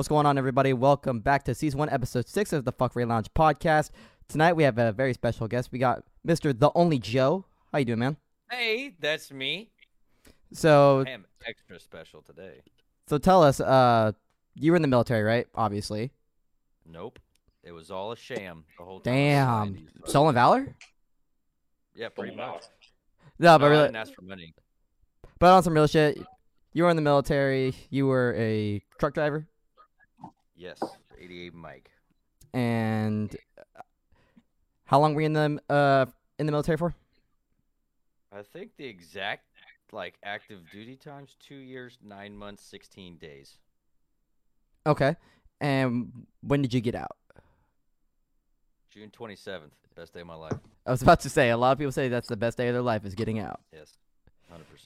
What's going on, everybody? Welcome back to season one, episode six of the Fuckery Lounge podcast. Tonight we have a very special guest. We got Mr. The Only Joe. How you doing, man? Hey, that's me. So, I am extra special today. so tell us. Uh, you were in the military, right? Obviously. Nope. It was all a sham the whole time. Damn. Nineties. Stolen valor? Yeah, pretty much. No, No, but I really, didn't ask for money. but on some real shit. You were in the military. You were a truck driver, Yes, 88 Mike. and uh, how long were you in the uh in the military for? I think the exact like active duty times two years, nine months, 16 days. Okay. And when did you get out? June 27th, best day of my life. I was about to say, a lot of people say that's the best day of their life is getting out. Yes,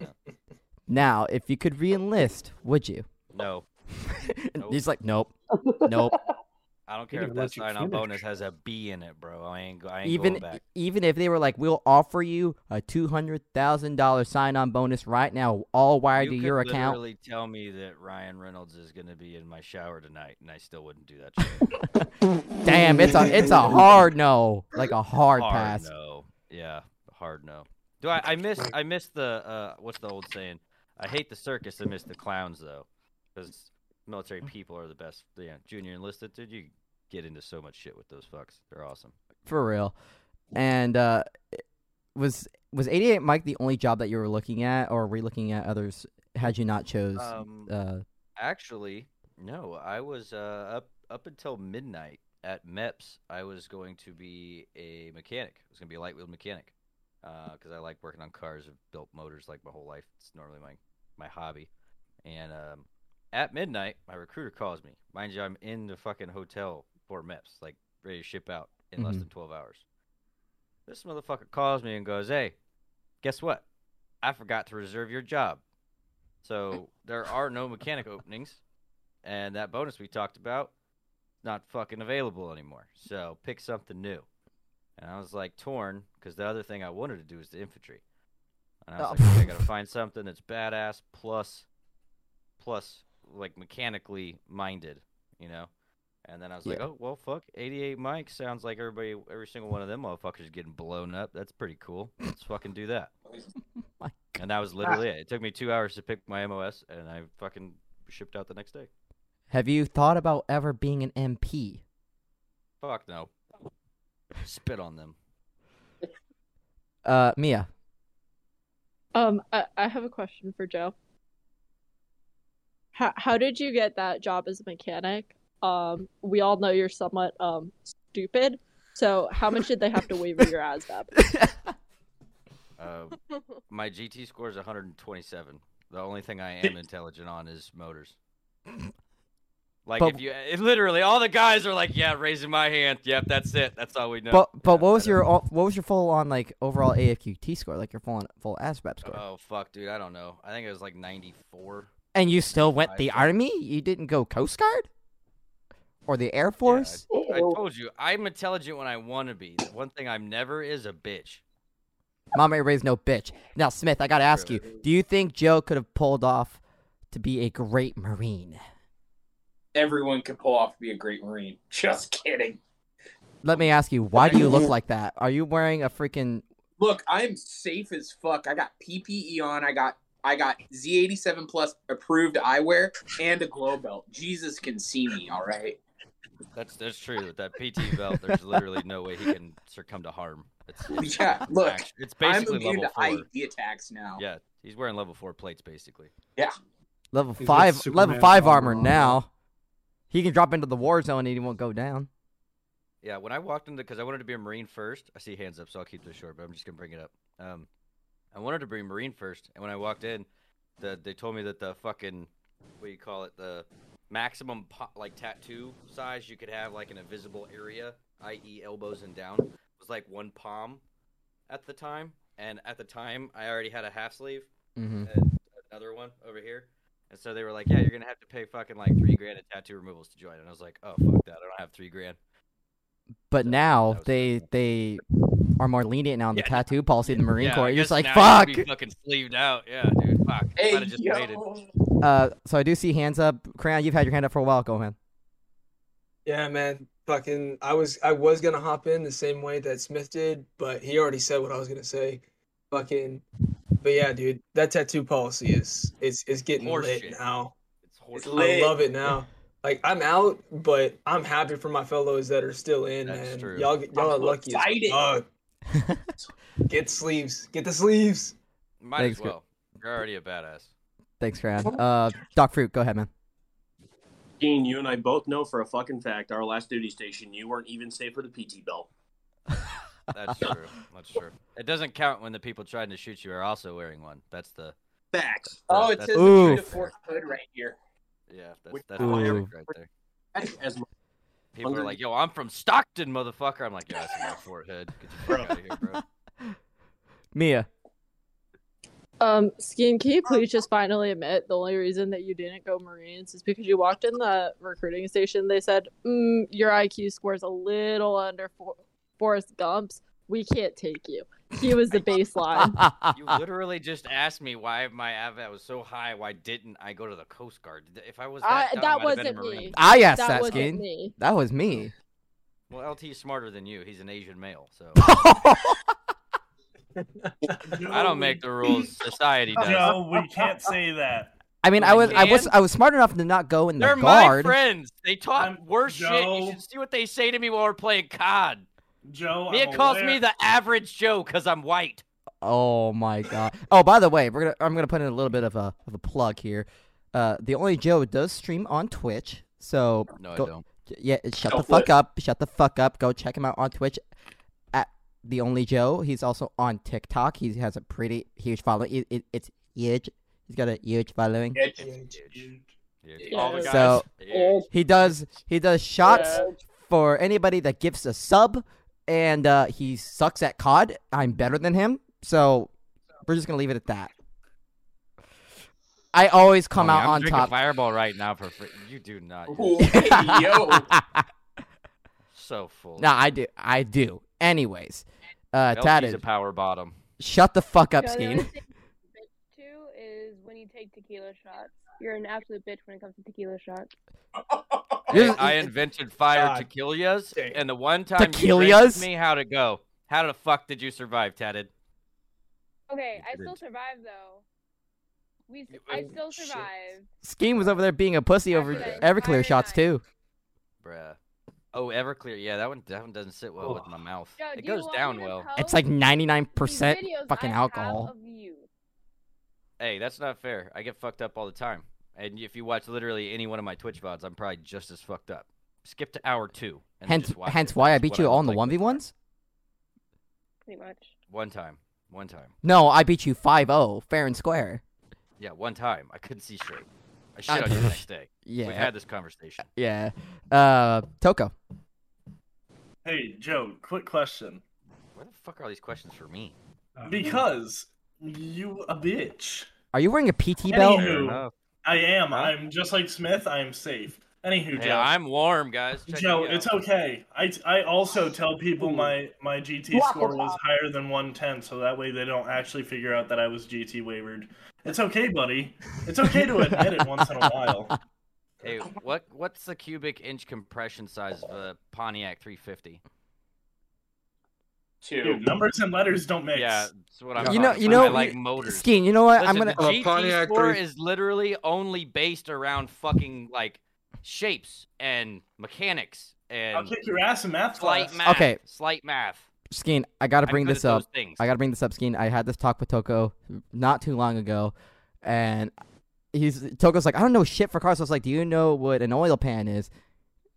100%. Now, if you could re-enlist, would you? no, Nope. He's like, nope, nope. I don't care if even that sign on bonus has a B in it, bro. I ain't, go- I ain't even going back. even if they were like, we'll offer you a two hundred thousand dollar sign-on bonus right now, all wired you to your account. literally tell me that Ryan Reynolds is going to be in my shower tonight, and I still wouldn't do that. Damn, it's a it's a hard no, like a hard, pass. no. Yeah, hard no. Do I? I miss. I miss the. Uh, what's the old saying? I hate the circus. I miss the clowns though, because military people are the best. Yeah, junior enlisted, dude. You get into so much shit with those fucks. They're awesome. for real. And uh, was was eighty eight Mike the only job that you were looking at, or were you looking at others? Had you not chose? Um, uh, Actually, no. I was uh, up up until midnight at MEPS. I was going to be a mechanic. I was going to be a light wheel mechanic because I like working on cars. I've built motors like my whole life. It's normally my my hobby. And um, at midnight, my recruiter calls me. Mind you, I'm in the fucking hotel for MEPS, like ready to ship out in less Mhm. than 12 hours. This motherfucker calls me and goes, "Hey, guess what? I forgot to reserve your job." So there are no mechanic openings, and that bonus we talked about not fucking available anymore. So pick something new. And I was like torn because the other thing I wanted to do is the infantry. And I was Oh. like, okay, I gotta find something that's badass plus, plus like mechanically minded, you know. And then I was like, oh well, fuck, 88 Mike sounds like everybody, every single one of them motherfuckers getting blown up. That's pretty cool. Let's fucking do that. And that was literally it. It took me two hours to pick my MOS, and I fucking shipped out the next day. have you thought about ever being an MP? Fuck no. Spit on them. Uh, Mia. Um, I, I have a question for Joe. How how did you get that job as a mechanic? Um, we all know you're somewhat um stupid. So how much did they have to waiver your ASVAB? Uh, my GT score is 127. The only thing I am intelligent on is motors. Like But- if you, it literally all the guys are like, yeah, raising my hand. Yep, that's it. That's all we know. But but Yeah, what was your all- what was your full on like overall AFQT score, like your full on, full ASVAB score? Oh fuck, dude, I don't know. I think it was like 94. And you still went I the don't- army? You didn't go Coast Guard or the Air Force? I told you, I'm intelligent when I want to be. The one thing I'm never is a bitch. Mama raised no bitch. Now Smith, I gotta ask you: Do you think Joe could have pulled off to be a great Marine? Everyone can pull off to be a great Marine. Just kidding. Let me ask you: Why do you look like that? Are you wearing a freaking? Look, I'm safe as fuck. I got PPE on. I got I got Z87 plus approved eyewear and a glow belt. Jesus can see me, all right. That's that's true. With that PT belt, there's literally no way he can succumb to harm. It's, it's, Yeah, it's look, act- it's I'm basically immune level to four. IED attacks now. Yeah, he's wearing level four plates basically. Yeah, level He's five, level five armor armor now. He can drop into the war zone and he won't go down. Yeah, when I walked into, because I wanted to be a Marine first. I see hands up, so I'll keep this short, but I'm just gonna bring it up. Um, I wanted to bring Marine first, and when I walked in, the they told me that the fucking what do you call it, the maximum po- like tattoo size you could have like in a visible area, i.e. elbows and down, was like one palm at the time. And at the time, I already had a half sleeve, Mm-hmm. and another one over here. And so they were like, "Yeah, you're gonna have to pay fucking like three grand in tattoo removals to join." And I was like, "Oh fuck that! I don't have three grand." But So, now that was they they are more lenient now in the Yeah. tattoo policy in the Marine Yeah, Corps. You're just like, now fuck. you can be fucking sleeved out. Yeah, dude. Fuck. Hey, Might just yo. waited. Uh, so I do see hands up. Crayon, you've had your hand up for a while. Go ahead. Yeah, man. Fucking, I was I was gonna hop in the same way that Smith did, but he already said what I was gonna say. Fucking, but yeah, dude, that tattoo policy is is is getting Horse lit shit. now. It's horse. It's lit. I love it now. Like I'm out, but I'm happy for my fellows that are still in, That's man. true. Y'all y'all are I'm lucky. as fuck. Get sleeves. Get the sleeves. Might Thanks, as well. You're already a badass. Thanks, Fran. Uh, Doc Fruit, go ahead, man. Dean, you and I both know for a fucking fact our last duty station, you weren't even safe with a PT belt. That's true. That's true. It doesn't count when the people trying to shoot you are also wearing one. That's the Facts. Oh, it That's- says the Ooh. to Fort Hood right here. Yeah. That's Which- that's Ooh. the right there. As People are like, "Yo, I'm from Stockton, motherfucker." I'm like, "Yeah, that's not Fort Hood. Get the fuck out of here, bro." Mia. Um, Skeen, can you please just finally admit the only reason that you didn't go Marines is because you walked in the recruiting station. They said, mm, your IQ score is a little under For- Forrest Gump's. We can't take you. He was the baseline. You literally just asked me why my ASVAB was so high. Why didn't I go to the Coast Guard? If I was that, I- dumb, that I'd been a wasn't me. I asked ah, that that, wasn't me. That was me. Well, LT is smarter than you. He's an Asian male, so I don't make the rules. Society does. Joe, we can't say that. I mean, I I was, I was. I was smart enough to not go in the guard. They're guard. my friends. They talk I'm- worse shit. You should see what they say to me while we're playing COD. Joe, Mia I'm calls aware- me the average Joe because I'm white. Oh my god. Oh, by the way, we're gonna, I'm gonna put in a little bit of a, of a plug here. Uh, the only Joe does stream on Twitch, so No, go, I don't. Yeah, shut Go the fuck Twitch. up. Shut the fuck up. Go check him out on Twitch at the only Joe. He's also on TikTok. He has a pretty huge following. It, it, it's huge. He's got a huge following. It's Huge. Yeah. All. So- huge. He does he does shots Yeah. for anybody that gives a sub, and uh, he sucks at COD. I'm better than him, so we're just gonna leave it at that. I always come Homie, out I'm on top. Fireball right now for free. You do not. Ooh, hey, yo. so full. no, I do. I do. Anyways, uh, LT's Tatted, a power bottom. shut the fuck up, Joe, Skeen. only thing you bitch to is when you take tequila shots. You're an absolute bitch when it comes to tequila shots. Hey, I invented fire God tequilas, damn. and the one time you Tequilas? drank with me, how'd it go? How the fuck did you survive, Tatted? Okay, I still didn't. survived though. We, You- I still shit. survived. Skeen was over there being a pussy over After that Everclear entire shots night. too. Bruh. Oh, Everclear. Yeah, that one that one doesn't sit well with my mouth. Joe, it do you goes want down to well. post It's like 99% these videos fucking I have alcohol. of you? Hey, that's not fair. I get fucked up all the time. And if you watch literally any one of my Twitch VODs, I'm probably just as fucked up. Skip to hour two. And Hence, just watch hence it. why I beat what you all in the like one v ones. Pretty much. One time. One time. No, I beat you 5-0, fair and square. Yeah, one time. I couldn't see straight. I shit on you the next day. Yeah, We've had this conversation. yeah. Uh, Toko. Hey, Joe, quick question. Where the fuck are all these questions for me? Because you a bitch. Are you wearing a PT belt? Anywho. Fair Who? enough. I am. I'm just like Smith. I am safe. Anywho, Hey, Joe. I'm warm, guys. Check Joe, it's okay. I, I also tell people my, my GT score was higher than 110, so that way they don't actually figure out that I was GT wavered. It's okay, buddy. It's okay to admit it once in a while. Hey, what what's the cubic inch compression size of a Pontiac 350? Two. Dude, numbers and letters don't mix. Yeah, that's what I'm. You know- talking you about. know- I like you- motors. Skeen, you know what? I'm gonna. the A GT Pontiac score three- is literally only based around fucking like shapes and mechanics and. I'll kick your ass in math slight class. math. Okay. slight math. Skeen, I gotta bring this up. I gotta bring this up, Skeen. I had this talk with Toko not too long ago, and he's Toko's like, I don't know shit for cars. I was like, Do you know what an oil pan is?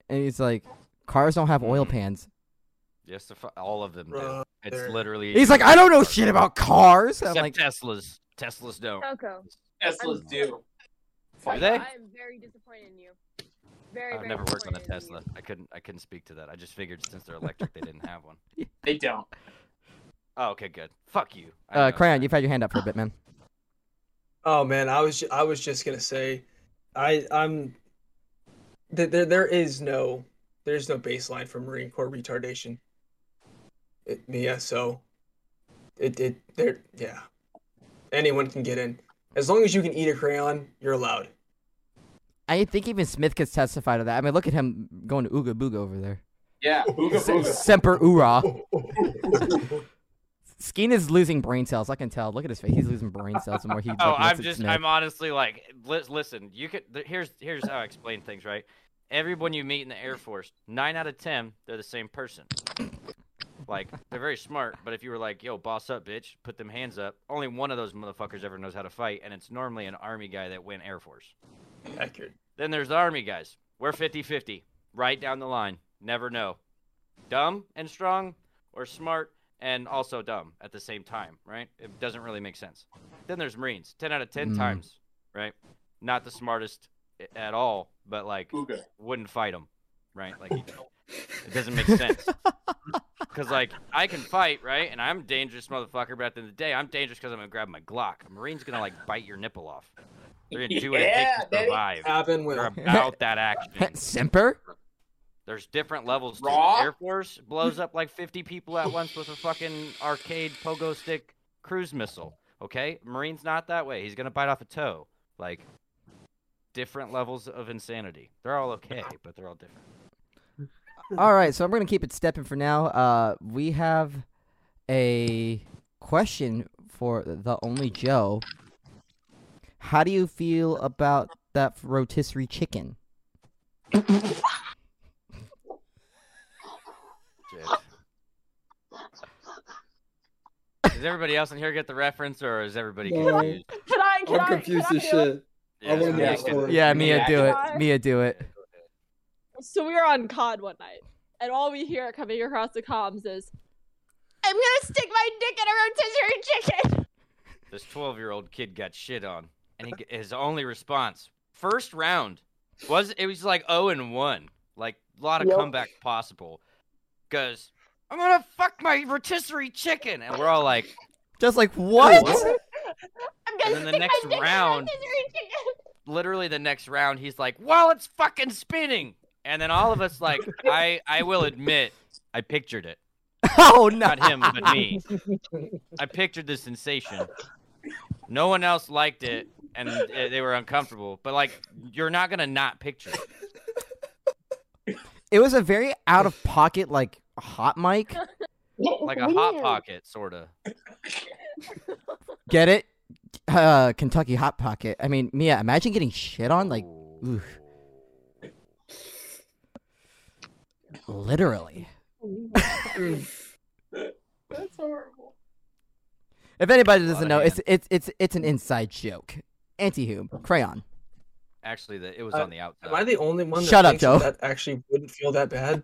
And he's like, Cars don't have oil Mhm. pans. Yes, the fu- all of them do. It's literally. He's like, I don't know shit about cars. I'm Except like, Teslas. Teslas don't. Coco. Teslas do. Do Coco, they? I am very disappointed in you. Very, I've very never worked on a disappointed in Tesla. I couldn't. I couldn't speak to that. I just figured since they're electric, they didn't have one. They don't. Oh, okay, good. Fuck you. I uh, know Crayon, you've had your hand up for a bit, man. Oh man, I was ju- I was just gonna say, I I'm th- there there is no there's no baseline for Marine Corps retardation. It, yeah, so it it there yeah, anyone can get in as long as you can eat a crayon, you're allowed. I think even Smith could testify to that. I mean, look at him going to Ooga Booga over there. Yeah, Ooga Se- Booga. Semper Ura. Skeen is losing brain cells. I can tell. Look at his face. He's losing brain cells the more he. Oh, I'm just, Smith. I'm honestly like, li- listen, you could, th- here's, here's how I explain things, right? Everyone you meet in the Air Force, nine out of ten, they're the same person. Like, they're very smart, but if you were like, yo, boss up, bitch, put them hands up, only one of those motherfuckers ever knows how to fight, and it's normally an Army guy that went Air Force. Accurate. Then there's the Army guys. We're 50 50, right down the line. Never know. Dumb and strong, or smart and also dumb at the same time, right? It doesn't really make sense. Then there's Marines. 10 out of 10 Mm. times, right? Not the smartest at all, but like Booga. wouldn't fight them, right? Like it doesn't make sense. Because like I can fight, right? And I'm a dangerous motherfucker, but at the end of the day, I'm dangerous because I'm gonna grab my Glock. A Marine's gonna like bite your nipple off. They're gonna do what it takes to survive. Happen with They're about that action. Simper. There's different levels. To. Raw? Air Force blows up like 50 people at once with a fucking arcade pogo stick cruise missile. Okay, Marine's not that way. He's gonna bite off a toe. Like different levels of insanity. They're all okay, but they're all different. All right, so I'm gonna keep it stepping for now. Uh, we have a question for the only Joe. How do you feel about that rotisserie chicken? Does everybody else in here get the reference, or is everybody No. confused? Can I? Can I'm I, confused as shit. Yeah, I wanna so know you the can- story. Yeah, Mia, do it. Mia, do it. So we were on COD one night, and all we hear coming across the comms is, "I'm gonna stick my dick in a rotisserie chicken." This 12 year old kid got shit on, and he, his only response, first round, was it was like 0 and 1, like a lot of Yep. comeback possible. Goes, I'm gonna fuck my rotisserie chicken, and we're all like, Just like what? I'm gonna And then the stick next my dick round- in a rotisserie chicken. literally the next round, he's like, while it's fucking spinning, and then all of us like, I I will admit, I pictured it, oh no! not him, but me. I pictured the sensation. No one else liked it, and they were uncomfortable. But like, you're not gonna not picture it. It was a very out of pocket like hot mic. like a hot pocket, sorta. Get it? Uh, Kentucky hot pocket. I mean, Mia, imagine getting shit on like oof. Literally. That's horrible. If anybody doesn't of know, it's it's it's it's an inside joke. Anti-Hoom, crayon. Actually, the, it was Uh, on the outside. Am I the only one that Shut up, thinks Joe. that actually wouldn't feel that bad?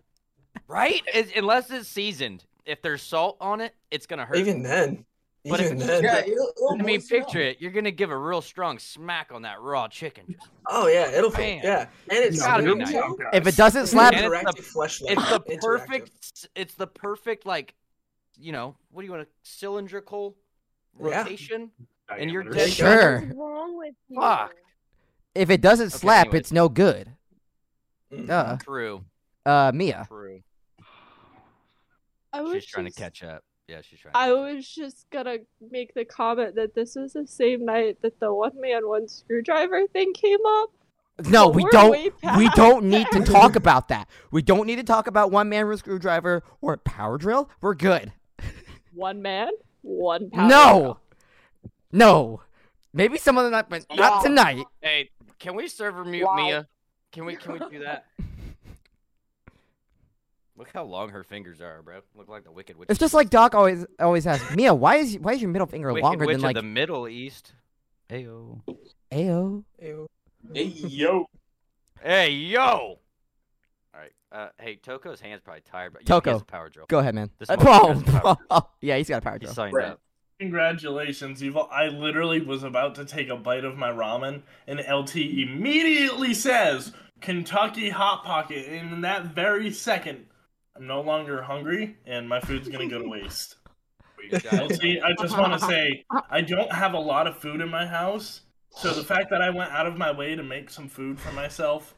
right? It's, unless it's seasoned. If there's salt on it, it's gonna hurt. Even then. But if Even it's- then. Yeah, it'll, it'll I mean, picture it. You're gonna give a real strong smack on that raw chicken. Just- Oh yeah, it'll feel yeah. And it's gotta be nice. If it doesn't slap, And it's the- It's the perfect. It's the perfect like, you know, what do you want? A cylindrical Yeah. rotation, and you're dead. Sure. What's wrong with you? Fuck. if it doesn't Okay, slap, anyways. it's no good. Mm. Duh. True. Uh, Mia. True. I She's trying to catch up. Yeah, she's trying. I catch up. was just gonna make the comment that this was the same night that the one man one screwdriver thing came up. No, But we don't. We don't need to talk about that. We don't need to talk about one man one screwdriver or power drill. We're good. One man, one power. no, drill. no. Maybe some other night, but not tonight. Hey, can we server mute Wow. Mia? Can we? Can we do that? Look how long her fingers are, bro. Look like the Wicked Witch. It's just like Doc always always asks. Mia, why is why is your middle finger Wicked longer Witch than like the Middle East. Heyo. Ayo? Ew. Hey, yo. Hey yo. All right. Uh, hey, Toko's hands probably tired, but yeah, he has a power drill. Go ahead, man. This Uh, motherfucker has a power oh, yeah, he's got a power He drill. signed Right. up. Congratulations, Evil. I literally was about to take a bite of my ramen, and LT immediately says Kentucky Hot Pocket. And in that very second, I'm no longer hungry, and my food's going to go to waste. LT, I just want to say, I don't have a lot of food in my house, so the fact that I went out of my way to make some food for myself,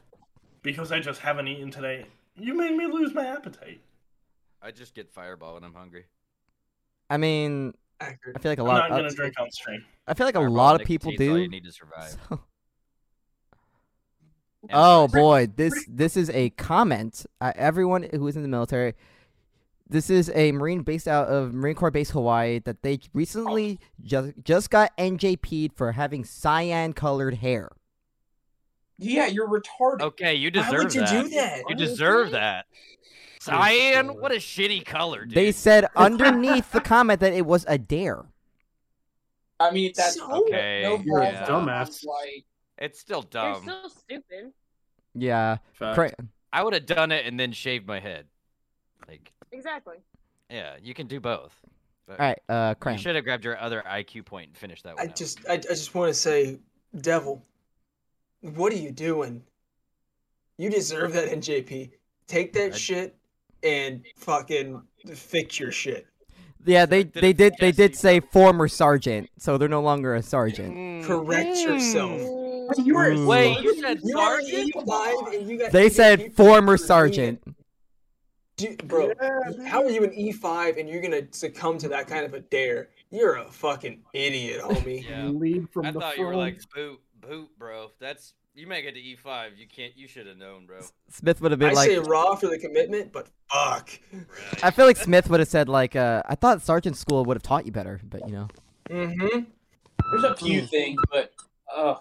because I just haven't eaten today, you made me lose my appetite. I just get fireball when I'm hungry. I mean, I feel like a I'm lot. not going uh, to drink on stream. I feel like a Fireball lot of people nicotine's all do. You need to survive. So- Oh boy, this this is a comment. Uh, everyone who is in the military, this is a Marine based out of Marine Corps Base Hawaii that they recently just just got NJP'd for having cyan colored hair. Yeah, you're retarded. Okay, you deserve Why deserve would you that. do that? You deserve that. Cyan, what a shitty color, dude. They said underneath the comment that it was a dare. I mean, that's So- Okay, No You're a problem. dumbass. Like, it's still You're dumb. still stupid. Yeah, Cra- I would have done it and then shaved my head. Like, Exactly. yeah, you can do both. But all right, uh, you should have grabbed your other IQ point and finished that one. I out. just I, I just want to say, Devil, what are you doing? You deserve that NJP. Take that I- shit and fucking fix your shit. Yeah, they Did they did they did say former sergeant, so they're no longer a sergeant. Mm. Correct yourself. You were Ooh. Wait, you said You are an sergeant? E5 and you got They said for former sergeant. Dude, bro, how are you an E5 and you're gonna succumb to that kind of a dare? You're a fucking idiot, homie. Yeah. Lead from I the thought front. you were like boot, boot, bro. That's you make it to E five. You can't. You should have known, bro. Smith would have been I like, say raw for the commitment, but fuck. I feel like Smith would have said like, uh, I thought sergeant school would have taught you better, but you know. Mm-hmm. There's a few things, but uh,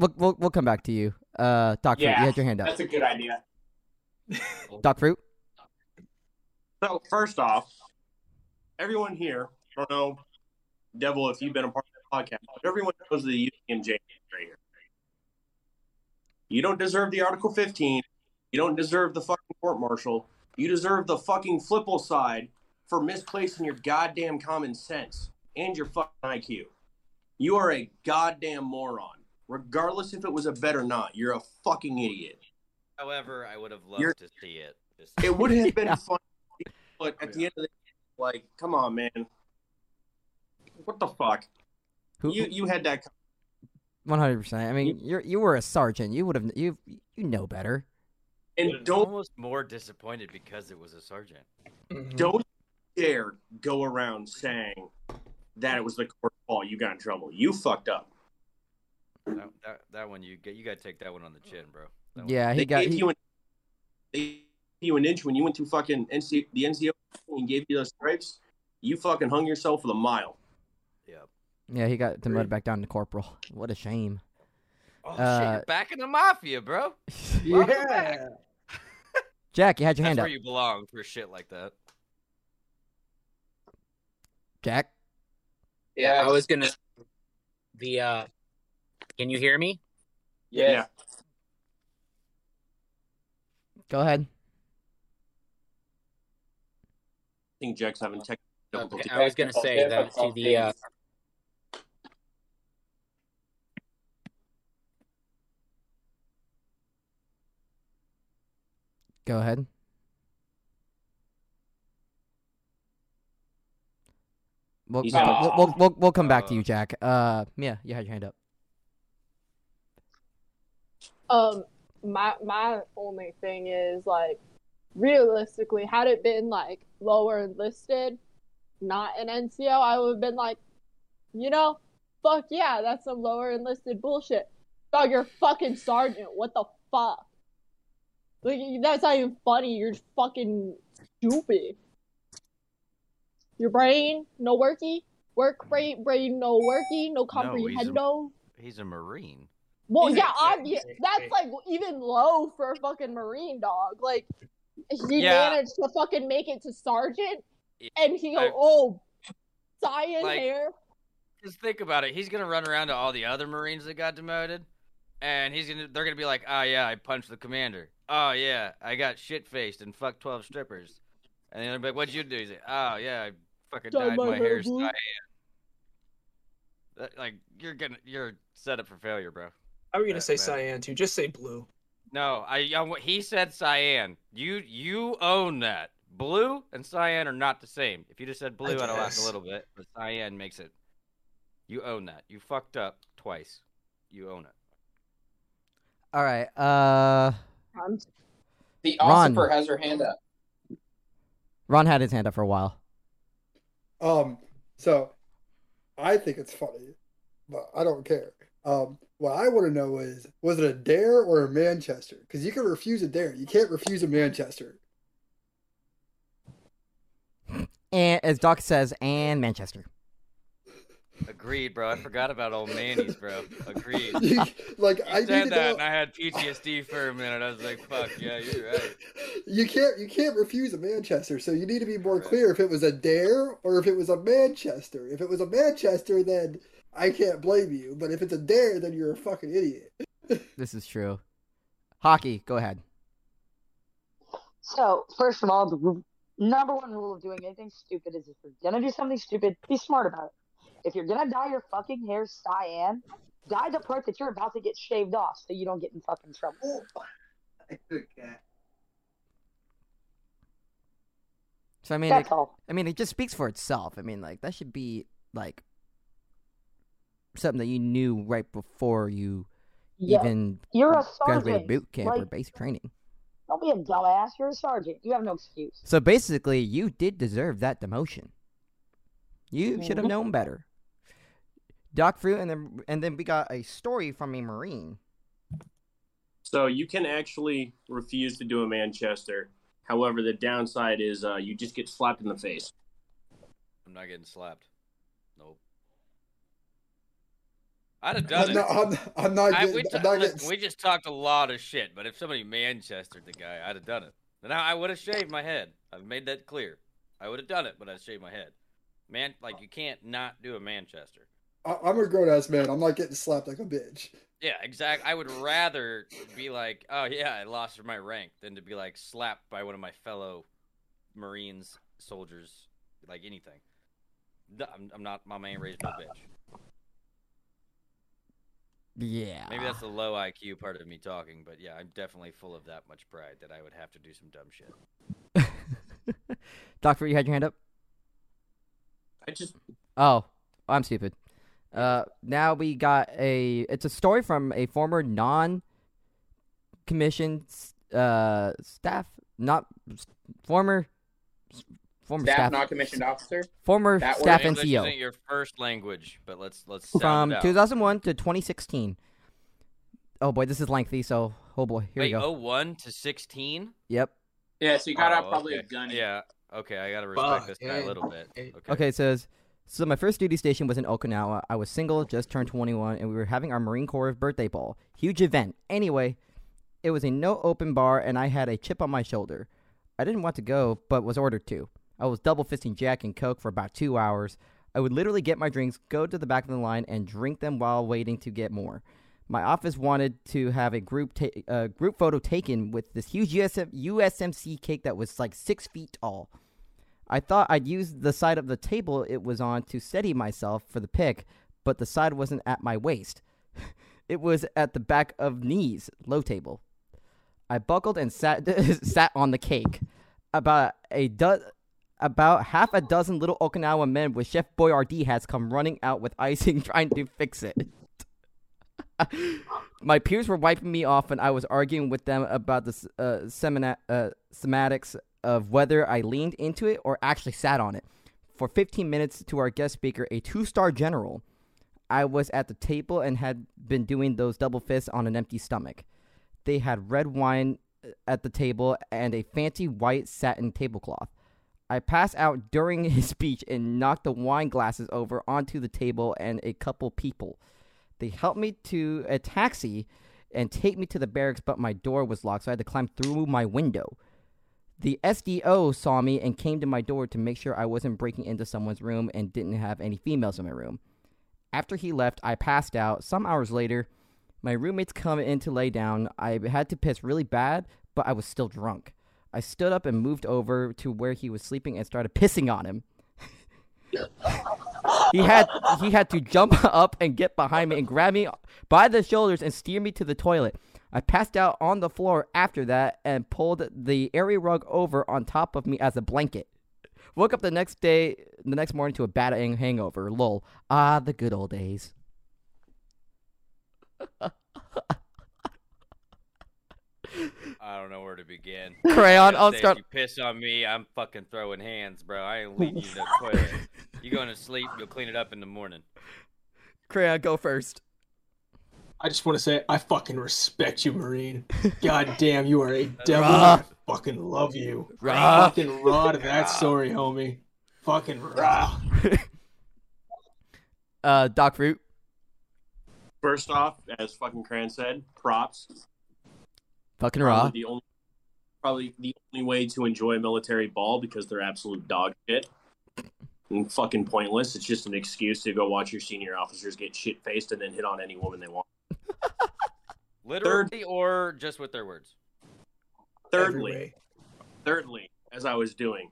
We'll, we'll, we'll come back to you. Uh, Doc Fruit, Yeah, you had your hand up. that's a good idea. Doc Fruit? So first off, everyone here, I don't know, Devil, if you've been a part of the podcast, but everyone knows the UMJ right here. You don't deserve the Article 15. You don't deserve the fucking court martial. You deserve the fucking flipple side for misplacing your goddamn common sense and your fucking IQ. You are a goddamn moron. Regardless if it was a bet or not, you're a fucking idiot. However, I would have loved You're- to see it. Just- It would have been Yeah. fun, but at the end of the day, like, come on, man. What the fuck? Who? You you had that. One hundred percent. I mean, you're you were a sergeant. You would have you you know better. And I'm don't almost more disappointed because it was a sergeant. Mm-hmm. don't dare go around saying that it was the court's fault. You got in trouble. You fucked up. That, that, that one you get. You got to take that one on the chin, bro. That one- Yeah, he They got. gave He, you an they gave you an inch when you went to fucking NC the NCO and gave you those stripes. You fucking hung yourself with a mile. Yeah. yeah, he got demoted back down to corporal. What a shame. Oh shit! Uh, You're back in the mafia, bro. Yeah. Jack, you had your That's hand where up. you belong for shit like that. Jack. Yeah, I was gonna the uh can you hear me? yeah. Go ahead. I think Jack's having technical difficulty. I was gonna say that to the uh Go ahead. We'll, we'll, we'll, we'll, we'll, we'll come back to Uh, you, Jack. Uh, yeah, you had your hand up. Um, my my only thing is like, realistically, had it been like lower enlisted, not an NCO, I would have been like, you know, fuck yeah, that's some lower enlisted bullshit. Dog, you're fucking sergeant. What the fuck? Like that's not even funny. You're fucking stupid. Your brain no worky, work brain brain no worky, no he's a- He's a marine. Well, He's yeah, obvious. That's like even low for a fucking marine dog. Like he Yeah. managed to fucking make it to sergeant, and he go, I- oh, cyan Like- hair. Just think about it. He's gonna run around to all the other Marines that got demoted, and he's gonna. They're gonna be like, "Oh yeah, I punched the commander. Oh yeah, I got shit faced and fucked twelve strippers." And then like, "What'd you do?" He's like, "Oh yeah, I fucking Dyed dyed my my hair cyan." Like you're gonna, you're set up for failure, bro. How are you gonna That say bad. cyan too? Just say blue. No, I, I he said cyan. You you own that. Blue and cyan are not the same. If you just said blue, I'd have laughed a little bit, but cyan makes it. You own that. You fucked up twice. You own it. All right. Uh, I'm The Ron. Ossifer has her hand up. Ron had his hand up for a while. Um, so I think it's funny but I don't care. Um, what I want to know is, was it a dare or a Manchester? Because you can refuse a dare, you can't refuse a Manchester. And as Doc says, and Manchester. Agreed, bro. I forgot about old Manny's, bro. Agreed. You- like I You need said that, know. and I had PTSD for a minute. I was like, "Fuck yeah, you're right." You can't you can't refuse a Manchester, so you need to be more Right. clear if it was a dare or if it was a Manchester. If it was a Manchester, then I can't blame you. But if it's a dare, then you're a fucking idiot. This is true. Hockey, go ahead. So, first of all, the number one rule of doing anything stupid is if you're gonna do something stupid, be smart about it. If you're gonna dye your fucking hair cyan, dye the part that you're about to get shaved off so you don't get in fucking trouble. Oh, so I mean, That's it, all. I mean, it just speaks for itself. I mean, like that should be like something that you knew right before you Yeah, even you're a graduated sergeant. boot camp or Like- basic training. Don't be a dumbass. You're a sergeant. You have no excuse. So basically, you did deserve that demotion. You should have known better. Doc Fruit, and then and then we got a story from a Marine. So you can actually refuse to do a Manchester. However, the downside is uh, you just get slapped in the face. I'm not getting slapped. Nope. I'd have done I'm it. not, I'm, I'm not I, getting. we, I'm not listen, getting. we just talked a lot of shit, but if somebody Manchestered the guy, I'd have done it. Then I, I would have shaved my head. I've made that clear. I would have done it, but I'd shave my head. Man, like you can't not do a Manchester. I- I'm a grown ass man. I'm not getting slapped like a bitch. Yeah, exactly. I would rather be like, oh yeah, I lost my rank, than to be like slapped by one of my fellow Marines, soldiers, like anything. I'm, I'm not. My man raised no bitch. Yeah. Maybe that's the low IQ part of me talking, but yeah, I'm definitely full of that much pride that I would have to do some dumb shit. Doctor, you had your hand up. I just Oh, I'm stupid. Uh, now we got a. It's a story from a former non-commissioned uh staff, not former former Staff, staff, not commissioned officer. former That staff English NCO isn't your first language, but let's let's from it out. 2001 to 2016. Oh boy, this is lengthy. So, oh boy, here Wait, we go. 01 to 16? Yep. Yeah, so you got out Oh, probably okay. a gun. Yeah. Okay, I gotta respect Fuck, this guy yeah. a eh, little bit. Eh. Okay. Okay, it says so. My first duty station was in Okinawa. I was single, just turned 21, and we were having our Marine Corps birthday ball. Huge event. Anyway, it was a no open bar, and I had a chip on my shoulder. I didn't want to go, but was ordered to. I was double fisting Jack and Coke for about two hours. I would literally get my drinks, go to the back of the line, and drink them while waiting to get more. My office wanted to have a group ta- uh, group photo taken with this huge USM- USMC cake that was like six feet tall. I thought I'd use the side of the table it was on to steady myself for the pic, but the side wasn't at my waist. it was at the back of knees, low table. I buckled and sat sat on the cake. About a do- about half a dozen little Okinawa men with Chef Boyardee hats come running out with icing trying to fix it. My peers were wiping me off, and I was arguing with them about the uh, semina- uh, semantics of whether I leaned into it or actually sat on it. For 15 minutes to our guest speaker, a two star general, I was at the table and had been doing those double fists on an empty stomach. They had red wine uh, at the table and a fancy white satin tablecloth. I passed out during his speech and knocked the wine glasses over onto the table and a couple people. They helped me to a taxi and take me to the barracks, but my door was locked, so I had to climb through my window. The SDO saw me and came to my door to make sure I wasn't breaking into someone's room and didn't have any females in my room. After he left, I passed out. Some hours later, my roommates come in to lay down. I had to piss really bad, but I was still drunk. I stood up and moved over to where he was sleeping and started pissing on him. he had he had to jump up and get behind me and grab me by the shoulders and steer me to the toilet. I passed out on the floor after that and pulled the area rug over on top of me as a blanket. Woke up the next day, the next morning to a bad hangover. Lol. Ah, the good old days. I don't know where to begin. Crayon, I I'll say start- If you piss on me, I'm fucking throwing hands, bro. I ain't leading you to the toilet. You going to sleep, you'll clean it up in the morning. Crayon, go first. I just want to say I fucking respect you, Marine. God damn, you are a devil. Rah. I fucking love you. Rah. Fucking raw to that story, homie. Fucking raw. Uh, Doc Root. First off, as fucking Cran said, props. Fucking Probably raw. the only, probably the only way to enjoy a military ball because they're absolute dog shit and fucking pointless. It's just an excuse to go watch your senior officers get shit faced and then hit on any woman they want. Literally or just with their words. Thirdly, thirdly, as I was doing,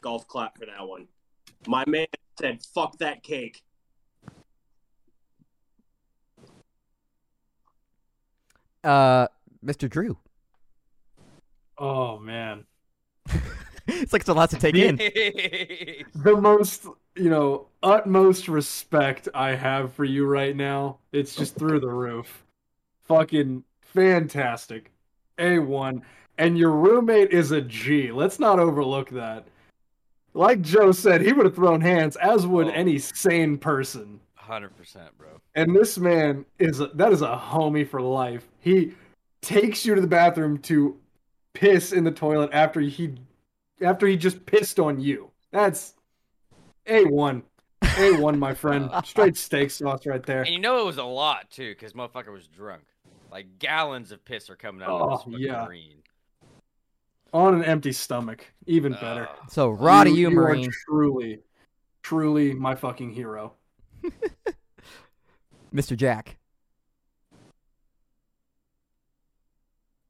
golf clap for that one. My man said, "Fuck that cake." Uh, Mr. Drew. Oh man. it's like it's a lot to take in. the most, you know, utmost respect I have for you right now. It's just through the roof. Fucking fantastic. A1. And your roommate is a G. Let's not overlook that. Like Joe said, he would have thrown hands, as would oh. any sane person. Hundred percent, bro. And this man is a, that is a homie for life. He takes you to the bathroom to piss in the toilet after he after he just pissed on you. That's a one, a one, my friend. Straight steak sauce right there. And you know it was a lot too, because motherfucker was drunk. Like gallons of piss are coming out Oh, of this fucking yeah. marine. On an empty stomach, even better. So Roddy, to you, are Marine. truly, truly my fucking hero. Mr. Jack.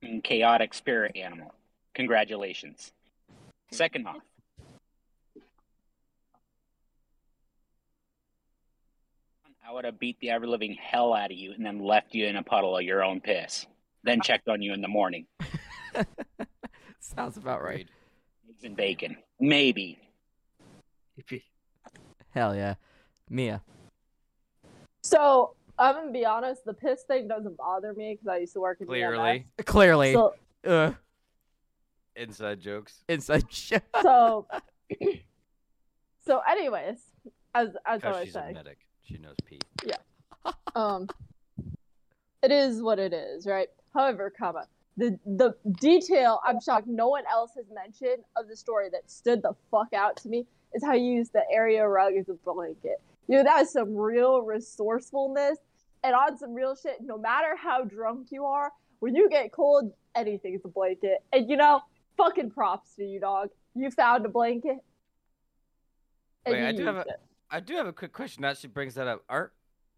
Mm, Chaotic spirit animal. Congratulations. Second off, I would have beat the ever living hell out of you and then left you in a puddle of your own piss. Then checked on you in the morning. Sounds about right. Eggs and bacon. Maybe. Hell yeah. Mia. So I'm gonna be honest, the piss thing doesn't bother me because I used to work in Clearly. EMS. Clearly. So, uh, Inside jokes. inside joke. so, so, anyways, as as I Because was she's a saying, medic. She knows pee. yeah, um, it is what it is, right? However, comma the the detail I'm shocked no one else has mentioned of the story that stood the fuck out to me is how you use the area rug as a blanket. You know, that is some real resourcefulness and on some real shit. No matter how drunk you are, when you get cold, anything's a blanket. And you know, fucking props to you, dog. You found a blanket. And Wait, I do have used a, do have a quick question. That she brings that up. Aren't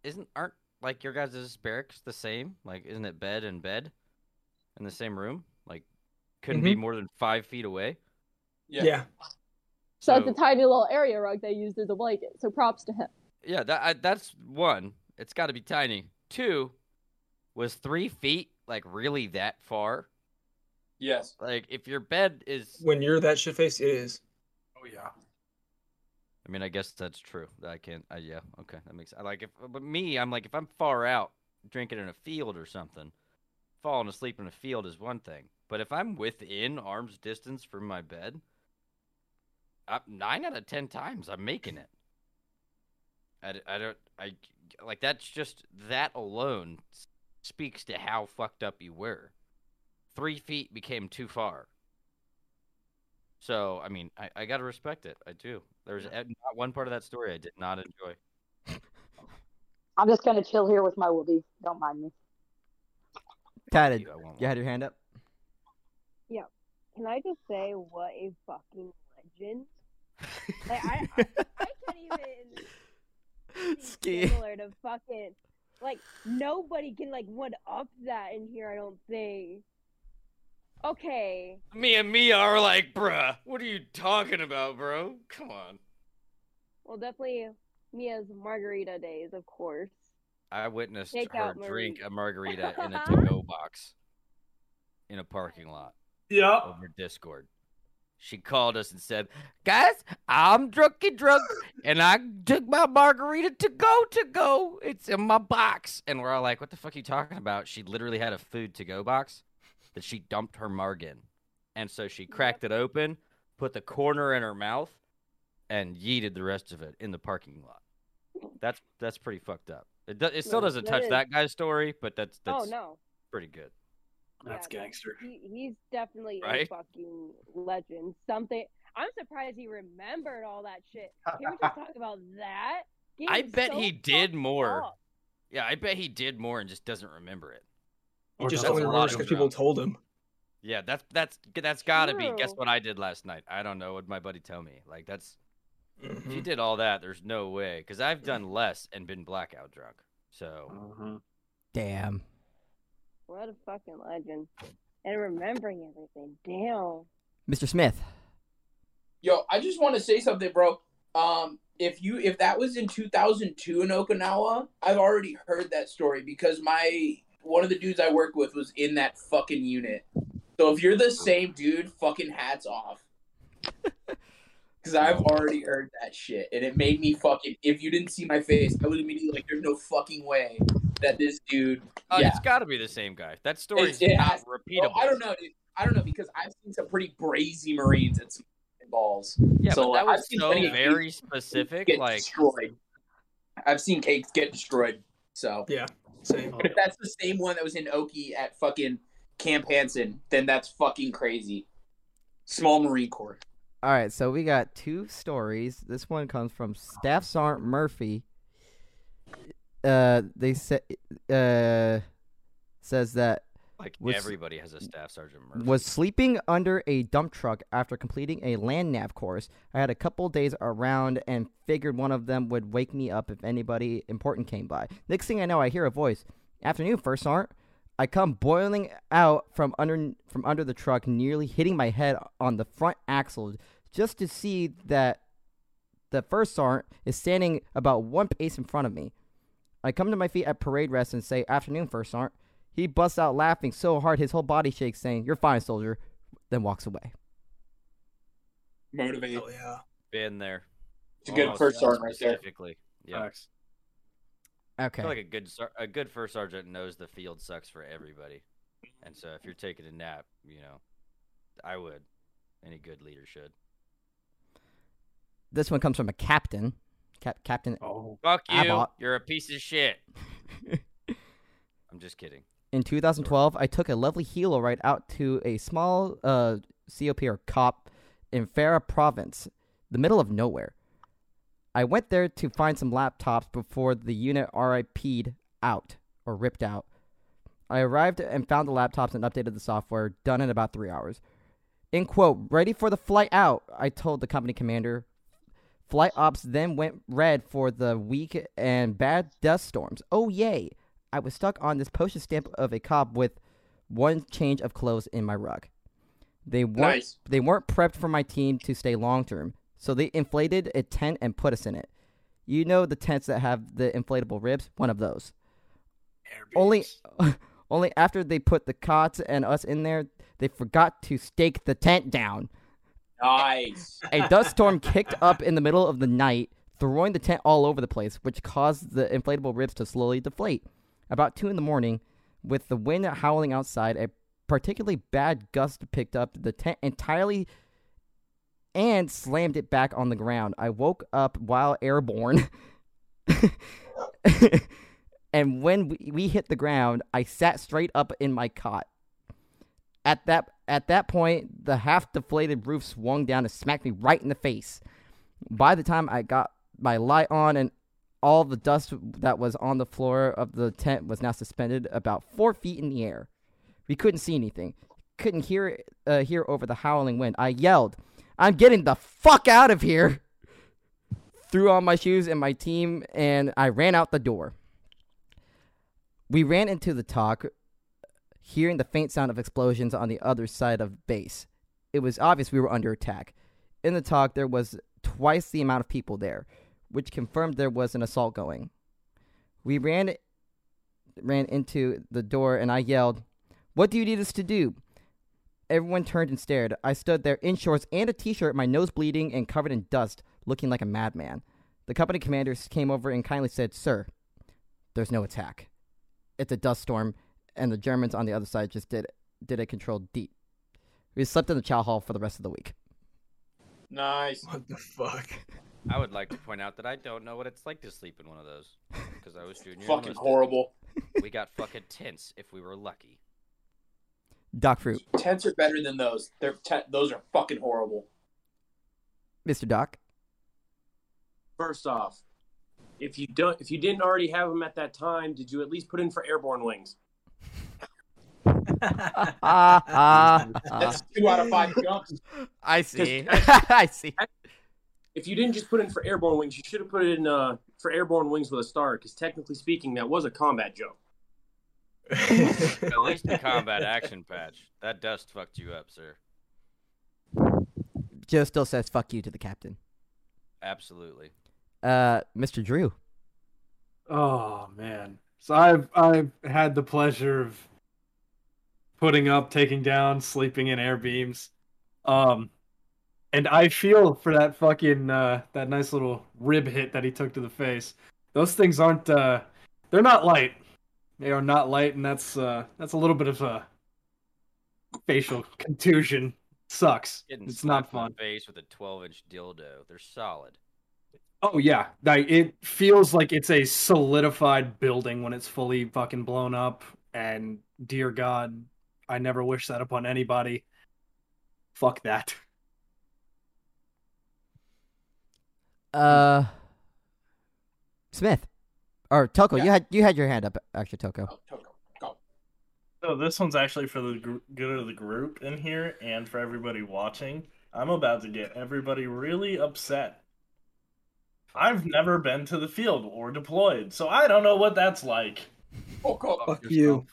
isn't aren't like your guys' barracks the same? Like, isn't it bed and bed in the same room? Like, couldn't be Mhm. more than five feet away. Yeah. yeah. So, it's a tiny little area rug they used as a blanket. So props to him. Yeah, that I, that's one. It's got to be tiny. Two, was three feet like really that far? Yes. Like, if your bed is, When you're that shit faced, it is. Oh yeah. I mean, I guess that's true. I can't. I, yeah, okay, that makes. I like if, but me, I'm like if I'm far out drinking in a field or something, falling asleep in a field is one thing. But if I'm within arm's distance from my bed, I, nine out of ten times I'm making it. I, d- I don't. I like that's just that alone speaks to how fucked up you were. Three feet became too far. So I mean, I, I gotta respect it. I do. There's a- not one part of that story I did not enjoy. I'm just gonna chill here with my whoopee. Don't mind me. Tatted. I You had your hand up? Yeah. Can I just say what a fucking legend? Like I, I, I can't even Ski. similar to fucking like nobody can like one up that in here. I don't think. Okay. Me and Mia are like, bruh, what are you talking about, bro? Come on. Well, definitely Mia's margarita days, of course. I witnessed Take her drink a margarita in a to-go box in a parking lot. Yep. Over Discord. She called us and said, "Guys, I'm drunky drunk, and I took my margarita to go to go. It's in my box." And we're all like, "What the fuck are you talking about?" She literally had a food to go box that she dumped her marg in, and so she cracked it open, put the corner in her mouth, and yeeted the rest of it in the parking lot. That's that's pretty fucked up. It, do, it still doesn't touch that guy's story, but that's Oh that's no. pretty good. That's Yeah, gangster. He, he's definitely a fucking legend. Something. I'm surprised he remembered all that shit. Can we just talk about that? Game I bet so he did more. up. Yeah, I bet he did more and just doesn't remember it. He Or just only remembers because people told him. Yeah, that's that's that's gotta be. Guess what I did last night? I don't know what my buddy tell me. Like that's if Mm-hmm. you did all that, there's no way. Because I've done less and been blackout drunk. So Uh-huh. Damn. What a fucking legend. And remembering everything. Damn. Mr. Smith. Yo, I just want to say something, bro. Um, if you if that was in 2002 in Okinawa, I've already heard that story because my one of the dudes I work with was in that fucking unit. So if you're the same dude, fucking hats off. Because I've already heard that shit, and it made me fucking. If you didn't see my face, I was immediately like, "There's no fucking way that this dude." oh, yeah, it's gotta be the same guy. That story's it not has- repeatable. Well, I don't know, dude. I don't know because I've seen some pretty brazy Marines at some balls. Yeah, so but that I've was seen so very specific. Get Like destroyed. I've seen cakes get destroyed. So Yeah, same. but if that's the same one that was in Oki at fucking Camp Hansen, then that's fucking crazy. Small Marine Corps. All right, so we got two stories. This one comes from Staff Sergeant Murphy. Uh, they said uh says that like was- everybody has a staff sergeant. Murphy. was sleeping under a dump truck after completing a land nav course. I had a couple days around and figured one of them would wake me up if anybody important came by. Next thing I know, I hear a voice. Afternoon, first sergeant. I come boiling out from under from under the truck, nearly hitting my head on the front axle, just to see that the first sergeant is standing about one pace in front of me. I come to my feet at parade rest and say, "Afternoon, first sergeant." He busts out laughing so hard his whole body shakes, saying, "You're fine, soldier," then walks away. Motivate. Oh yeah. Been there. It's a good Almost first sergeant right there. Specifically, yeah. Facts. I Okay. feel like a good a good first sergeant knows the field sucks for everybody, and so if you're taking a nap, you know, I would. Any good leader should. This one comes from a captain, Cap- Captain Oh, Fuck you. Abbott. You're a piece of shit. I'm just kidding. In 2012, I took a lovely helo ride out to a small uh, COP or COP in Farah province, the middle of nowhere. I went there to find some laptops before the unit RIP'd out or ripped out. I arrived and found the laptops and updated the software, done in about three hours. In quote, ready for the flight out, I told the company commander. Flight ops then went red for the weak and bad dust storms. Oh, yay! I was stuck on this postage stamp of a cop with one change of clothes in my ruck. They weren't Nice. they weren't prepped for my team to stay long term, so they inflated a tent and put us in it. You know the tents that have the inflatable ribs, one of those. Only only after they put the cots and us in there, they forgot to stake the tent down. Nice. A dust storm kicked up in the middle of the night, throwing the tent all over the place, which caused the inflatable ribs to slowly deflate. About 2 in the morning, with the wind howling outside, a particularly bad gust picked up the tent entirely and slammed it back on the ground. I woke up while airborne. and when we, we hit the ground, I sat straight up in my cot. At that at that point, the half deflated roof swung down and smacked me right in the face. By the time I got my light on and all the dust that was on the floor of the tent was now suspended about four feet in the air. We couldn't see anything. Couldn't hear uh, hear over the howling wind. I yelled, "I'm getting the fuck out of here!" Threw on my shoes and my team, and I ran out the door. We ran into the TOC, hearing the faint sound of explosions on the other side of base. It was obvious we were under attack. In the TOC, there was twice the amount of people there, which confirmed there was an assault going. We ran ran into the door and I yelled, "What do you need us to do?" Everyone turned and stared. I stood there in shorts and a t-shirt, my nose bleeding and covered in dust, looking like a madman. The company commanders came over and kindly said, "Sir, there's no attack. It's a dust storm, and the Germans on the other side just did did a controlled deep. We slept in the chow hall for the rest of the week." Nice. What the fuck? I would like to point out that I don't know what it's like to sleep in one of those. because I was junior. Fucking enlisted. horrible. We got fucking tents if we were lucky. Doc Fruit, Tents are better than those. They're te- those are fucking horrible. Mr. Doc. First off, if you don't, if you didn't already have them at that time, did you at least put in for airborne wings? That's two out of five jumps. I see. I see. If you didn't just put in for airborne wings, you should have put it in uh, for airborne wings with a star, because technically speaking, that was a combat jump. At least the combat action patch. That dust fucked you up, sir. Joe still says "fuck you" to the captain. Absolutely. Uh, Mr. Drew. Oh man. So I've I've had the pleasure of putting up, taking down, sleeping in air beams. Um and I feel for that fucking uh that nice little rib hit that he took to the face. Those things aren't uh they're not light. They are not light and that's uh that's a little bit of a facial contusion. Sucks. Getting It's not fun. face with a 12-inch dildo. They're solid. Oh yeah, like it feels like it's a solidified building when it's fully fucking blown up. And dear God, I never wish that upon anybody. Fuck that. Uh, Smith. Or Toko. You had you had your hand up, actually, Toko. Oh, Toko, go. So this one's actually for the gr- good of the group in here and for everybody watching. I'm about to get everybody really upset. I've never been to the field or deployed, so I don't know what that's like. Toko. Fuck you.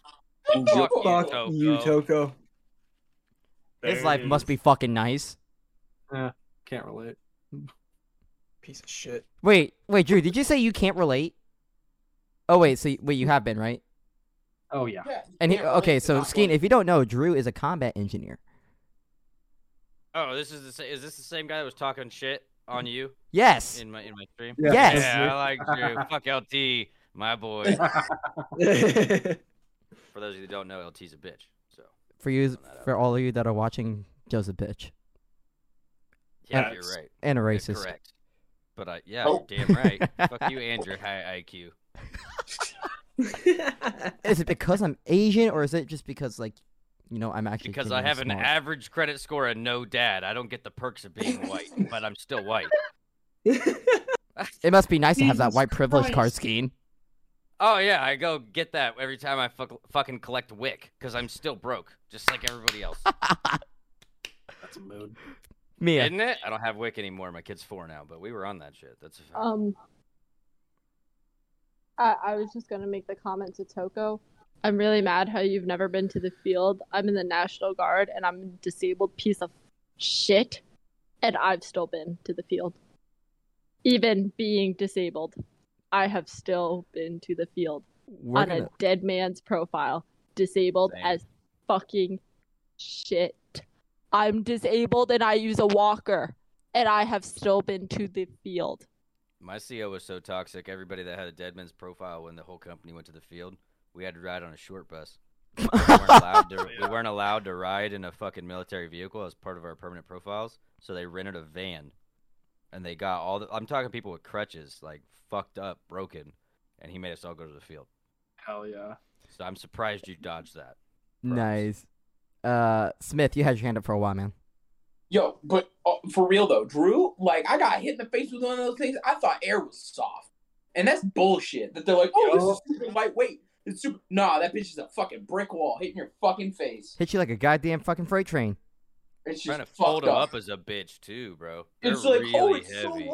Fuck you, Fuck Toko. you, Toko. His life it must be fucking nice. Can't relate. Piece of shit. Wait, wait, Drew. Did you say you can't relate? Oh wait, so y- wait, you have been right? Oh yeah. Yeah, And he, okay, so not Skeen, if you don't know, Drew is a combat engineer. Oh, this is the sa- is this the same guy that was talking shit on you Yes. in my in my stream? Yeah. Yes. Yeah, I like Drew. Fuck LT, my boy. For those of you that don't know, LT's a bitch. So For you, Throwing that out. for all of you that are watching, Joe's a bitch yeah, Yes. you're right. and a You're racist. correct. But I yeah, Oh. damn right. Fuck you and your high IQ. Is it because I'm Asian, or is it just because like, you know, I'm actually Because I genuinely have an average credit score and no dad. I don't get the perks of being white, but I'm still white. It must be nice to have that white privilege card, Christ. Skeen. Oh yeah, I go get that every time I fuck, fucking collect WIC because I'm still broke, just like everybody else. That's a mood. Mia. Isn't it? I don't have WIC anymore. My kid's four now, but we were on that shit. That's a fact. Um, I, I was just gonna make the comment to Toko. I'm really mad how you've never been to the field. I'm in the National Guard and I'm a disabled piece of shit, and I've still been to the field. Even being disabled, I have still been to the field We're on gonna, a dead man's profile, disabled Same. as fucking shit. I'm disabled and I use a walker, and I have still been to the field. My CO was so toxic. Everybody that had a deadman's profile when the whole company went to the field, we had to ride on a short bus. We weren't to, we weren't allowed to ride in a fucking military vehicle as part of our permanent profiles, so they rented a van, and they got all the. I'm talking people with crutches, like fucked up, broken, and he made us all go to the field. Hell yeah. So I'm surprised you dodged that. nice. Uh, Smith, you had your hand up for a while, man. Yo, but uh, for real though, Drew, like I got hit in the face with one of those things. I thought air was soft, and that's bullshit. That they're like, oh, this is super lightweight. It's super. Nah, that bitch is a fucking brick wall hitting your fucking face. Hit you like a goddamn fucking freight train. It's Trying to fold fucked him up. up as a bitch too, bro. They're It's like, really oh, it's heavy. li-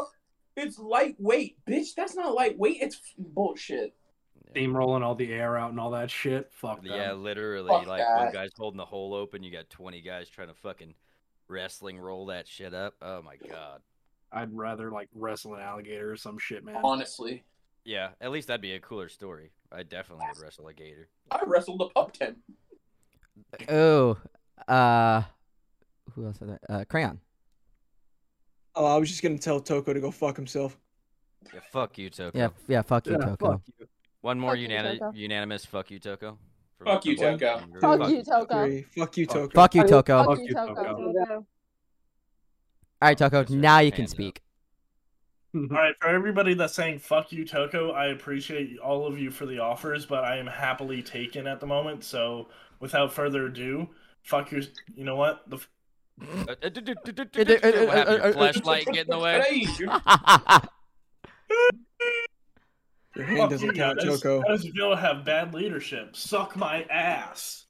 it's lightweight, bitch. That's not lightweight. It's f- bullshit. Steamrolling all the air out and all that shit. Fuck that. Yeah, literally. Fuck like one guy's holding the hole open, you got twenty guys trying to fucking wrestling roll that shit up. Oh my god. I'd rather like wrestle an alligator or some shit, man. Honestly, Yeah, at least that'd be a cooler story. I definitely would wrestle a gator. I wrestled a pup tent. Oh, uh, who else? Had that? Uh, Crayon. Oh, I was just gonna tell Toko to go fuck himself. Yeah, fuck you, Toko. Yeah, yeah. Fuck you, Yeah, Toko. fuck you. One more Fuck unani- Toko. unanimous fuck you, Toko. Fuck you, Toko. Fuck you, Toko. Fuck you, Toko. Fuck you, Toko. Fuck Fuck you, you, Toko. Toko. Toko. All right, Toko. Now you can speak. All right, for everybody that's saying "fuck you, Toko," I appreciate all of you for the offers, but I am happily taken at the moment. So, without further ado, fuck your. You know what? The Flashlight get in the way? Your hand doesn't you, count, guys. Choco. Those Villa have bad leadership. Suck my ass.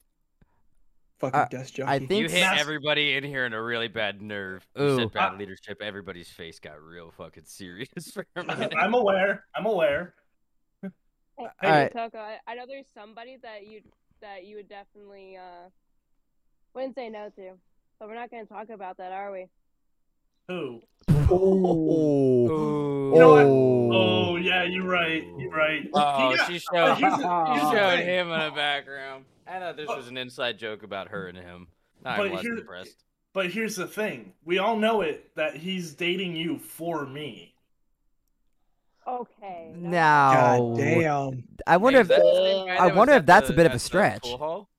Fucking Uh, desk jockey. I think You hit everybody in here in a really bad nerve. You said bad leadership. Everybody's face got real fucking serious for a minute. I'm aware. I'm aware. Hey, Alright. Toko, I, I know there's somebody that you that you would definitely uh wouldn't say no to, but we're not going to talk about that, are we? Who? Oh. You know? Oh. Oh yeah, you're right. You're right. Oh, He got- she showed, here's the- she showed him in the background. I thought this oh. was an inside joke about her and him. I But wasn't here- impressed. But here's the thing: we all know it that he's dating you for me. Okay. Now, God damn. I wonder Hey, if is that the same guy I wonder if that's the- a bit of a stretch. pool hall?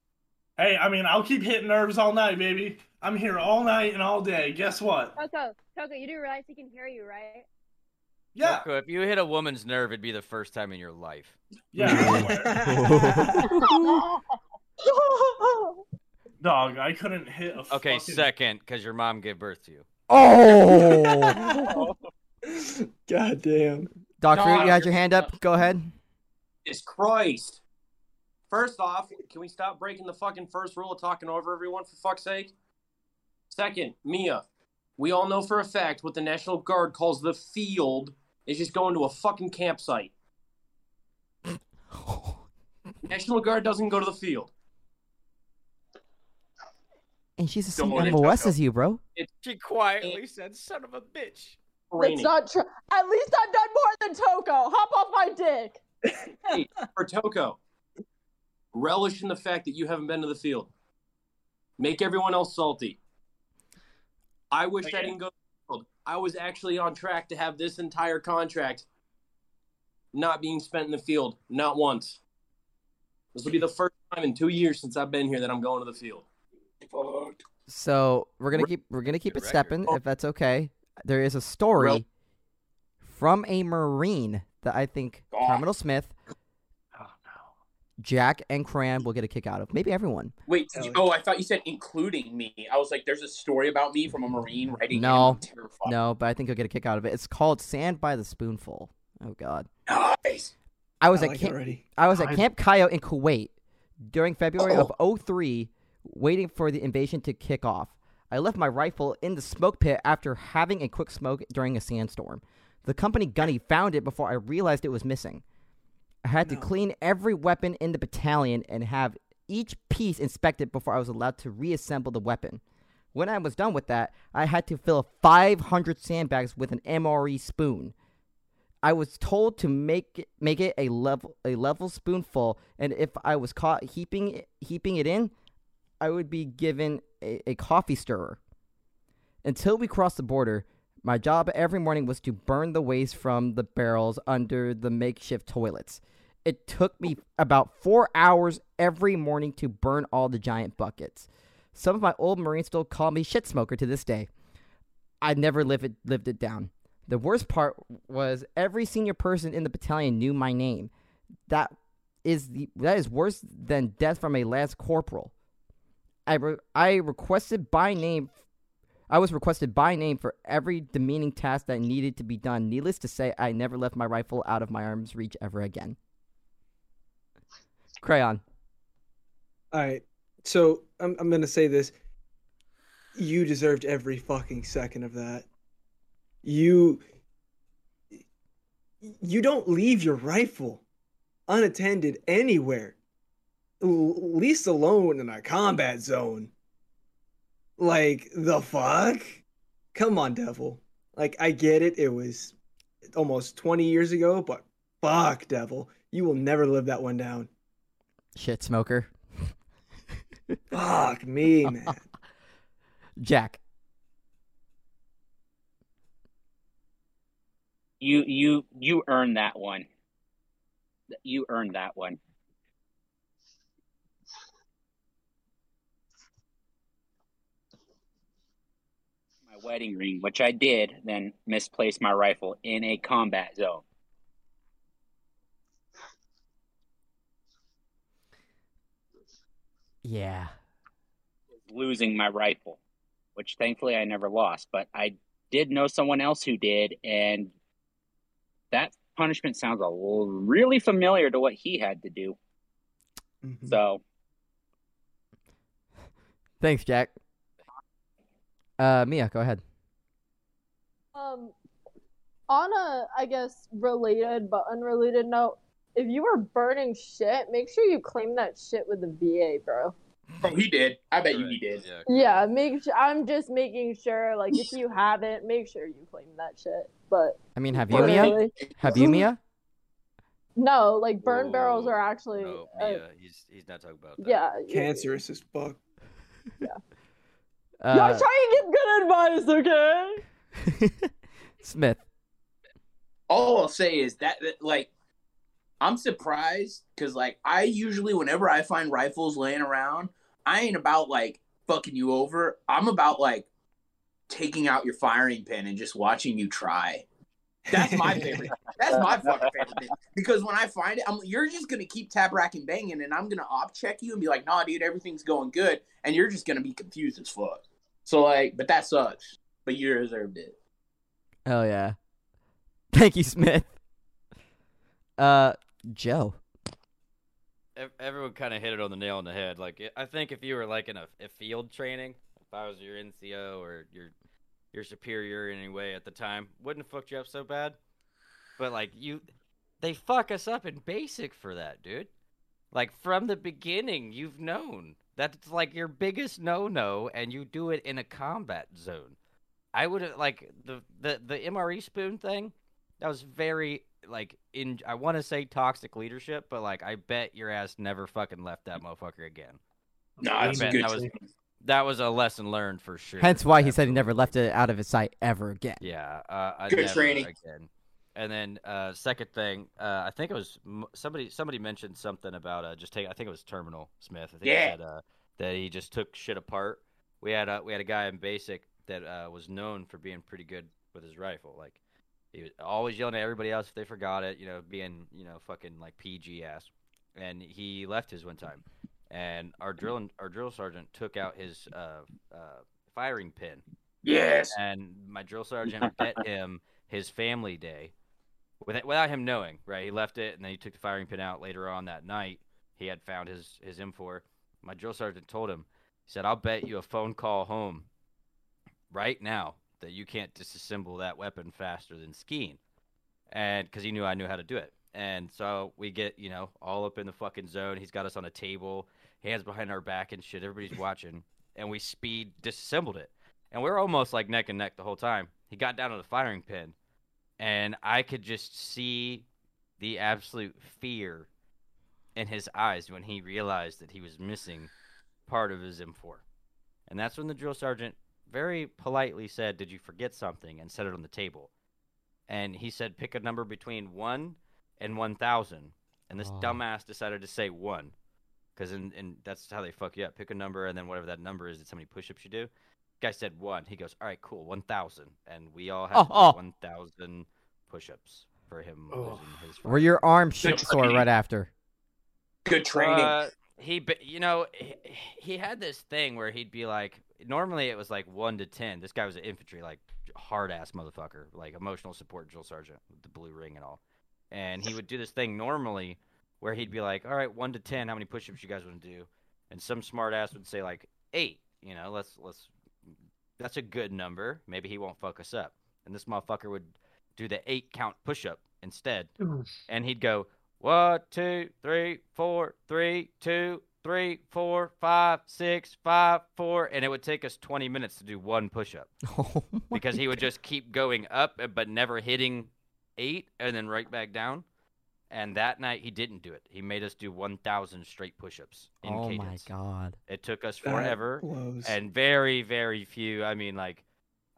Hey, I mean, I'll keep hitting nerves all night, baby. I'm here all night and all day. Guess what? Toko, Toko, you do realize he can hear you, right? Yeah, Marco, if you hit a woman's nerve, it'd be the first time in your life. yeah. Dog, I couldn't hit a. Okay, fucking... second, because your mom gave birth to you. Oh. God damn. Doc No, you had your hand up. Go ahead. Jesus Christ. First off, can we stop breaking the fucking first rule of talking over everyone for fuck's sake? Second, Mia, we all know for a fact what the National Guard calls the field is just going to a fucking campsite. National Guard doesn't go to the field. And she's the same worry, MOS Toko. as you, bro. She quietly said, "Son of a bitch." It's not true. At least I've done more than Toko. Hop off my dick. Hey, for Toko, relish in the fact that you haven't been to the field. Make everyone else salty. I wish I didn't go to the field. I was actually on track to have this entire contract not being spent in the field, not once. This will be the first time in two years since I've been here that I'm going to the field. So we're gonna keep we're gonna keep it record. stepping, if that's okay. There is a story from a Marine that I think God. Terminal Smith, no. Jack, and Cram will get a kick out of. Maybe everyone. Wait, did you, oh, I thought you said including me. I was like, there's a story about me from a Marine writing. No. No, but I think you'll get a kick out of it. It's called Sand by the Spoonful. Oh God. Nice. I was I at like camp, already. I was at I- Camp Coyote in Kuwait during February of 03, waiting for the invasion to kick off. I left my rifle in the smoke pit after having a quick smoke during a sandstorm. The company gunny found it before I realized it was missing. I had to clean every weapon in the battalion and have each piece inspected before I was allowed to reassemble the weapon. When I was done with that, I had to fill 500 sandbags with an MRE spoon. I was told to make it, make it a level a level spoonful, and if I was caught heaping it, heaping it in, I would be given a, a coffee stirrer. Until we crossed the border, my job every morning was to burn the waste from the barrels under the makeshift toilets. It took me about four hours every morning to burn all the giant buckets. Some of my old Marines still call me shit smoker to this day. I never lived it, lived it down. The worst part was every senior person in the battalion knew my name. That is the that is worse than death from a lance corporal. I re- I requested by name. I was requested by name for every demeaning task that needed to be done. Needless to say, I never left my rifle out of my arm's reach ever again. Crayon. All right. So I'm I'm gonna say this. You deserved every fucking second of that. You you don't leave your rifle unattended anywhere. Least alone in a combat zone. Like the fuck? Come on, devil. Like I get it. It was almost 20 years ago, but fuck, devil. You will never live that one down. Shit smoker. Fuck me, man. Jack. You you you earned that one. You earned that one. Wedding ring, which I did, then misplaced my rifle in a combat zone. Yeah. Losing my rifle, which thankfully I never lost, but I did know someone else who did, and that punishment sounds a little, really familiar to what he had to do. Mm-hmm. So Thanks, Jack. Uh, Mia, go ahead. Um, on a, I guess, related but unrelated note, if you were burning shit, make sure you claim that shit with the VA, bro. Oh, he did. I bet you he did. Yeah, make. Sure, I'm just making sure, like, if you haven't, make sure you claim that shit. But I mean, have you, Mia? Really? Have you, Mia? no, like, burn barrels are actually. No, uh, Mia, he's he's not talking about that. yeah. Cancerous as fuck. Uh, Y'all try and get good advice, okay? Smith. all I'll say is that, that, like I'm surprised because like I usually whenever I find rifles laying around, I ain't about like fucking you over. I'm about like taking out your firing pin and just watching you try. That's my favorite. That's my fucking favorite thing. Because when I find it, I'm you're just gonna keep tap racking banging, and I'm gonna op check you and be like, "Nah, dude, everything's going good," and you're just gonna be confused as fuck. So like, but that sucks. But you deserved it. Oh yeah. Thank you, Smith. Uh, Joe. Everyone kind of hit it on the nail on the head. Like I think if you were like in a, a field training, if I was your NCO or your your superior in any way at the time, wouldn't have fucked you up so bad. But like you, they fuck us up in basic for that, dude. Like from the beginning, you've known that's like your biggest no-no, and you do it in a combat zone. I would have like the the the MRE spoon thing. That was very like in. I want to say toxic leadership, but like I bet your ass never fucking left that motherfucker again. Nah, I a bet good that was training. that was a lesson learned for sure. Hence why he said he never left it out of his sight ever again. Yeah, uh, I Good never training. again. And then uh, second thing, uh, I think it was somebody somebody mentioned something about uh, just take. I think it was Terminal Smith. I think Yeah. said uh, that he just took shit apart. We had a we had a guy in basic that uh, was known for being pretty good with his rifle. Like he was always yelling at everybody else if they forgot it. You know, being you know fucking like PG ass. And he left his one time, and our drill our drill sergeant took out his uh, uh, firing pin. Yes. And my drill sergeant bet him his family day, without, without him knowing. Right, he left it, and then he took the firing pin out later on that night. He had found his his M4. My drill sergeant told him, he said, "I'll bet you a phone call home right now that you can't disassemble that weapon faster than Skeen," and because he knew I knew how to do it. And so we get, you know, all up in the fucking zone. He's got us on a table, hands behind our back and shit. Everybody's watching, and we speed disassembled it. And we're almost like neck and neck the whole time. He got down to the firing pin, and I could just see the absolute fear in his eyes when he realized that he was missing part of his M4. And that's when the drill sergeant very politely said, Did you forget something? and set it on the table. And he said, Pick a number between 1 and 1,000. And this Oh. dumbass decided to say 1. Because in, in, that's how they fuck you up. Pick a number, and then whatever that number is, it's how many push ups you do. Guy said 1. He goes, All right, cool, 1,000. And we all had Oh, oh. 1,000 push ups for him Oh. his Were your arms Good shit sore right after? Good training. Uh, he, you know, he, he had this thing where he'd be like, normally it was like one to ten. This guy was an infantry, like hard ass motherfucker, like emotional support drill sergeant with the blue ring and all. And he would do this thing normally where he'd be like, all right, one to ten, how many push-ups you guys want to do? And some smart ass would say like eight. You know, let's let's. That's a good number. Maybe he won't fuck us up. And this motherfucker would do the eight count push-up instead and he'd go one, two, three, four, three, two, three, four, five, six, five, four, and it would take us twenty minutes to do one push-up Oh because he would just keep going up but never hitting eight and then right back down. And that night he didn't do it. He made us do one thousand straight push-ups in Oh my god. It took us That forever blows. and very very few. I mean, like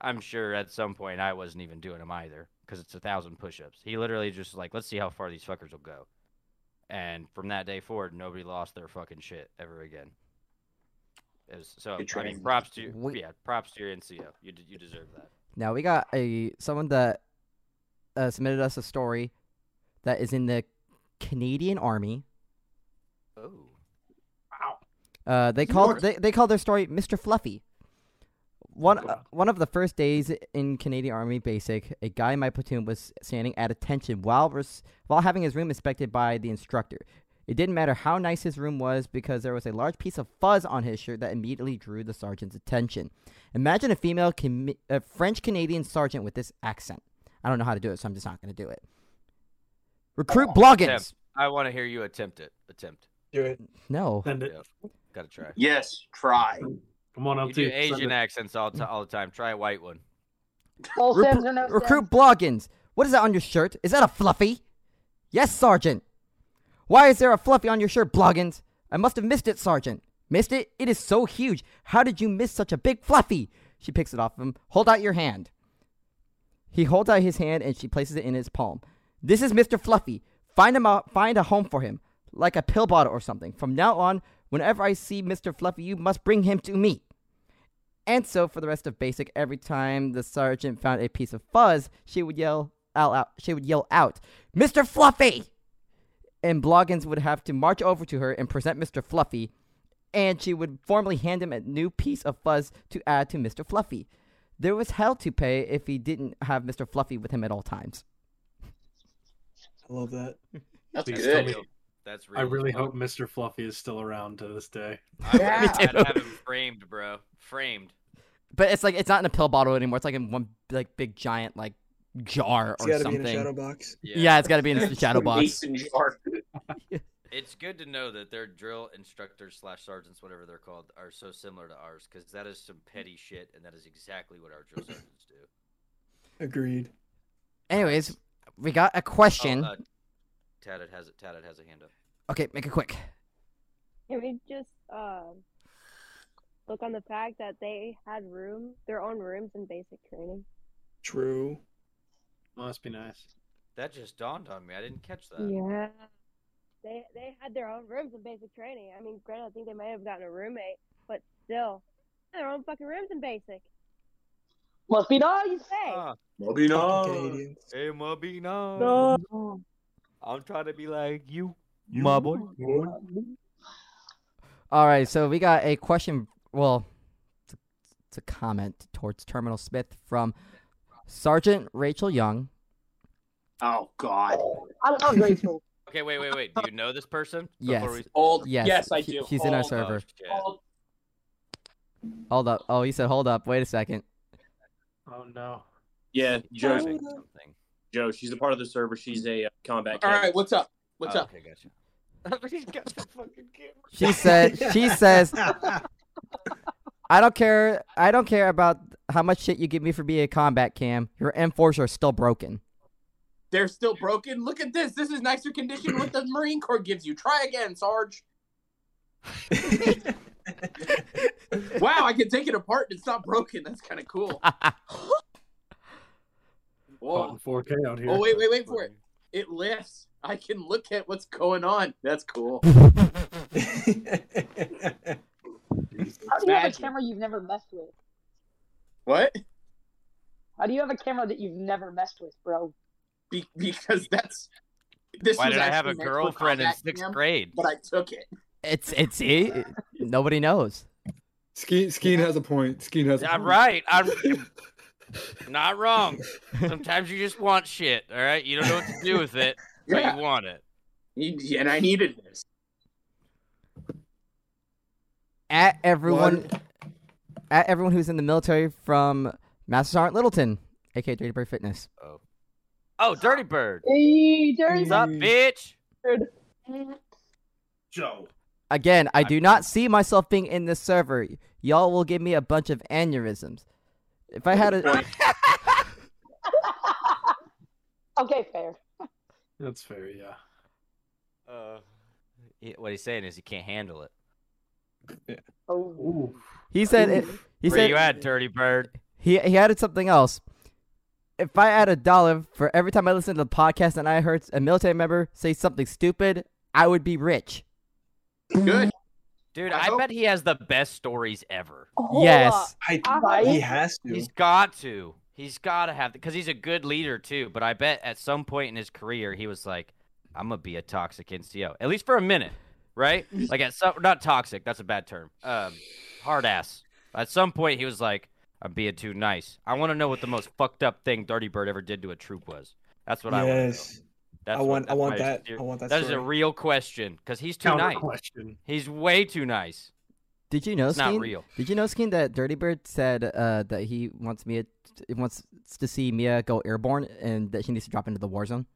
I'm sure at some point I wasn't even doing them either because it's a thousand push-ups. He literally just like, let's see how far these fuckers will go. And from that day forward, nobody lost their fucking shit ever again. It was, so I mean, props to you. We- Yeah, props to your NCO. You d- you deserve that. Now we got a someone that uh, submitted us a story that is in the Canadian Army. Oh. Uh, they called they, they called their story Mr. Fluffy. One uh, one of the first days in Canadian Army Basic, a guy in my platoon was standing at attention while res- while having his room inspected by the instructor. It didn't matter how nice his room was because there was a large piece of fuzz on his shirt that immediately drew the sergeant's attention. Imagine a female com- a French Canadian sergeant with this accent. I don't know how to do it, so I'm just not going to do it. Recruit bloggins. Attempt. I want to hear you attempt it. Attempt. Do it. No. Send it. Yep. Gotta try. Yes, try. Come on, You LT. do send Asian it. accents all, t- all the time. Try a white one. Full Rep- sims or no recruit bloggins. What is that on your shirt? Is that a fluffy? Yes, Sergeant. Why is there a fluffy on your shirt, bloggins? I must have missed it, Sergeant. Missed it? It is so huge. How did you miss such a big fluffy? She picks it off him. Hold out your hand. He holds out his hand and she places it in his palm. This is Mr. Fluffy. Find him out. Find a home for him, like a pill bottle or something. From now on, whenever I see Mr. Fluffy, you must bring him to me. And so for the rest of basic, every time the sergeant found a piece of fuzz, she would yell out, out she would yell out, "Mr. Fluffy!" And Bloggins would have to march over to her and present Mr. Fluffy, and she would formally hand him a new piece of fuzz to add to Mr. Fluffy. There was hell to pay if he didn't have Mr. Fluffy with him at all times. I love that. That's Please good. me- That's real. I really fuck. hope Mr. Fluffy is still around to this day. I would Yeah. have Me have him framed, bro. Framed. But it's like it's not in a pill bottle anymore. It's like in one like big giant like jar It's or got to be something. in a shadow box. Yeah, it's got to be in a shadow box. Jar. It's good to know that their drill instructors slash sergeants, whatever they're called, are so similar to ours because that is some petty shit, and that is exactly what our drill sergeants do. Agreed. Anyways, we got a question. Oh, uh, Tatted has it. Tatted has a hand up. Okay, make it quick. Can we just um look on the fact that they had room, their own rooms in basic training? True. Must be nice. That just dawned on me. I didn't catch that. Yeah. They they had their own rooms in basic training. I mean, granted, I think they might have gotten a roommate, but still, their own fucking rooms in basic. Must be nice. Hey. Ah, Maybe Fucking not. Canadians. hey, my be nice. No. I'm trying to be like you, my boy. All right, so we got a question. Well, it's a, it's a comment towards Terminal Smith from Sergeant Rachel Young. Oh God. I'm ungrateful. Okay, wait, wait, wait. Do you know this person? Yes. Before we- Old. Yes, Yes, I she- do. she's in our server. Hold- Hold up. Oh, he said, hold up. Wait a second. Oh no. Yeah, Joe. Something. Joe. She's a part of the server. She's a uh, combat. All cadet. right, what's up? What's Oh, up? Okay, gotcha. He's got the fucking camera. She said, she says, I don't care. I don't care about how much shit you give me for being a combat cam. Your M4s are still broken. They're still broken. Look at this. This is nicer condition what the Marine Corps gives you. Try again, Sarge. Wow, I can take it apart and it's not broken. That's kind of cool. Whoa. Caught in 4K out here. Oh wait, wait, wait for it. It lifts. I can look at what's going on. That's cool. How do you have a camera you've never messed with? What? How do you have a camera that you've never messed with, bro? Be- because that's this Why was did I have a actually meant for girlfriend in sixth cam, grade? But I took it. It's, it's, see? Nobody knows. Skeen, Skeen has a point. Skeen has a I'm point. right. I'm not wrong. Sometimes you just want shit. All right, you don't know what to do with it, but you want it. You- And I needed this. At everyone, at everyone who's in the military from Master Sergeant Littleton, aka Dirty Bird Fitness. Oh, oh, Dirty Bird. Hey, dirty What's up, bitch? Joe. Again, I do not see myself being in this server. Y'all will give me a bunch of aneurysms. If I had a, Okay, fair. That's fair, yeah. Uh, he- what he's saying is he can't handle it. Oh. he said, it, he Where said, you at, Dirty Bird? he he added something else. If I add a dollar for every time I listen to the podcast and I heard a military member say something stupid, I would be rich. Good. Dude, I I, bet he has the best stories ever. Hold Yes. I, I- he has to. He's got to. He's got to have because he's a good leader too. But I bet at some point in his career he was like, "I'm gonna be a toxic NCO at least for a minute, right? like at some not toxic. That's a bad term. Um, hard ass. At some point he was like, "I'm being too nice. I want to know what the most fucked up thing Dirty Bird ever did to a troop was. That's what I want. to know. Yes. That's I what- want. I want that. sincere- I want that. That is a real question because he's too Counter nice. question. He's way too nice. Did you know, It's not real. Did you know, Skeen, that Dirty Bird said uh, that he wants Mia he wants to see Mia go airborne and that she needs to drop into the war zone?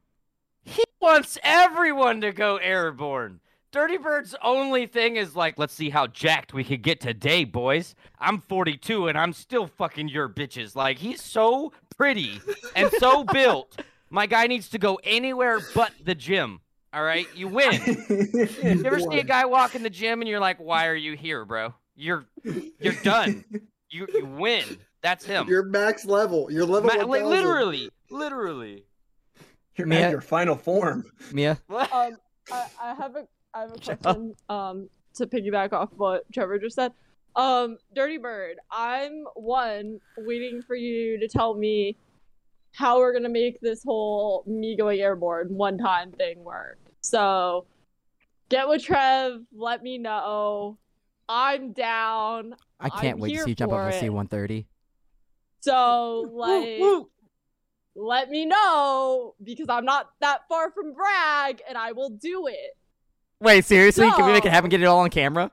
He wants everyone to go airborne. Dirty Bird's only thing is like, let's see how jacked we could get today, boys. I'm 42 and I'm still fucking your bitches. Like, he's so pretty and so built. My guy needs to go anywhere but the gym. All right, you win. You ever see a guy walk in the gym and you're like, why are you here, bro? You're you're done. You you win. That's him. You're max level. You're level Ma- like 1000. literally, literally. You're Mia- at your final form. Mia? um, I, I have a I have a question. Um, to piggyback off what Trevor just said. Um, Dirty Bird, I'm one waiting for you to tell me how we're gonna make this whole me going airborne one time thing work. So, get with Trev. Let me know. I'm down. I can't I'm wait to see you jump for over it. C one thirty. So like, let me know because I'm not that far from Bragg and I will do it. Wait, seriously? Can we make it happen? Get it all on camera?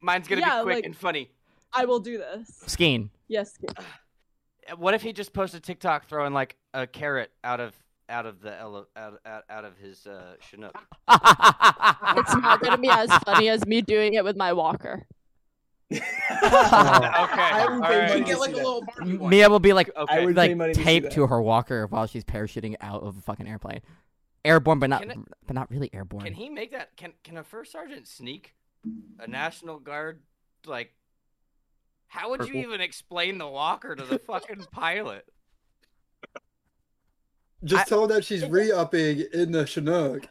Mine's gonna Yeah, be quick like- and funny. I will do this. Skeen. Yes. What if he just posted TikTok throwing like a carrot out of out of the ele- out, out, out of his uh, Chinook? It's not gonna be as funny as me doing it with my walker. okay, I would all pay right. get like a little Barbie. Mia will be like Okay. I would like money to taped to her walker while she's parachuting out of a fucking airplane. Airborne, but not it- but not really airborne. Can he make that? Can can a first sergeant sneak a National Guard like? How would you even explain the walker to the fucking pilot? Just I- tell her that she's re-upping in the Chinook,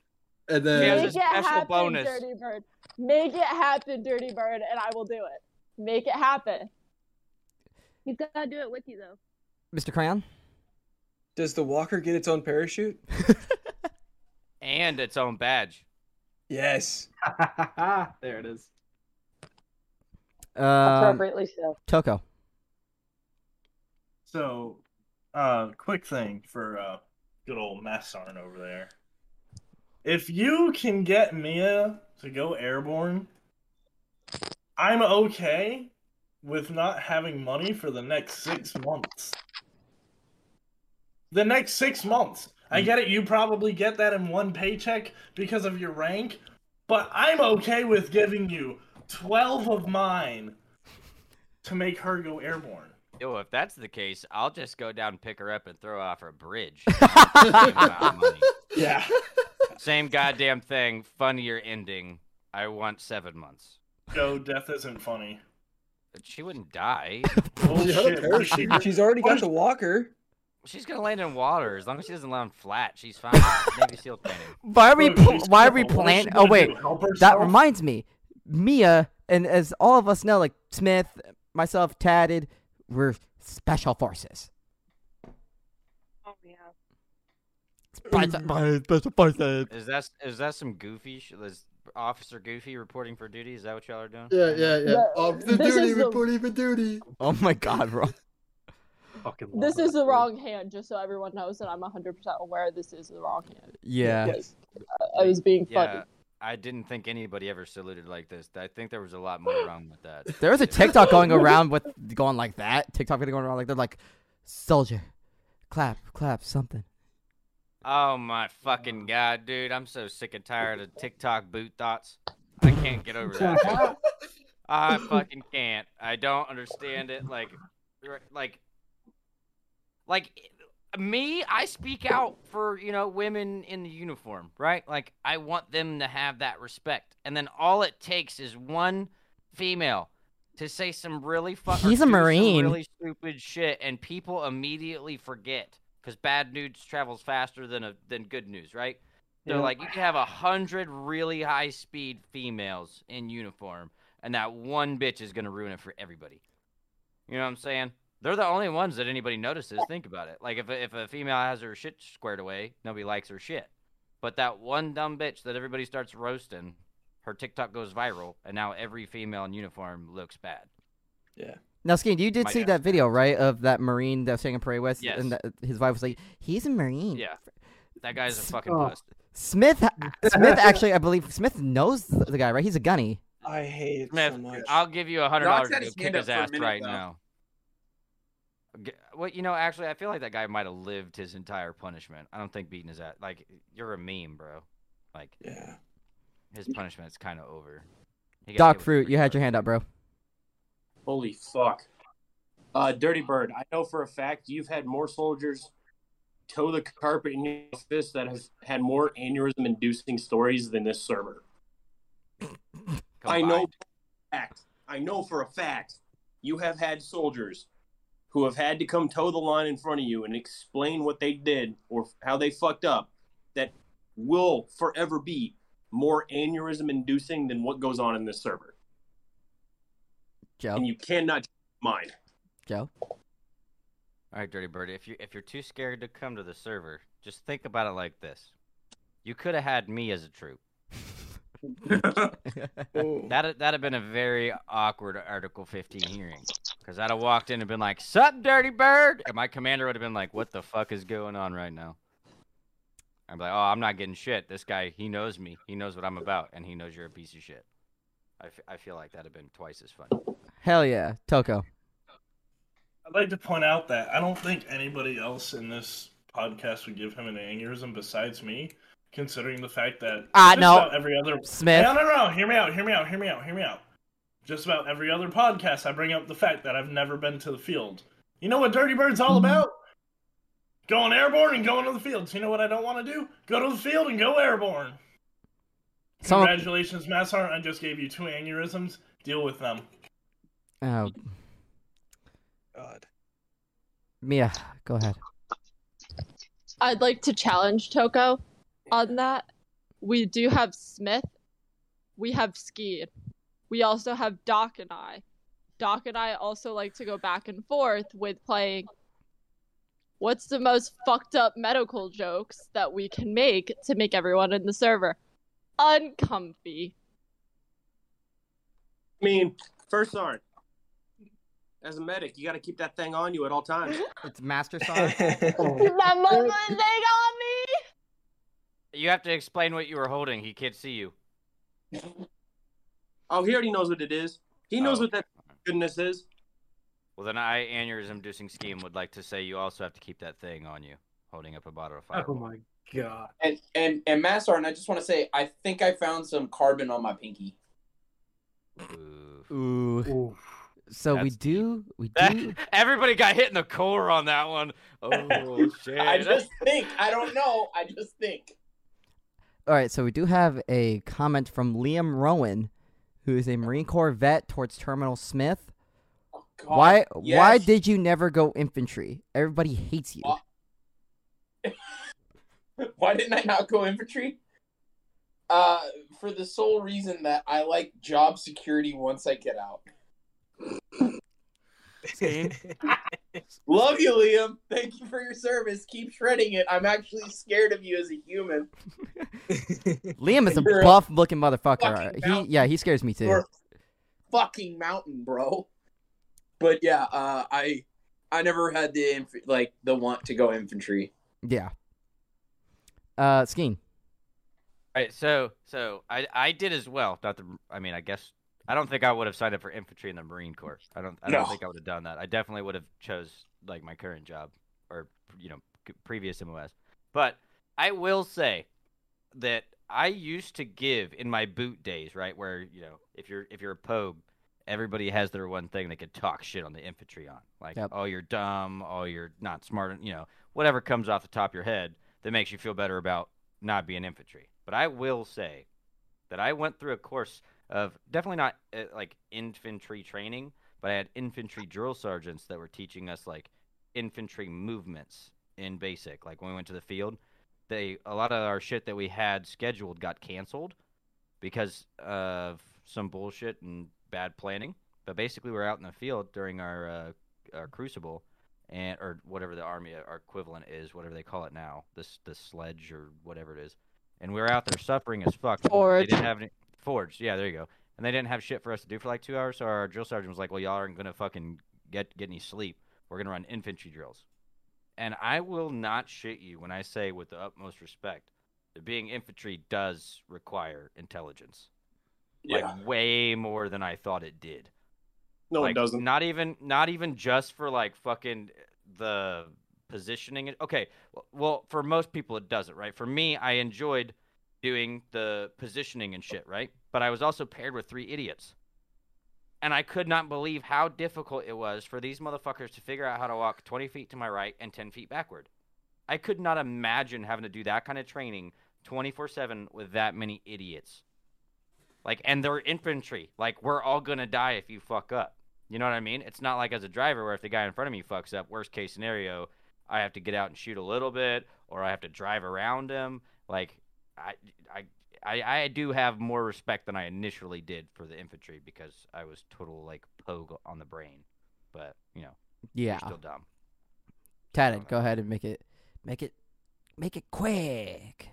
and then Yeah, Make There's it a special happen, bonus. Dirty Bird. Make it happen, Dirty Bird, and I will do it. Make it happen. He's gotta do it with you though. Mr. Crayon? Does the walker get its own parachute? And its own badge. Yes. there it is. Um, Appropriately so. Toko. So, uh, quick thing for uh, good old Massarn over there. If you can get Mia to go airborne, I'm okay with not having money for the next six months. The next six months. I get it, you probably get that in one paycheck because of your rank, but I'm okay with giving you 12 of mine to make her go airborne. Yo, if that's the case, I'll just go down, pick her up, and throw her off a bridge. Same amount of money. Yeah. Same goddamn thing. Funnier ending. I want seven months. No, death isn't funny. But she wouldn't die. Oh She shit! She's already got the walker. She's gonna land in water. As long as she doesn't land flat, she's fine. Navy SEAL training. Why are we Look, pl- why are we crippled. What's planning? Oh wait, that reminds me. Mia and as all of us know, like Smith, myself, Tatted, we're special forces. Oh yeah. Special forces. Is that is that some goofy? Sh- is Officer Goofy reporting for duty? Is that what y'all are doing? yeah, yeah, yeah. Yeah, Off the this duty, is the- reporting for duty. Oh my god, bro. Fucking This is the wrong hand, just so everyone knows that I'm 100% aware this is the wrong hand. Yeah. Yes. I was being funny. Yeah, I didn't think anybody ever saluted like this. I think there was a lot more wrong with that. There was a TikTok going around with going like that. TikTok video going around like they're like, soldier, clap, clap, something. Oh my fucking god, dude! I'm so sick and tired of TikTok boot thoughts. I can't get over that. I fucking can't. I don't understand it. Like, like, like me. I speak out for you know women in the uniform, right? Like, I want them to have that respect. And then all it takes is one female to say some really fuck. or He's a Marine. Really stupid shit, and people immediately forget because bad news travels faster than a than good news, right? So Yeah. like you can have a hundred really high speed females in uniform, and that one bitch is gonna ruin it for everybody. You know what I'm saying? They're the only ones that anybody notices. Think about it. Like if a, if a female has her shit squared away, nobody likes her shit. But that one dumb bitch that everybody starts roasting, her TikTok goes viral, and now every female in uniform looks bad. Yeah. Now, Skeen, you did My see ass. that video, right, of that Marine that was taking parade with, Yes. and that, his wife was like, "He's a Marine." Yeah, that guy's a fucking oh. bust. Smith, Smith actually, I believe Smith knows the, the guy, right? He's a gunny. I hate it Smith, so much. I'll give you a hundred dollars had to his kick his ass minute, right though. now. G- Well, you know, actually, I feel like that guy might have lived his entire punishment. I don't think beating his ass. Like, you're a meme, bro. Like, Yeah. his punishment's kind of over. Doc Fruit, you had your hand up, bro. Holy fuck. Uh, Dirty Bird, I know for a fact you've had more soldiers toe the carpet in your office that have had more aneurysm inducing stories than this server. I know Combined. for a fact. I know for a fact you have had soldiers who have had to come toe the line in front of you and explain what they did or how they fucked up that will forever be more aneurysm inducing than what goes on in this server. Joe, And you cannot mind. Joe. All right, Dirty Birdie. If you if you're too scared to come to the server, just think about it like this: you could have had me as a troop. Ooh. That that'd have been a very awkward Article 15 hearing, because I'd have walked in and been like, "Sup, Dirty Bird," and my commander would have been like, "What the fuck is going on right now?" I'd be like, "Oh, I'm not getting shit. This guy, he knows me. He knows what I'm about, and he knows you're a piece of shit." I, f- I feel like that'd have been twice as funny. Hell yeah, Toko. I'd like to point out that I don't think anybody else in this podcast would give him an aneurysm besides me, considering the fact that Ah, just no. about every other Smith. No, no, no. Hear me out. Hear me out. Hear me out. Hear me out. Just about every other podcast, I bring up the fact that I've never been to the field. You know what Dirty Bird's all about? Going airborne and going to the fields. You know what I don't want to do? Go to the field and go airborne. Some- Congratulations, Massart. I just gave you two aneurysms. Deal with them. Oh, God. Mia, go ahead. I'd like to challenge Toko on that. We do have Smith. We have Ski. We also have Doc and I. Doc and I also like to go back and forth with playing what's the most fucked up medical jokes that we can make to make everyone in the server uncomfy. I mean, first sergeant, as a medic, you got to keep that thing on you at all times. It's Master Song. that moment they got me! You have to explain what you were holding. He can't see you. Oh, he already knows what it is. He knows Oh. what that goodness is. Well, then I, aneurysm-inducing Skeen, would like to say you also have to keep that thing on you, holding up a bottle of fire. Oh my god. And and and Massar, and I just want to say, I think I found some carbon on my pinky. Ooh. Ooh. Ooh. So we do, we That- do. everybody got hit in the core on that one. Oh shit! I just think. I don't know. I just think. All right, so we do have a comment from Liam Rowan, who is a Marine Corps vet towards Terminal Smith. Oh, God. Why? Why did you never go infantry? Everybody hates you. Why- Why didn't I not go infantry? Uh, for the sole reason that I like job security once I get out. Love you, Liam. Thank you for your service. Keep shredding it. I'm actually scared of you as a human. Liam is a You're buff-looking motherfucker. He, mountain. yeah, he scares me too. You're a fucking mountain, bro. But yeah, uh, I I never had the inf- like the want to go infantry. Yeah. Uh, Skeen. Right, so so I I did as well. Not the I mean I guess I don't think I would have signed up for infantry in the Marine Corps. I don't I don't No. think I would have done that. I definitely would have chose like my current job or you know previous MOS. But I will say that I used to give in my boot days, right, where you know if you're if you're a pogue, everybody has their one thing they could talk shit on the infantry on, like Yep. oh you're dumb, oh you're not smart, you know whatever comes off the top of your head that makes you feel better about not being infantry. But I will say that I went through a course of definitely not uh, like infantry training, but I had infantry drill sergeants that were teaching us like infantry movements in basic. Like when we went to the field, they a lot of our shit that we had scheduled got canceled because of some bullshit and bad planning. But basically, we're out in the field during our uh, our crucible, and or whatever the army our equivalent is, whatever they call it now, this the sledge or whatever it is. And we were out there suffering as fuck. They didn't have any forge. Yeah, there you go. And they didn't have shit for us to do for like two hours. So our drill sergeant was like, "Well, y'all aren't gonna fucking get get any sleep. We're gonna run infantry drills." And I will not shit you when I say, with the utmost respect, that being infantry does require intelligence. Yeah. Like way more than I thought it did. No, like, it doesn't. Not even not even just for like fucking the positioning. Okay, well for most people it doesn't, right? For me, I enjoyed doing the positioning and shit, right? But I was also paired with three idiots. And I could not believe how difficult it was for these motherfuckers to figure out how to walk 20 feet to my right and 10 feet backward. I could not imagine having to do that kind of training 24 7 with that many idiots. Like, and they're infantry. Like, we're all gonna die if you fuck up. You know what I mean? It's not like as a driver where if the guy in front of me fucks up, worst case scenario, I have to get out and shoot a little bit, or I have to drive around him. Like, I, I, I, I do have more respect than I initially did for the infantry because I was total like pogue on the brain. But you know, Yeah. you're still dumb. Tad, go ahead and make it, make it, make it quick.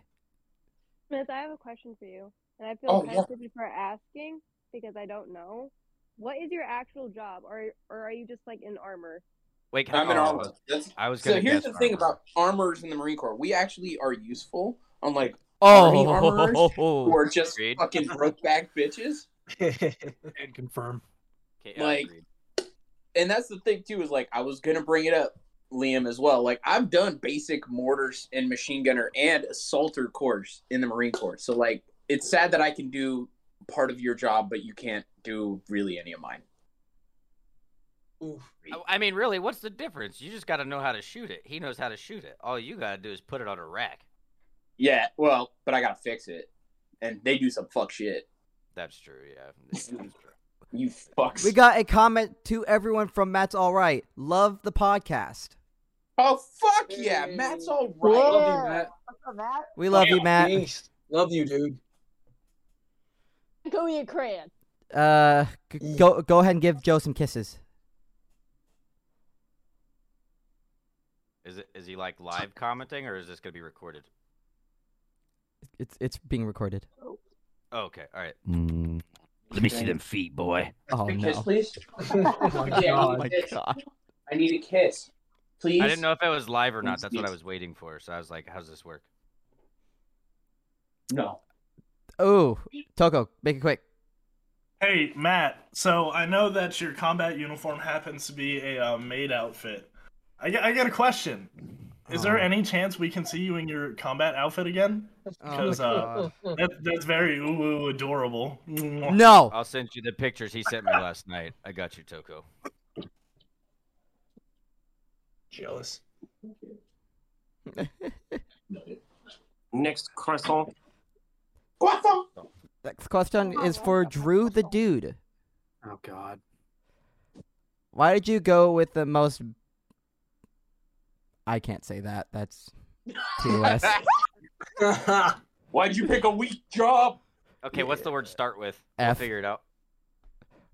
Smith, I have a question for you, and I feel Oh, kind yeah. of stupid for asking because I don't know. What is your actual job, or or are you just like in armor? Wait, can I'm in oh, armor. That's, I was so gonna here's guess the thing about armors in the Marine Corps. We actually are useful, unlike army oh. armorers Oh, who are just Agreed. fucking broke back bitches. And confirm. Okay, yeah, like- agreed. and that's the thing too is like I was gonna bring it up, Liam, as well. Like I've done basic mortars and machine gunner and assaulter course in the Marine Corps. So like it's sad that I can do part of your job, but you can't do really any of mine. Oof. I- I mean, really, what's the difference? You just got to know how to shoot it. He knows how to shoot it. All you got to do is put it on a rack. Yeah, well, but I gotta fix it, and they do some fuck shit. That's true. Yeah, yeah, that's true. You fucks. We got a comment to everyone from Matt's All Right. Love the podcast. oh fuck yeah, Matt's all Love you, Matt. Up, Matt? We love you, Matt. Thanks. Love you, dude. Go eat crayon. Uh, g- go go ahead and give Joe some kisses. Is it? Is he like live commenting, or is this gonna be recorded? It's it's being recorded. Oh, okay, all right. Mm. Let me see them feet, boy. Oh A no! kiss, please. Oh my Oh god. my Kiss. god! I need a kiss, please. I didn't know if it was live or not. Please, That's what I was waiting for. So I was like, "How's this work?" No. Oh, Toko, make it quick. Hey, Matt. So I know that your combat uniform happens to be a uh, maid outfit. I, got- I got a question. Is there Oh. any chance we can see you in your combat outfit again? Oh Because uh, that, that's very ooh, ooh adorable. No. I'll send you the pictures he sent me last night. I got you, Toko. Jealous. Next croissant. Guapo. Next question is for Drew the Dude. Oh god. Why did you go with the most? I can't say that. That's too less. Why'd you pick a weak job? Okay, what's the word to start with? I'll F. figure it out.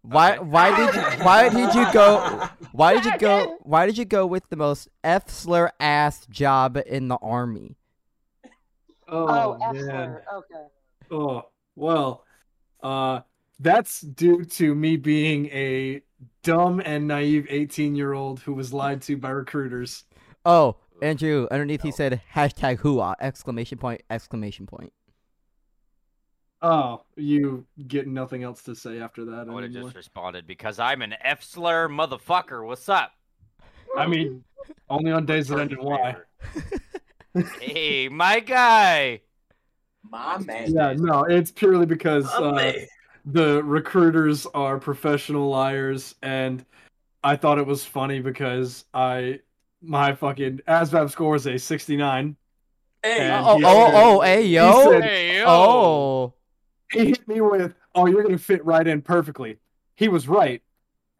Why? Okay. Why did? You, why did you go? Why did you go? Why did you go with the most f slur ass job in the army? Oh, Oh, man. Okay. Oh well, uh, that's due to me being a dumb and naive eighteen-year-old who was lied to by recruiters. Oh, Andrew. Underneath he said hashtag hooah! Exclamation point! Exclamation point. Oh, you get nothing else to say after that I would have anymore. just responded because I'm an F slur motherfucker. What's up? I mean, only on days that end in Y. hey, my guy. My man. Yeah, no, it's purely because uh, the recruiters are professional liars, and I thought it was funny because I my fucking ASVAB score is a sixty-nine. Hey, oh, oh, he oh, oh, hey, he said- Hey, yo. Oh. he hit me with, "Oh, you're gonna fit right in perfectly." He was right,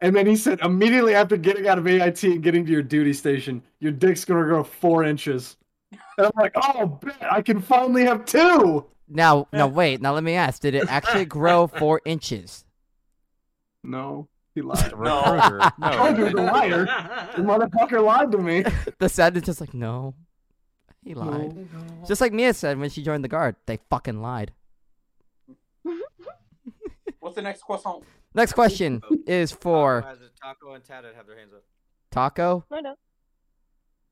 and then he said immediately after getting out of AIT and getting to your duty station, your dick's gonna grow four inches. And I'm like, "Oh, bet I can finally have two. Now, now, wait. Now, let me ask: Did it actually grow four inches? No, he lied. No. I No. told you a liar. The motherfucker lied to me. the sentence just like no, he lied. Just like Mia said when she joined the guard, they fucking lied. What's the next question? Next question is for Taco, Taco and Tatted have their hands up. Taco. I know.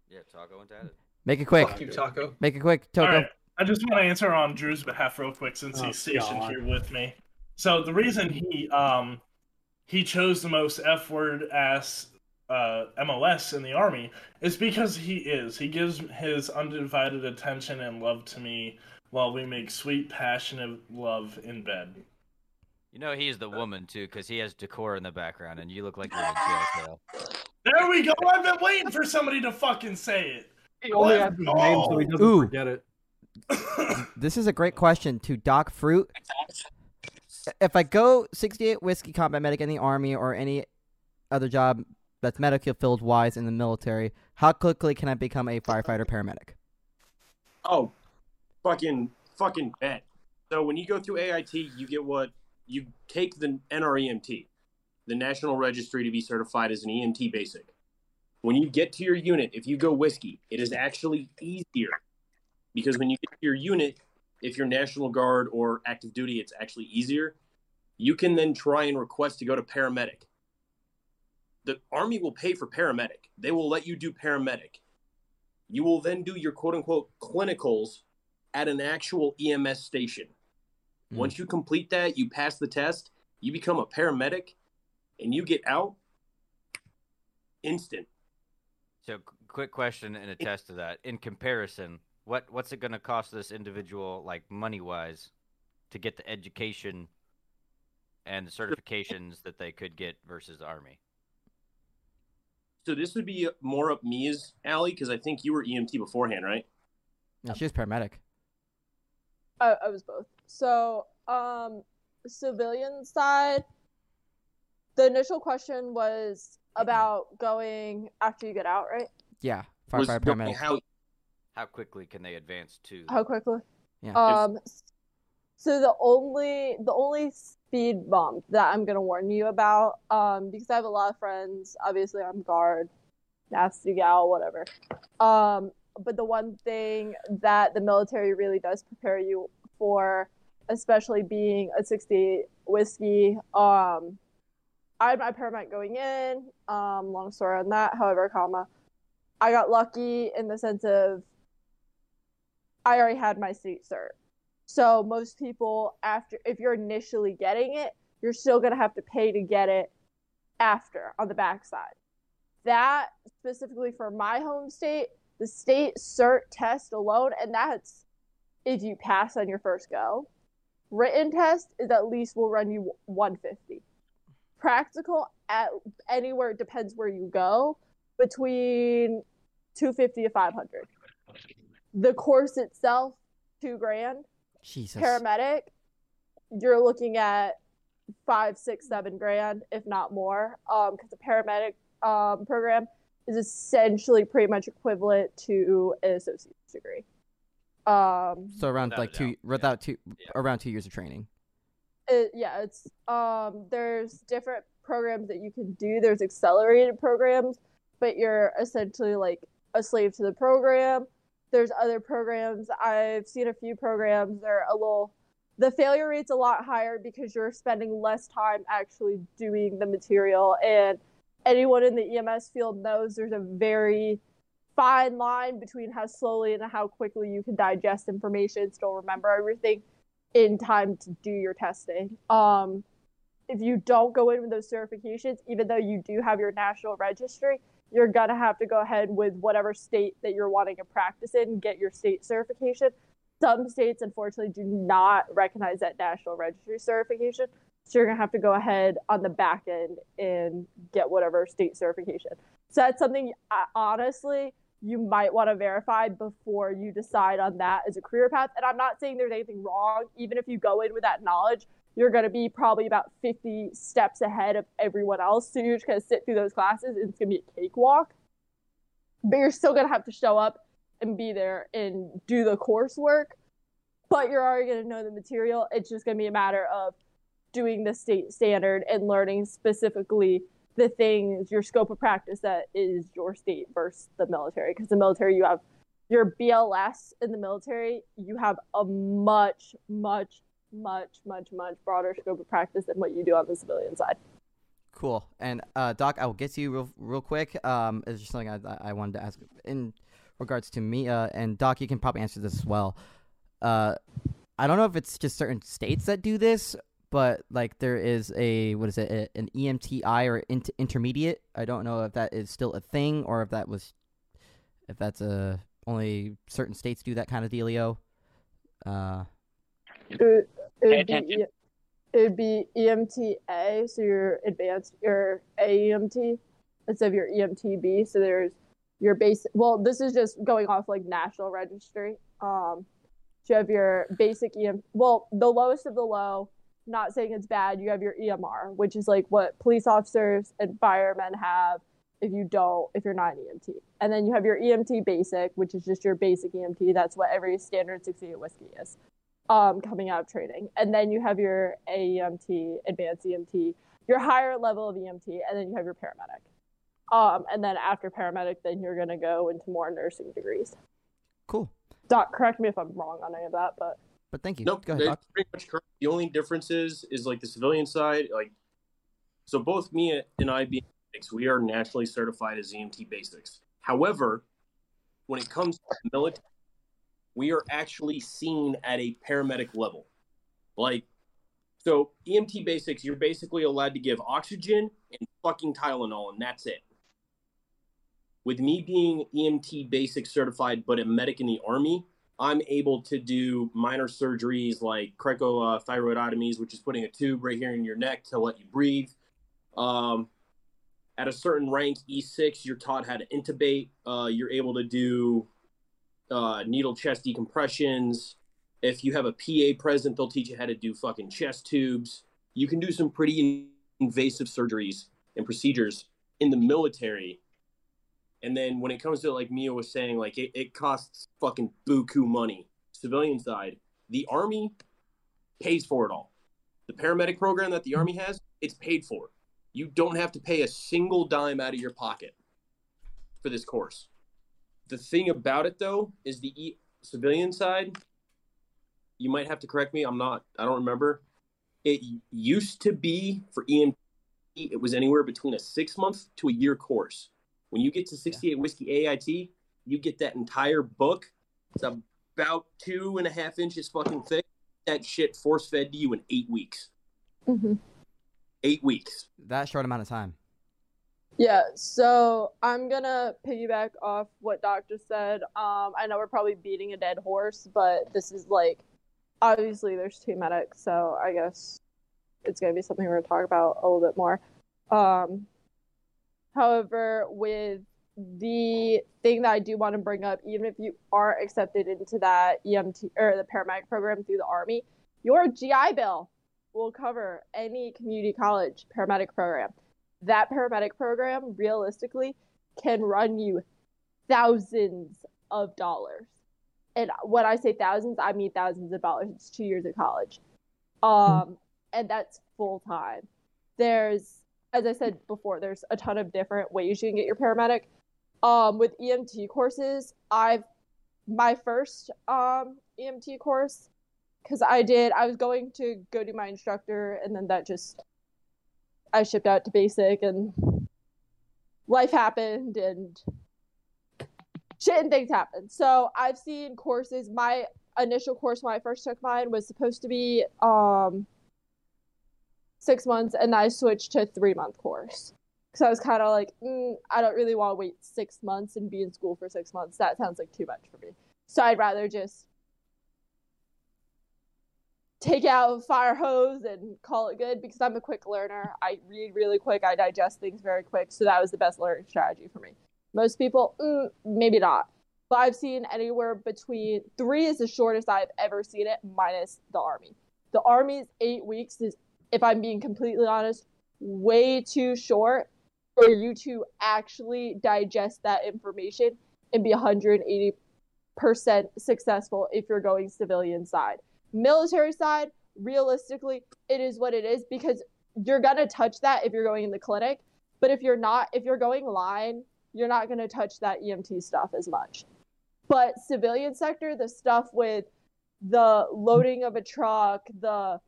Yeah, Taco and Tatted. Make it quick. Fuck you, Taco. Make it quick, Taco. Right. I just want to answer on Drew's behalf real quick since Oh, he's stationed God. here with me. So the reason he um he chose the most F word ass uh, MOS in the army is because he is. He gives his undivided attention and love to me while we make sweet, passionate love in bed. You know he's the woman too, because he has decor in the background, and you look like you're in a jail cell. There we go. I've been waiting for somebody to fucking say it. He only has his name so he doesn't Ooh. forget it. This is a great question to Doc Fruit. If I go 68 whiskey combat medic in the army or any other job that's medical field wise in the military, how quickly can I become a firefighter paramedic? Oh, fucking fucking bet. So when you go through AIT, you get what you take the NREMT, the National Registry to be certified as an EMT basic. When you get to your unit, if you go whiskey, it is actually easier because when you get to your unit, if you're National Guard or active duty, it's actually easier. You can then try and request to go to paramedic. The Army will pay for paramedic. They will let you do paramedic. You will then do your quote unquote clinicals at an actual EMS station. Mm. Once you complete that, you pass the test, you become a paramedic, and you get out instant. So, quick question and a test to that. In comparison, what what's it going to cost this individual, like money wise, to get the education and the certifications that they could get versus the army? So this would be more up Mia's alley because I think you were EMT beforehand, right? No, she's paramedic. I, I was both. So, um, civilian side, the initial question was about going after you get out, right? Yeah, Was firefighter paramedic. How How quickly can they advance to? How quickly? Yeah. Um, so the only the only speed bump that I'm gonna warn you about, um, because I have a lot of friends. Obviously, I'm guard, nasty gal, whatever. Um, but the one thing that the military really does prepare you for, especially being a 68 whiskey, um, I had my paramedic going in. Um, long story on that. However, comma, I got lucky in the sense of I already had my state cert. So most people after if you're initially getting it, you're still gonna have to pay to get it after on the backside. That specifically for my home state, the state cert test alone, and that's if you pass on your first go. Written test is at least will run you 150. Practical at anywhere depends where you go between 250 to 500. The course itself, two grand. Jesus. Paramedic, you're looking at five, six, seven grand, if not more. Um, because the paramedic um program is essentially pretty much equivalent to an associate's degree. Um, So around Without like two, doubt, without two, Yeah. around two years of training. it, yeah, it's um, there's different programs that you can do. There's accelerated programs, but you're essentially like a slave to the program. There's other programs. I've seen a few programs. They're a little. The failure rate's a lot higher because you're spending less time actually doing the material. And anyone in the EMS field knows there's a very fine line between how slowly and how quickly you can digest information, still remember everything in time to do your testing. Um, if you don't go in with those certifications, even though you do have your national registry, you're gonna have to go ahead with whatever state that you're wanting to practice in, get your state certification. Some states, unfortunately, do not recognize that national registry certification, so you're gonna have to go ahead on the back end and get whatever state certification. So that's something, honestly, you might want to verify before you decide on that as a career path. And I'm not saying there's anything wrong. Even if you go in with that knowledge, you're going to be probably about 50 steps ahead of everyone else. So you're just going to sit through those classes and it's going to be a cakewalk. But you're still going to have to show up and be there and do the coursework. But you're already going to know the material. It's just going to be a matter of doing the state standard and learning specifically the things, your scope of practice that is your state versus the military. Because the military, you have your BLS in the military, you have a much, much, much, much, much broader scope of practice than what you do on the civilian side. Cool. And uh, Doc, I will get to you real, real quick. Um, it's just something I, I wanted to ask in regards to me. Uh, and Doc, you can probably answer this as well. Uh, I don't know if it's just certain states that do this, but like there is a what is it, a, an EMTI or inter- intermediate. I don't know if that is still a thing or if that was, if that's a only certain states do that kind of dealio. Uh, It, would- Pay would be attention. E- it would be EMTA, so your advanced your AEMT instead of your EMTB. So there's your basic. Well, this is just going off like national registry. Um, so you have your basic EM. Well, the lowest of the low. Not saying it's bad. You have your EMR, which is like what police officers and firemen have. If you don't, if you're not an EMT, and then you have your EMT basic, which is just your basic EMT. That's what every standard 68 whiskey is um, coming out of training. And then you have your AEMT, advanced EMT, your higher level of EMT, and then you have your paramedic. Um, and then after paramedic, then you're going to go into more nursing degrees. cool. Doc, correct me if I'm wrong on any of that, but But thank you. Nope, Go ahead, Doc. pretty much correct. The only difference is, is like the civilian side, like, so both me and I being medics, we are nationally certified as EMT basics. However, when it comes to military, we are actually seen at a paramedic level. Like, so EMT basics, you're basically allowed to give oxygen and fucking Tylenol, and that's it. With me being EMT basic certified, but a medic in the army, I'm able to do minor surgeries like cricothyroidotomies, which is putting a tube right here in your neck to let you breathe. Um, at a certain rank, E6, you're taught how to intubate. Uh, you're able to do uh, needle chest decompressions. If you have a PA present, they'll teach you how to do fucking chest tubes. You can do some pretty invasive surgeries and procedures in the military. And then when it comes to like Mia was saying, like it, it costs fucking buku money. Civilian side, the army pays for it all. The paramedic program that the army has, it's paid for. You don't have to pay a single dime out of your pocket for this course. The thing about it though is the e- civilian side. You might have to correct me. I'm not. I don't remember. It used to be for EMT. It was anywhere between a six month to a year course. When you get to 68 whiskey AIT, you get that entire book. It's about two and a half inches fucking thick. That shit force fed to you in eight weeks. Mhm. Eight weeks. That short amount of time. Yeah, so I'm gonna piggyback off what Doc just said. Um, I know we're probably beating a dead horse, but this is like obviously there's two medics, so I guess it's gonna be something we're gonna talk about a little bit more. Um, however, with the thing that I do want to bring up, even if you are accepted into that EMT or the paramedic program through the Army, your GI Bill will cover any community college paramedic program. That paramedic program, realistically, can run you thousands of dollars. And when I say thousands, I mean thousands of dollars. It's two years of college. Um, and that's full time. There's, as I said before, there's a ton of different ways you can get your paramedic. Um, with EMT courses, I've my first um EMT course because I did I was going to go do my instructor and then that just I shipped out to basic and life happened and shit and things happened. So I've seen courses. My initial course when I first took mine was supposed to be um six months, and I switched to a three month course because I was kind of like, mm, I don't really want to wait six months and be in school for six months. That sounds like too much for me. So I'd rather just take out a fire hose and call it good because I'm a quick learner. I read really quick. I digest things very quick. So that was the best learning strategy for me. Most people, mm, maybe not. But I've seen anywhere between three is the shortest I've ever seen it, minus the army. The army's eight weeks is, if I'm being completely honest, way too short for you to actually digest that information and be 180% successful if you're going civilian side. Military side, realistically, it is what it is because you're gonna touch that if you're going in the clinic. But if you're not, if you're going line, you're not gonna touch that EMT stuff as much. But civilian sector, the stuff with the loading of a truck, the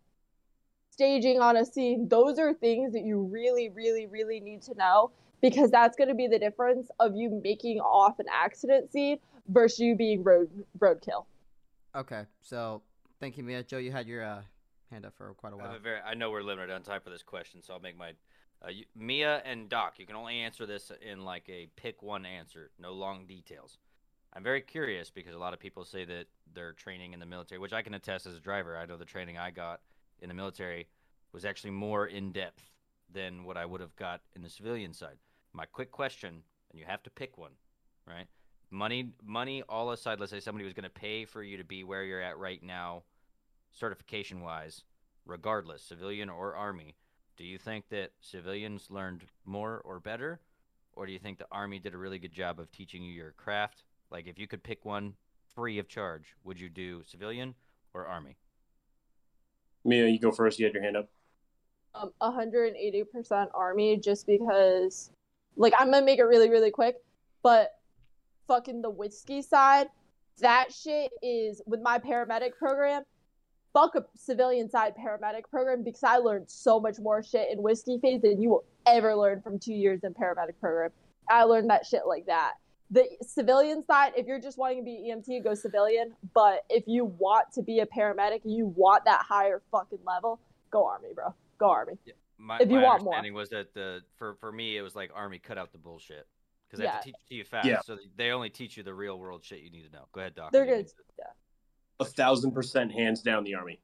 staging on a scene, those are things that you really, really, really need to know because that's going to be the difference of you making off an accident scene versus you being road roadkill. Okay, so thank you, Mia. Joe, you had your uh, hand up for quite a while. a very, I know we're limited on time for this question, so I'll make my. Uh, you, Mia and Doc, you can only answer this in like a pick one answer, no long details. I'm very curious because a lot of people say that their training in the military, which I can attest as a driver, I know the training I got in the military was actually more in depth than what I would have got in the civilian side. My quick question, and you have to pick one, right? Money, money all aside. Let's say somebody was going to pay for you to be where you're at right now, certification wise, regardless, civilian or army. Do you think that civilians learned more or better, or do you think the army did a really good job of teaching you your craft? Like, if you could pick one free of charge, would you do civilian or army? Mia, you go first. You had your hand up. Um, 180% army just because, like, I'm gonna make it really, really quick, but fucking the whiskey side, that shit is with my paramedic program. Fuck a civilian side paramedic program because I learned so much more shit in whiskey phase than you will ever learn from two years in paramedic program. I learned that shit like that. The civilian side, if you're just wanting to be EMT, go civilian. But if you want to be a paramedic, you want that higher fucking level, go army, bro. Go army. My, If you my want more. understanding was that the for for me it was like army cut out the bullshit because they have to teach to you fast, Yeah. so they only teach you the real world shit you need to know. Go ahead, doc. They're good. Yeah. a thousand percent hands down the army.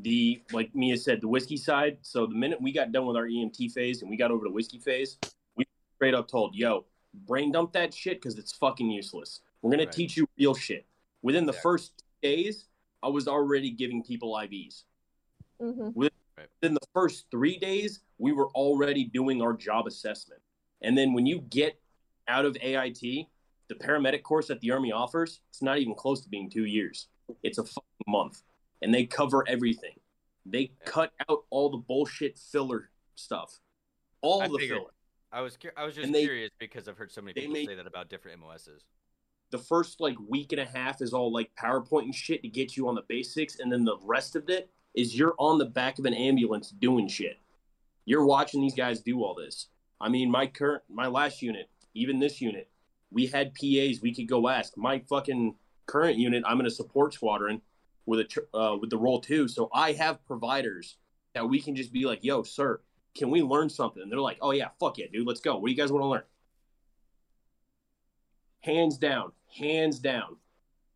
The like Mia said, the whiskey side. So the minute we got done with our EMT phase and we got over to whiskey phase, we straight up told, "Yo, brain dump that shit because it's fucking useless. We're gonna Right. teach you real shit." Within the Exactly. first days, I was already giving people IVs. hmm Within the first three days, we were already doing our job assessment. And then when you get out of AIT, the paramedic course that the Army offers, it's not even close to being two years. It's a fucking month. And they cover everything. They cut out all the bullshit filler stuff. All I the figured. filler. I was cu- I was just they- curious because I've heard so many people make- say that about different MOSs. The first like week and a half is all like PowerPoint and shit to get you on the basics, and then the rest of it is you're on the back of an ambulance doing shit. You're watching these guys do all this. I mean, my current, my last unit, even this unit, we had PAs we could go ask. My fucking current unit, I'm in a support squadron with a uh, with the role two, so I have providers that we can just be like, "Yo, sir, can we learn something?" And they're like, "Oh yeah, fuck yeah, dude, let's go. What do you guys want to learn?" Hands down, hands down.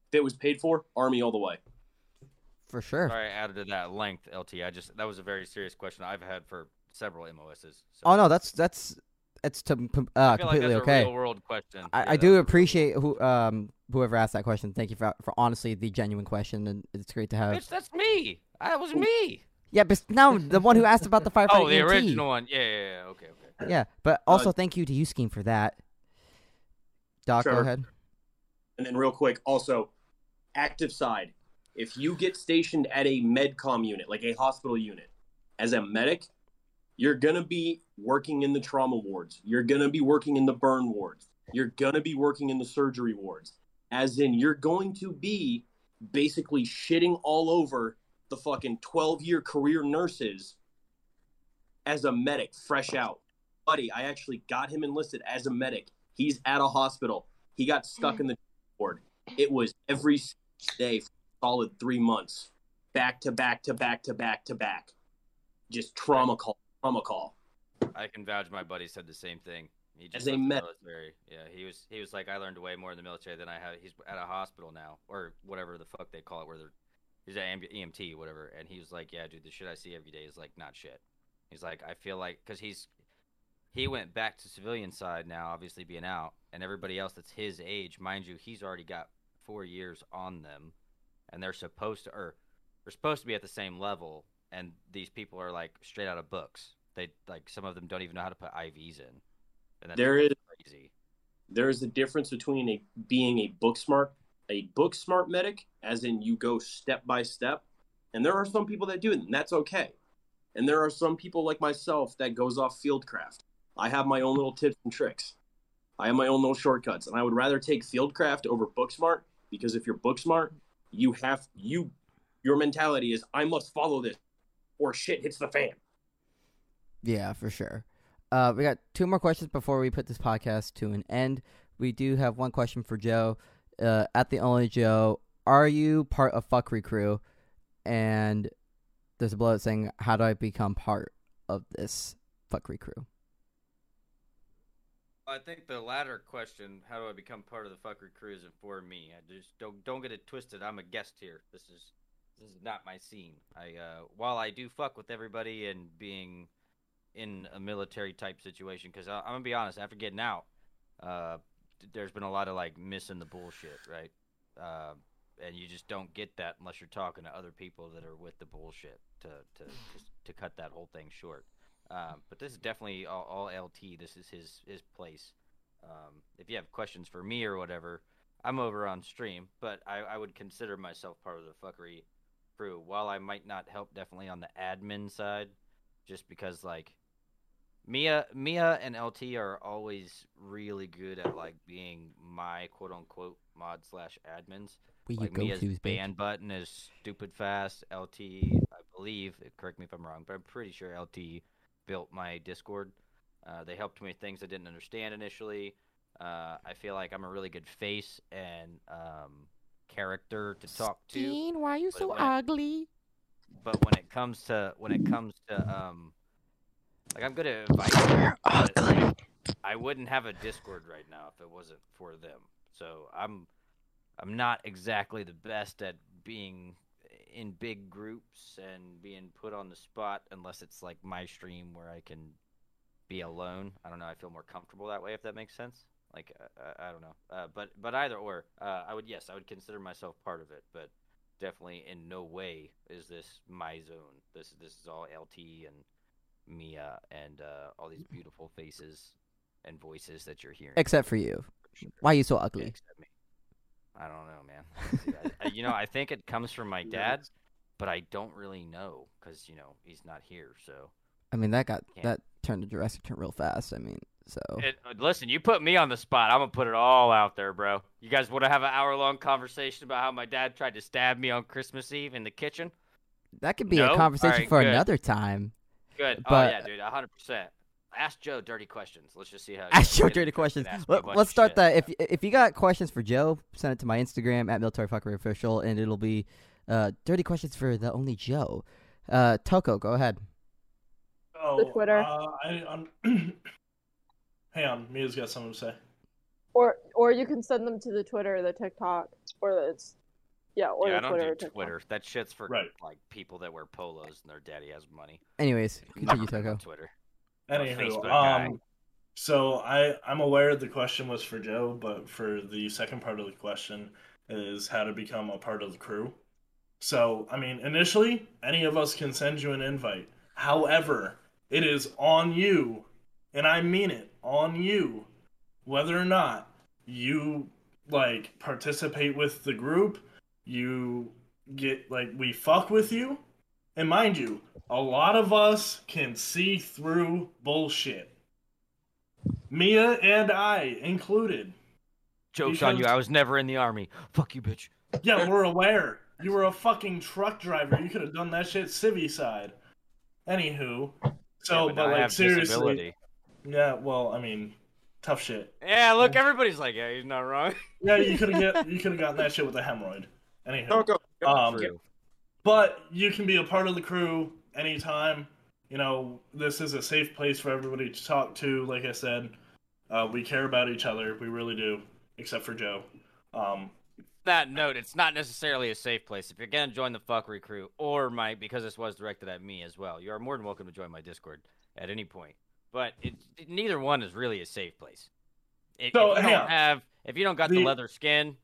If it was paid for, army all the way. For sure. Sorry, I added to that length, LT. I just that was a very serious question I've had for several MOSs. So Oh no, that's that's it's to, uh, I feel like completely that's okay. a real world question. I, I do appreciate who um whoever asked that question. Thank you for for honestly the genuine question, and it's great to have. Bitch, that's me. That was me. Yeah, but no, the one who asked about the firefighter. Oh, the EMT. original one. Yeah, yeah, yeah. Okay, okay. Yeah, but also thank you to you Skeen for that. Doc, go ahead. And then real quick, also, active side. If you get stationed at a medcom unit, like a hospital unit, as a medic, you're gonna be working in the trauma wards. You're gonna be working in the burn wards. You're gonna be working in the surgery wards. As in, you're going to be basically shitting all over the fucking 12 year career nurses as a medic, fresh out. Buddy, I actually got him enlisted as a medic. He's at a hospital. He got stuck mm. in the ward. It was every day for a solid three months, back to back to back to back to back. Just trauma call, trauma call. I can vouch. My buddy said the same thing. He just As a med- military. Yeah, he was. He was like, I learned way more in the military than I have. He's at a hospital now, or whatever the fuck they call it, where they're he's at EMT, whatever. And he was like, Yeah, dude, the shit I see every day is like not shit. He's like, I feel like because he's he went back to civilian side now, obviously being out, and everybody else that's his age, mind you, he's already got four years on them, and they're supposed to, or they're supposed to be at the same level, and these people are like straight out of books. They like some of them don't even know how to put IVs in, and that's There is crazy. there is a difference between a being a book smart a book smart medic, as in you go step by step, And there are some people that do it, and that's okay. And there are some people like myself that goes off fieldcraft. I have my own little tips and tricks. I have my own little shortcuts, and I would rather take fieldcraft over book smart because if you're book smart, you have you your mentality is I must follow this or shit hits the fan. Yeah, for sure. Uh, we got two more questions before we put this podcast to an end. We do have one question for Joe. Uh, at the only Joe, are you part of Fuckery Crew? And there's a blowout saying, "How do I become part of this Fuckery Crew?" I think the latter question, how do I become part of the fuckery crew, isn't for me. I just don't don't get it twisted. I'm a guest here. This is this is not my scene. I uh, while I do fuck with everybody and being in a military type situation, because I'm gonna be honest, after getting out, uh, there's been a lot of like missing the bullshit, right? Uh, and you just don't get that unless you're talking to other people that are with the bullshit to to to, cut that whole thing short. Um, but this is definitely all, all LT. This is his his place. Um, if you have questions for me or whatever, I'm over on stream. But I, I would consider myself part of the fuckery crew. While I might not help, definitely on the admin side, just because like Mia Mia and LT are always really good at like being my quote unquote mod slash admins. We like go Mia's to, bitch. ban button is stupid fast. LT, I believe, correct me if I'm wrong, but I'm pretty sure LT built my Discord. Uh, they helped me with things I didn't understand initially. Uh, I feel like I'm a really good face and um, character to talk to. Dean, why are you but so it- ugly? But when it comes to when it comes to um, like I'm good at advice. ugly. I wouldn't have a Discord right now if it wasn't for them. So I'm I'm not exactly the best at being in big groups and being put on the spot unless it's like my stream where I can be alone. I don't know. I feel more comfortable that way if that makes sense. Like uh, I, I don't know. Uh, but but either or, uh, I would yes, I would consider myself part of it. But definitely in no way is this my zone. This this is all LT and Mia and uh, all these beautiful faces and voices that you're hearing. Except for you. Why are you so ugly? Except me. I don't know, man. I, I, you know, I think it comes from my dad, but I don't really know because you know he's not here. So I mean, that got Can't- that turned to Jurassic turn real fast. I mean, so It, uh, listen, you put me on the spot. I'm gonna put it all out there, bro. You guys want to have an hour long conversation about how my dad tried to stab me on Christmas Eve in the kitchen? that could be No? a conversation Alright, for good. another time. Good. oh But- yeah, dude, 100. percent Ask Joe dirty questions. Let's just see how. Ask you Joe dirty questions. and ask me a Let, bunch let's start shit. that. If if you got questions for Joe, send it to my Instagram at military fuckery official, and it'll be uh, dirty questions for the only Joe. Uh, Toko, go ahead. Oh, The Twitter. Uh, I, I'm... Hang on, Mia's got something to say. Or or you can send them to the Twitter, the TikTok, or the it's yeah, or yeah, I the don't Twitter. do TikTok. Twitter. That shit's for Right. like people that wear polos and their daddy has money. Anyways, continue, Not Toko. Twitter. Anywho, Facebook guy. um, so I I'm aware the question was for Joe, but for the second part of the question is how to become a part of the crew. So I mean, initially, any of us can send you an invite. However, it is on you, and I mean it, on you, whether or not you like participate with the group, you get like we fuck with you, and mind you, a lot of us can see through bullshit. Mia and I included. Jokes on you. I was never in the army. Fuck you, bitch. Yeah, we're aware. You were a fucking truck driver. You could have done that shit civvy side. Anywho, so Yeah, but but, like seriously, disability. Yeah. Well, I mean, tough shit. Yeah, look, everybody's like, yeah, he's not wrong. Yeah, you could have get you could have gotten that shit with a hemorrhoid. Anyhow, Toko, go. um, True. but you can be a part of the crew anytime. You know, this is a safe place for everybody to talk to. Like I said, uh, we care about each other. We really do, except for Joe. Um, that note, it's not necessarily a safe place. If you're gonna join the fuckery crew, or my because this was directed at me as well, you are more than welcome to join my Discord at any point. But it, it- neither one is really a safe place. If, So, if you don't on. have, if you don't got the, The- leather skin,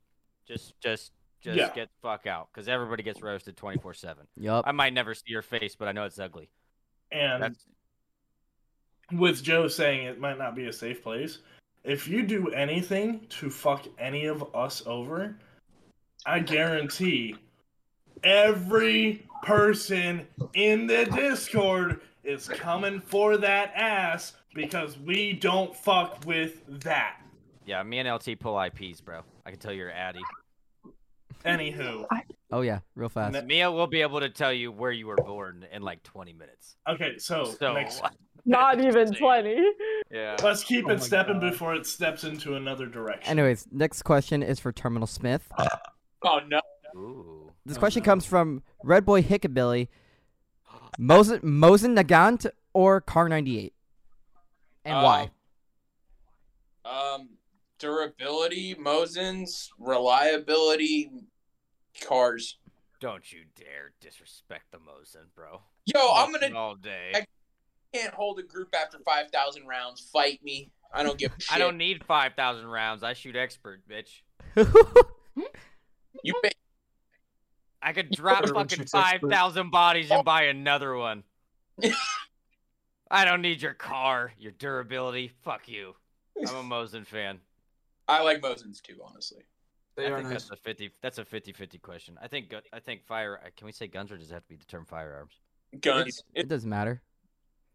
just just just Yeah. get the fuck out because everybody gets roasted twenty four seven. Yup. I might never see your face, but I know it's ugly. and That's with Joe saying it might not be a safe place, if you do anything to fuck any of us over, I guarantee every person in the Discord is coming for that ass because we don't fuck with that. Yeah, me and LT pull IPs, bro. I can tell you're Addy. Anywho, Oh yeah, real fast. Mia will be able to tell you where you were born in like 20 minutes. okay, so, So, next, Not even 20. yeah. let's keep Oh it stepping God. before it steps into another direction. Anyways, next question is for Terminal Smith. Oh no. Ooh. This Oh, question no. comes from Red Boy Hickabilly, Mosin Mosin Nagant or Kar 98, and why? Um, durability, Mosins, reliability, cars. Don't you dare disrespect the Mosin, bro. Yo, I'm gonna all day. I- can't hold a group after five thousand rounds. Fight me. I don't give a shit. I don't need 5,000 rounds. I shoot expert, bitch. You bet. I could drop fucking 5,000 bodies and buy another one. I don't need your car, your durability. Fuck you. I'm a Mosin fan. I like Mosins too, honestly. They I are think nice. that's a 50 that's a 50-50 question. I think I think fire uh, can we say guns or does it have to be the term firearms? Guns. It, it doesn't matter.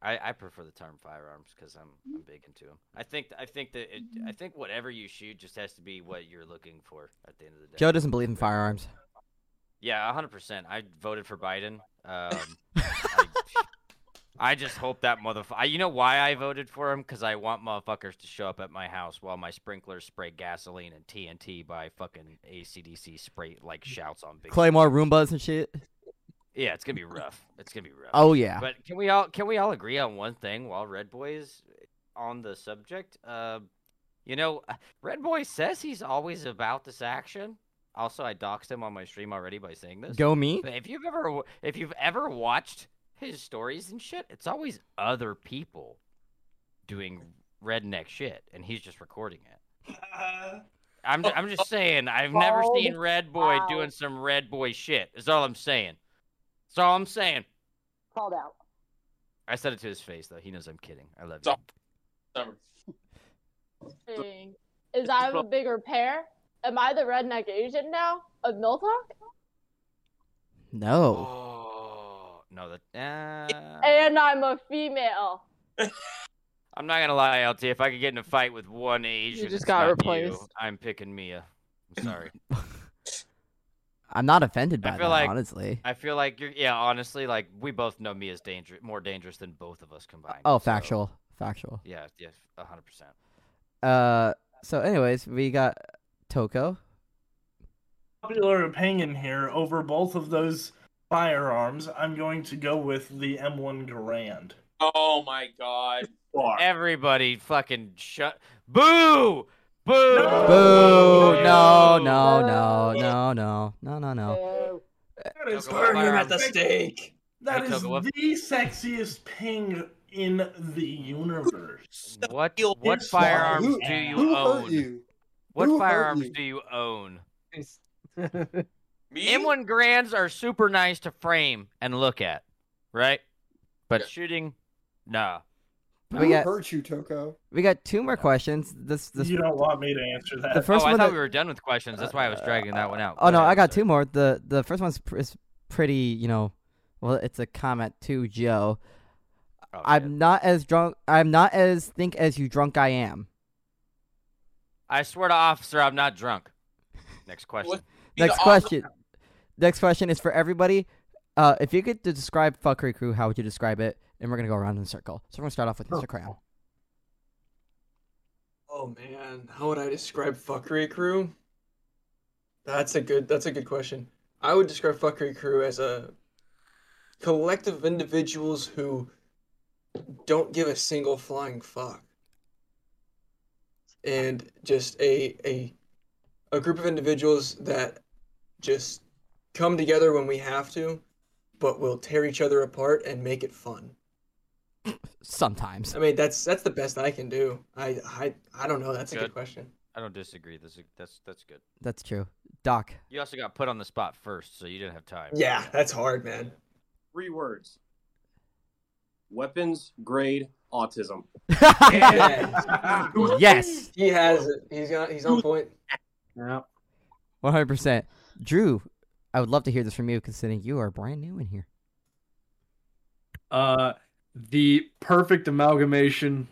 I, I prefer the term firearms because I'm I'm big into them. I think I think that it, I think whatever you shoot just has to be what you're looking for at the end of the day. Joe doesn't believe in firearms. Yeah, hundred percent. I voted for Biden. Um, I, I just hope that motherfucker. You know why I voted for him? Because I want motherfuckers to show up at my house while my sprinklers spray gasoline and TNT by fucking ACDC spray like shouts on big. Claymore Roombas and shit. Yeah, it's gonna be rough. It's gonna be rough. Oh yeah. But can we all can we all agree on one thing while Red Boy is on the subject? Uh, you know, Red Boy says he's always about this action. Also, I doxed him on my stream already by saying this. Go me. But if you've ever if you've ever watched his stories and shit, it's always other people doing redneck shit, and he's just recording it. I'm I'm just saying, I've never Bald seen Red Boy out. doing some Red Boy shit. Is all I'm saying. That's all I'm saying. Called out. I said it to his face though. He knows I'm kidding. I love you. So- Is I have a bigger pair? Am I the redneck Asian now of Miltalk? No. Oh no, that. Uh, And I'm a female. I'm not gonna lie, LT. If I could get in a fight with one Asian, you just got replaced. you, I'm picking Mia. I'm sorry. I'm not offended by I that, like honestly. I feel like you're. Yeah, honestly, like we both know Mia's dangerous, more dangerous than both of us combined. Oh, so- factual. Factual. Yeah, yeah, hundred percent. Uh, so anyways, we got Toko. Popular opinion here over both of those firearms. I'm going to go with the M1 Garand. Oh my god. Everybody, fucking shut. Boo! Boo! Boo! No, no, no, no, no, no, no, no. That is Toko, burn him at the stake. That Hey, is Togo, what- the sexiest ping in the universe. What what it's firearms do you own? Hurt you? What Who firearms you? do you own? Me? M1 Garands are super nice to frame and look at, right? But shooting, nah. We Who got hurt you, Toko? we got two more questions. This this you don't want me to answer that. the first oh, I one. thought that- we were done with questions. That's why I was dragging that one out. Oh no, ahead, I got sorry. two more. The the first one's pr- is pretty, you know, well, it's a comment to Joe. Oh, I'm shit. not as drunk. I'm not as think as you drunk. I am. I swear to officer, I'm not drunk. Next question. What- Be the Next op- question. Next question is for everybody. Uh, if you could describe Fuckery Crew, how would you describe it? And we're gonna go around in a circle. So we're gonna start off with Mr. Crayon. Oh man, how would I describe Fuckery Crew? That's a good. That's a good question. I would describe Fuckery Crew as a collective of individuals who don't give a single flying fuck, and just a a a group of individuals that just come together when we have to, but will tear each other apart and make it fun. Sometimes. I mean, that's that's the best I can do. I I I don't know. That's a Good. good question. I don't disagree. This is, that's that's good. That's true. Doc. You also got put on the spot first, so you didn't have time. Yeah, that's hard, man. Three words. Weapons grade autism. Yeah. yes. He has it. He's got. He's on point. Yeah. One hundred percent. Drew, I would love to hear this from you, considering you are brand new in here. Uh, the perfect amalgamation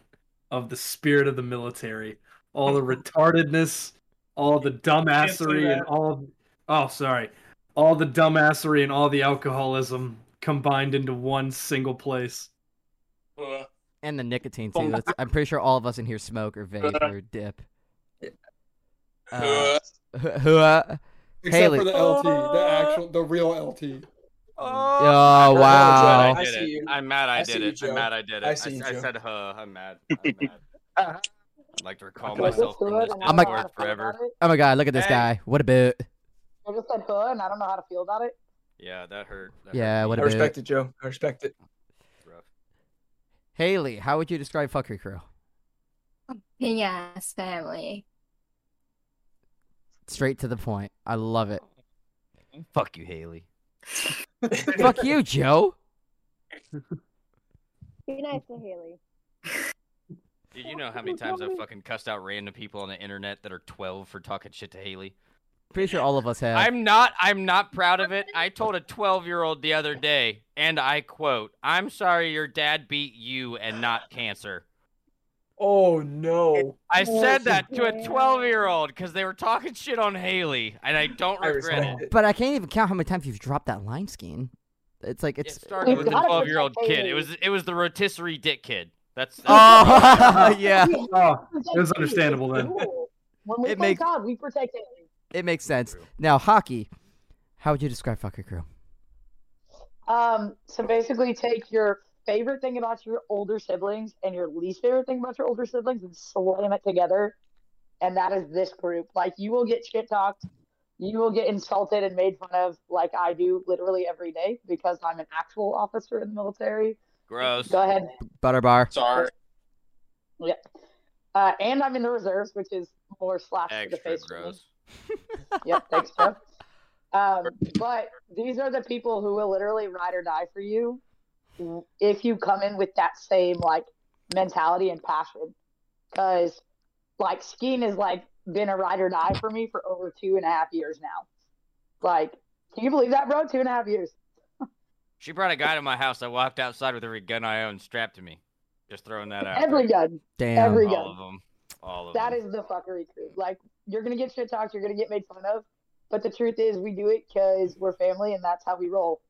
of the spirit of the military. All the retardedness, all the dumbassery, and that. all. Oh, sorry. All the dumbassery and all the alcoholism combined into one single place. Uh, And the nicotine too. That's, I'm pretty sure all of us in here smoke or vape or dip. Uh, uh, Except Haley. for the LT, the actual, the real LT. Oh I'm wow! mad I I did see it. you. I'm mad I, I did see you, it. Joe. I'm mad I did it. I I, see you, I Joe. said, huh. I'm mad. I'm mad. I'd like to recall I myself from this I I'm don't like- know how Discord to feel forever. Oh my god! Look at this Hey. guy. What a boot! I just said huh, and I don't know how to feel about it. Yeah, that hurt. That Yeah, hurt what I a me. bit. respect it, Joe. I respect it. Rough. Haley, how would you describe Fuckery Crew? Um, yes, family. Straight to the point. I love it. Fuck you, Haley. Fuck you, Joe. Be nice to Haley. Dude, you know how many times I've fucking cussed out random people on the internet that are 12 for talking shit to Haley? Pretty sure all of us have. I'm not I'm not proud of it. I told a 12-year-old the other day, and I quote, "I'm sorry your dad beat you and not cancer." Oh no! I Oh, said that to a 12-year-old because they were talking shit on Haley, and I don't regret respect it. it. But I can't even count how many times you've dropped that line Skeen. It's like It started We've with the gotta 12-year-old kid. It was it was the rotisserie dick kid. That's, that's Oh yeah, Oh, it was understandable then. When oh, we It play makes- COD, we protect Haley. It makes sense. Now hockey. How would you describe Fuckery Crew? Um, so basically, take your favorite thing about your older siblings and your least favorite thing about your older siblings and slam it together, and that is this group. Like you will get shit talked, you will get insulted and made fun of, like I do literally every day because I'm an actual officer in the military. gross. Go ahead. Butterbar. Sorry. Yeah. Uh, and I'm in the reserves, which is more slash to the face. for me. gross. Yep, thanks, Jeff. Um, but these are the people who will literally ride or die for you if you come in with that same like mentality and passion. Because like Skeen has like been a ride or die for me for over two and a half years now. Like, can you believe that, bro? Two and a half years. She brought a guy to my house. I walked outside with every gun I own strapped to me. Just throwing that out. Every there. gun. Damn. Every All gun. of them. All of That them. is the fuckery crew. Like, you're gonna get shit talked, you're gonna get made fun of. But the truth is, we do it because we're family, and that's how we roll.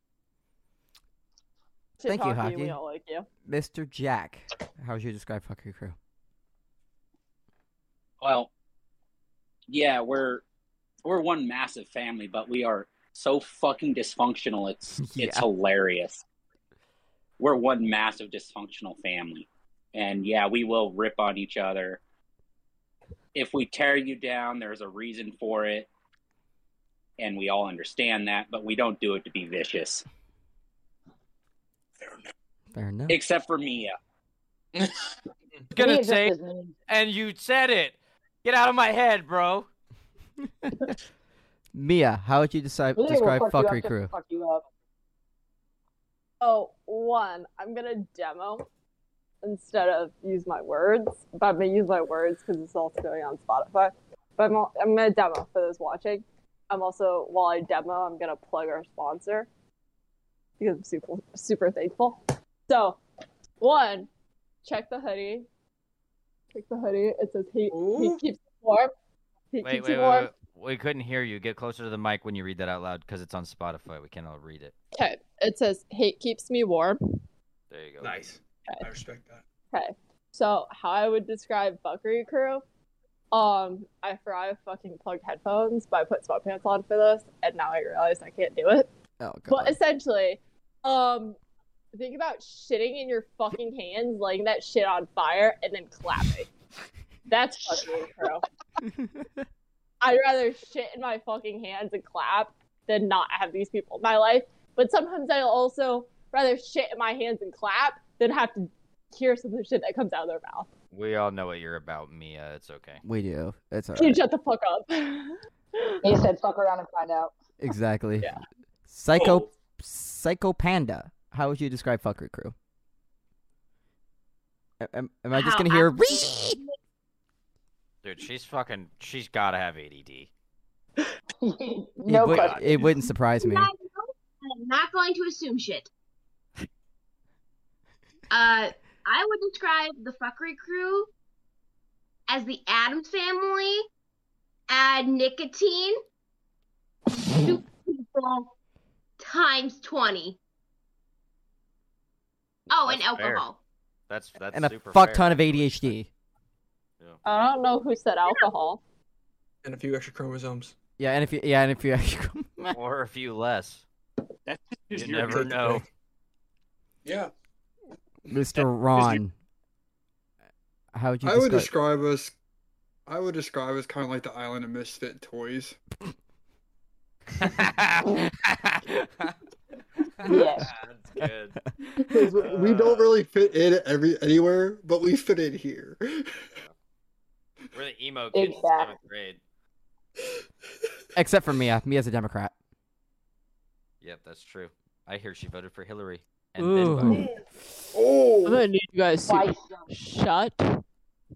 Thank you, Shiitake, Hockey. We all like you. Mr. Jack. How would you describe Fuckery Crew? Well, yeah, we're we're one massive family, but we are so fucking dysfunctional. It's it's hilarious. We're one massive dysfunctional family, and yeah, we will rip on each other. If we tear you down, there's a reason for it, and we all understand that. But we don't do it to be vicious, Fair enough. Fair enough. except for Mia. gonna say, just as mean. and you said it. Get out of my head, bro. Mia, how would you decide, Me describe fuck you up Fuckery Crew? Fuck you up. Oh, one, I'm gonna demo instead of use my words. But I'm gonna use my words because it's also going on Spotify. But I'm, al- I'm gonna demo for those watching. I'm also, while I demo, I'm gonna plug our sponsor because I'm super, super thankful. So, one, check the hoodie. Check the hoodie. It says heat, heat keeps you warm. Heat Wait, keeps wait, you wait, warm. wait. We couldn't hear you. Get closer to the mic when you read that out loud because it's on Spotify. We can't all read it. Okay, it says hate keeps me warm. There you go. Nice. Okay. I respect that. Okay, so how I would describe Fuckery Crew, um, I forgot I fucking plugged headphones, but I put sweatpants on for this, and now I realize I can't do it. Oh, god. But essentially, um, think about shitting in your fucking hands, laying that shit on fire, and then clapping. That's Fuckery Crew. I'd rather shit in my fucking hands and clap than not have these people in my life. But sometimes I'll also rather shit in my hands and clap than have to hear some of the shit that comes out of their mouth. We all know what you're about, Mia. It's okay. We do. It's Can you alright. shut the fuck up? He said, "Fuck around and find out." Exactly. Yeah. Psycho, oh. Psycho Panda. How would you describe Fuckery Crew? Am, am I just How gonna hear? I- "Ree!" Dude, she's fucking. She's gotta have ADD. It, no would, question. it wouldn't surprise me. I'm not going to assume shit. Uh, I would describe the fuckery crew as the Addams family. Add nicotine, two people times twenty. Oh, and That's fair. alcohol. That's that's And a fuck fair. ton of ADHD. I don't know who said alcohol. And a few extra chromosomes. Yeah, and if you yeah, and if you actually or a few less. That's You just your never know. away. Yeah. Mr. Ron, how would you I would describe? describe us. I would describe us kind of like the island of misfit toys. Yes. That's good. 'Cause we uh, don't really fit in every anywhere, but we fit in here. We're the emo kids in Exactly. seventh grade. Except for Mia. Mia's a Democrat. Yep, that's true. I hear she voted for Hillary. And Ooh. then voted. I'm Oh, gonna need you guys to shut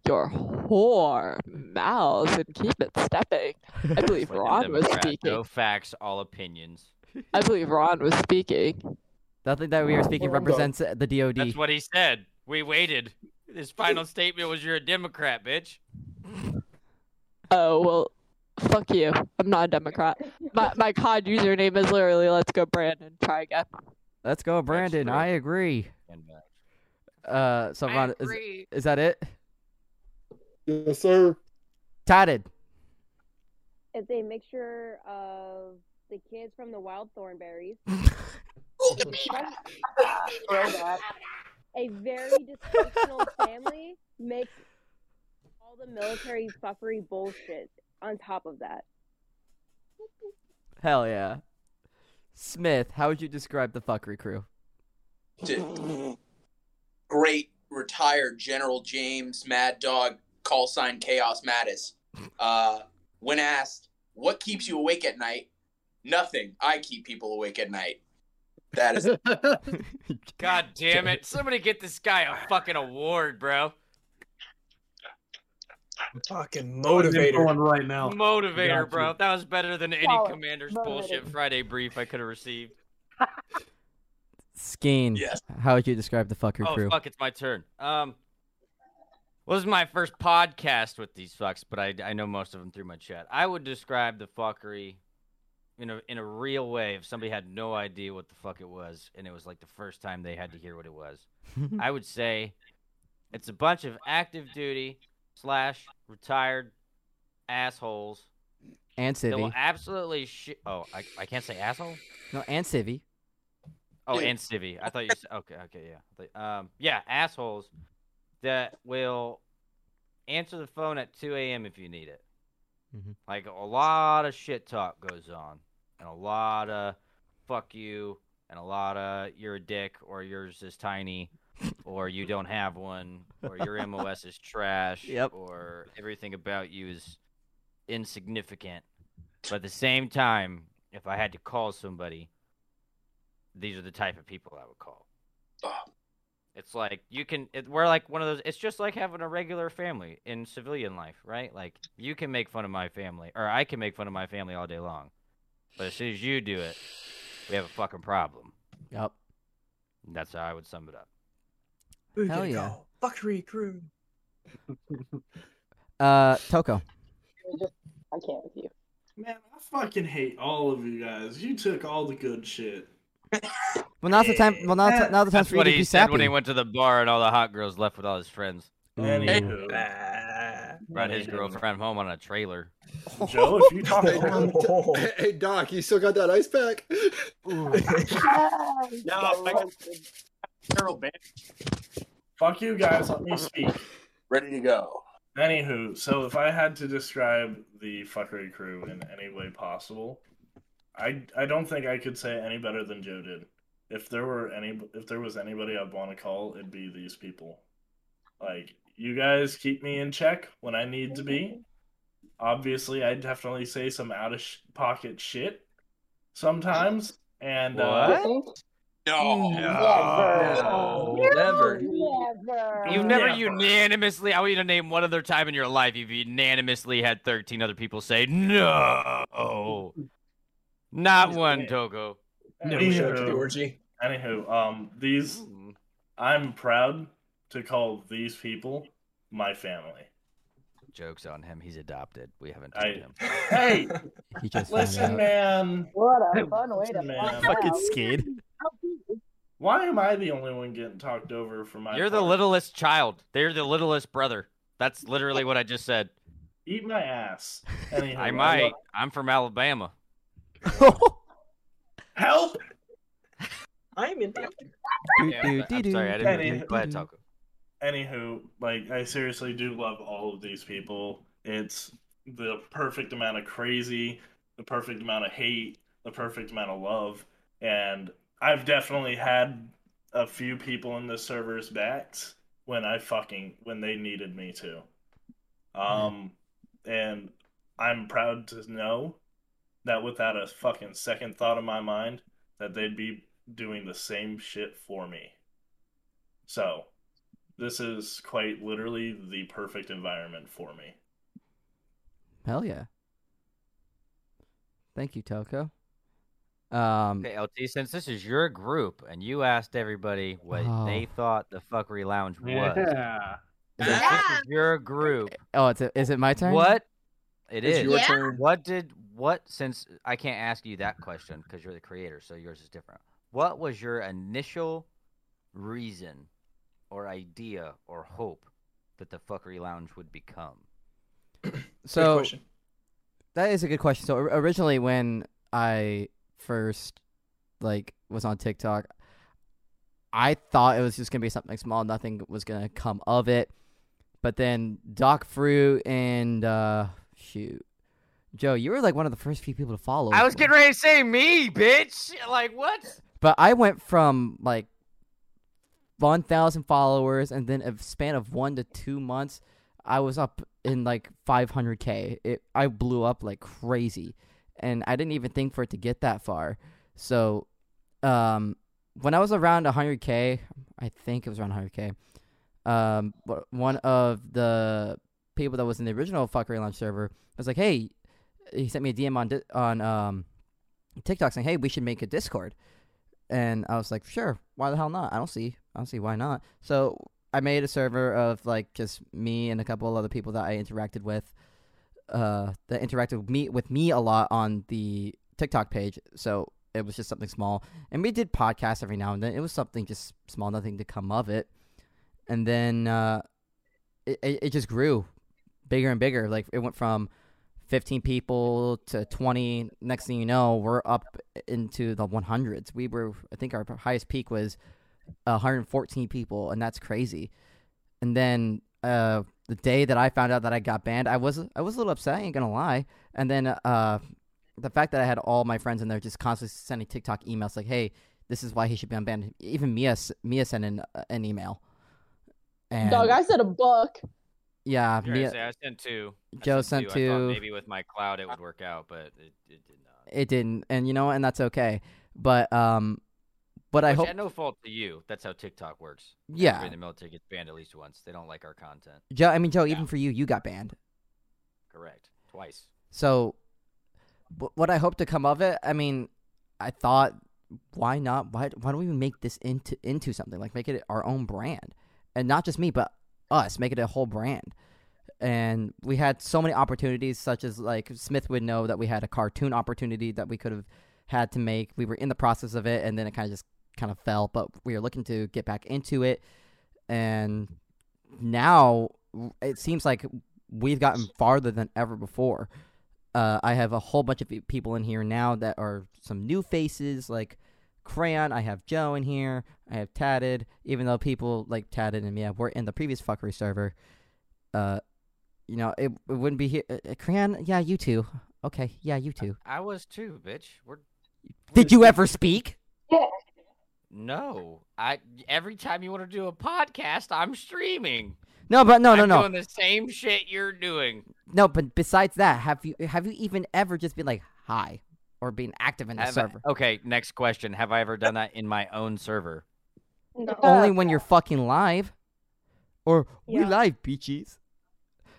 your whore mouths and keep it stepping. I believe Ron was speaking. No facts, all opinions. I believe Ron was speaking. Nothing that we are speaking represents the DOD. That's what he said. We waited. His final statement was, "You're a Democrat, bitch." Oh well, fuck you. I'm not a Democrat. My my COD username is literally "Let's go Brandon." Try again. Let's go, Brandon. I agree. And back. Uh, so I Ron, is, agree. is that it? yes, sir. Tatted. It's a mixture of the kids from the Wild Thornberrys, a very dysfunctional family makes all the military fuckery bullshit on top of that. Hell yeah. Smith, how would you describe the fuckery crew? great retired General James Mad Dog call sign Chaos Mattis. Uh, when asked what keeps you awake at night, nothing. I keep people awake at night. That is God damn it! Somebody get this guy a fucking award, bro. Fucking Put it in motivator. one right now. Motivator, bro. That was better than any Solid. commander's Motivator. bullshit Friday brief I could have received. Skeen, Yes. how would you describe the fuckery Oh crew? fuck, it's my turn. Um, well, this is my first podcast with these fucks, but I, I know most of them through my chat. I would describe the fuckery in a in a real way if somebody had no idea what the fuck it was, and it was like the first time they had to hear what it was. I would say it's a bunch of active duty slash retired assholes and that will absolutely shit. Oh, I, I can't say asshole. No, and Civvy. Oh, Yeah. and Civvy. I thought you said okay, okay, yeah. Um, yeah, assholes that will answer the phone at 2 a.m. if you need it. Mm-hmm. Like a lot of shit talk goes on, and a lot of fuck you, and a lot of you're a dick, or yours is tiny, or you don't have one, or your MOS is trash, Yep. or everything about you is insignificant. But at the same time, if I had to call somebody, these are the type of people I would call. It's like you can. It, we're like one of those. It's just like having a regular family in civilian life, right? Like you can make fun of my family, or I can make fun of my family all day long, but as soon as you do it, we have a fucking problem. Yep. That's how I would sum it up. Who Hell can yeah. call? Fuckery crew. Uh, Toko. I can't with you. Man, I fucking hate all of you guys. You took all the good shit. Well, now's the time. Well, now, now the time That's for you what to he be said sappy. when he went to the bar and all the hot girls left with all his friends. Anywho, Brought his girlfriend home on a trailer. Joe, if you talk Hey, Doc, hey, hey, Doc, you still got that ice pack? No, I got Carol Band. fuck you guys, let me speak. ready to go. Anywho, so if I had to describe the fuckery crew in any way possible, I I don't think I could say any better than Joe did. If there were any, if there was anybody I'd want to call, it'd be these people. Like you guys keep me in check when I need to be. Obviously, I definitely say some out of sh- pocket shit sometimes, and uh, What? No. No. Never. Never. You've never Never. unanimously. I want you to name one other time in your life you've unanimously had 13 other people say no. Not one, Togo. Never showed to the Anywho, anywho, um, these I'm proud to call these people my family. Jokes on him. He's adopted. We haven't told I, him. hey, He just listen, man. What a fun way to Listen, man. find Fucking out. skid. Why am I the only one getting talked over for my? You're the littlest child. They're the littlest brother. That's literally what I just said. Eat my ass. Anywho, I love- might. I'm from Alabama. help. I'm in. Yeah, but- I'm sorry, I didn't mean Any- to- Go ahead, Taco. Anywho, like I seriously do love all of these people. It's the perfect amount of crazy, the perfect amount of hate, the perfect amount of love, and I've definitely had a few people in the server's backs when I fucking when they needed me to. Um, and I'm proud to know that without a fucking second thought in my mind, that they'd be doing the same shit for me. So, this is quite literally the perfect environment for me. Hell yeah. Thank you, Toko. Um, Okay, LT, since this is your group and you asked everybody what Oh. they thought the fuckery lounge was, Yeah. since this is your group, oh, it's a, is it my turn? what it It's is? your Yeah. turn. What did what? Since I can't ask you that question because you're the creator, so yours is different. What was your initial reason, or idea, or hope that the fuckery lounge would become? So that is a good question. So originally, when I first like was on TikTok, I thought it was just gonna be something small. Nothing was gonna come of it. But then Doc Fruit and uh, shoot, Joe, you were like one of the first few people to follow. I was getting ready to say me, bitch. Like what? But I went from like 1,000 followers, and then a span of one to two months, I was up in like 500k. It I blew up like crazy, and I didn't even think for it to get that far. So, um, when I was around 100k, I think it was around 100k. Um, one of the people that was in the original fuckery lounge server was like, "Hey," he sent me a DM on on um TikTok saying, "Hey, we should make a Discord." And I was like, sure, why the hell not? I don't see, I don't see why not. So I made a server of like just me and a couple other people that I interacted with, uh, that interacted with me with me a lot on the TikTok page. So it was just something small, and we did podcasts every now and then. It was something just small, nothing to come of it. And then uh, it it, just grew bigger and bigger. Like it went from 15 people to 20 next thing you know we're up into the 100s we were i think our highest peak was 114 people and that's crazy and then uh the day that i found out that i got banned i was i was a little upset i ain't gonna lie and then uh the fact that i had all my friends in there just constantly sending tiktok emails like hey this is why he should be unbanned even mia mia sent in uh, an email and Dog, I said a book. yeah You're mia say I sent two. I Joe sent sent two. I two. maybe with my cloud it would work out, but it, it did not. it didn't and you know and that's okay but um but i hope no fault to you. That's how TikTok works. Yeah. Everybody in the military gets banned at least once. They don't like our content. Joe, I mean Joe, even for you, you got banned. Correct. Twice. So, what I hope to come of it, I mean, I thought, why not? Why why don't we make this into into something like make it our own brand, and not just me, but us, make it a whole brand. And we had so many opportunities, such as like Smith would know that we had a cartoon opportunity that we could have had to make. We were in the process of it, and then it kind of just kind of fell. But we are looking to get back into it, and now it seems like we've gotten farther than ever before. Uh, I have a whole bunch of people in here now that are some new faces, like Crayon. I have Joe in here. I have Tatted. Even though people like Tatted and me were in the previous fuckery server, uh, you know, it, it wouldn't be here. Uh, Crayon, yeah, you too. Okay, yeah, you too. I was too, bitch. We're Did you ever speak? No. I every time you want to do a podcast, I'm streaming. No, but no, no, I'm no. Doing the same shit you're doing. No, but besides that, have you have you even ever just been like hi? or being active in the Have I- server. okay, next question. Have I ever done that in my own server? Only when you're fucking live, or we live, peaches.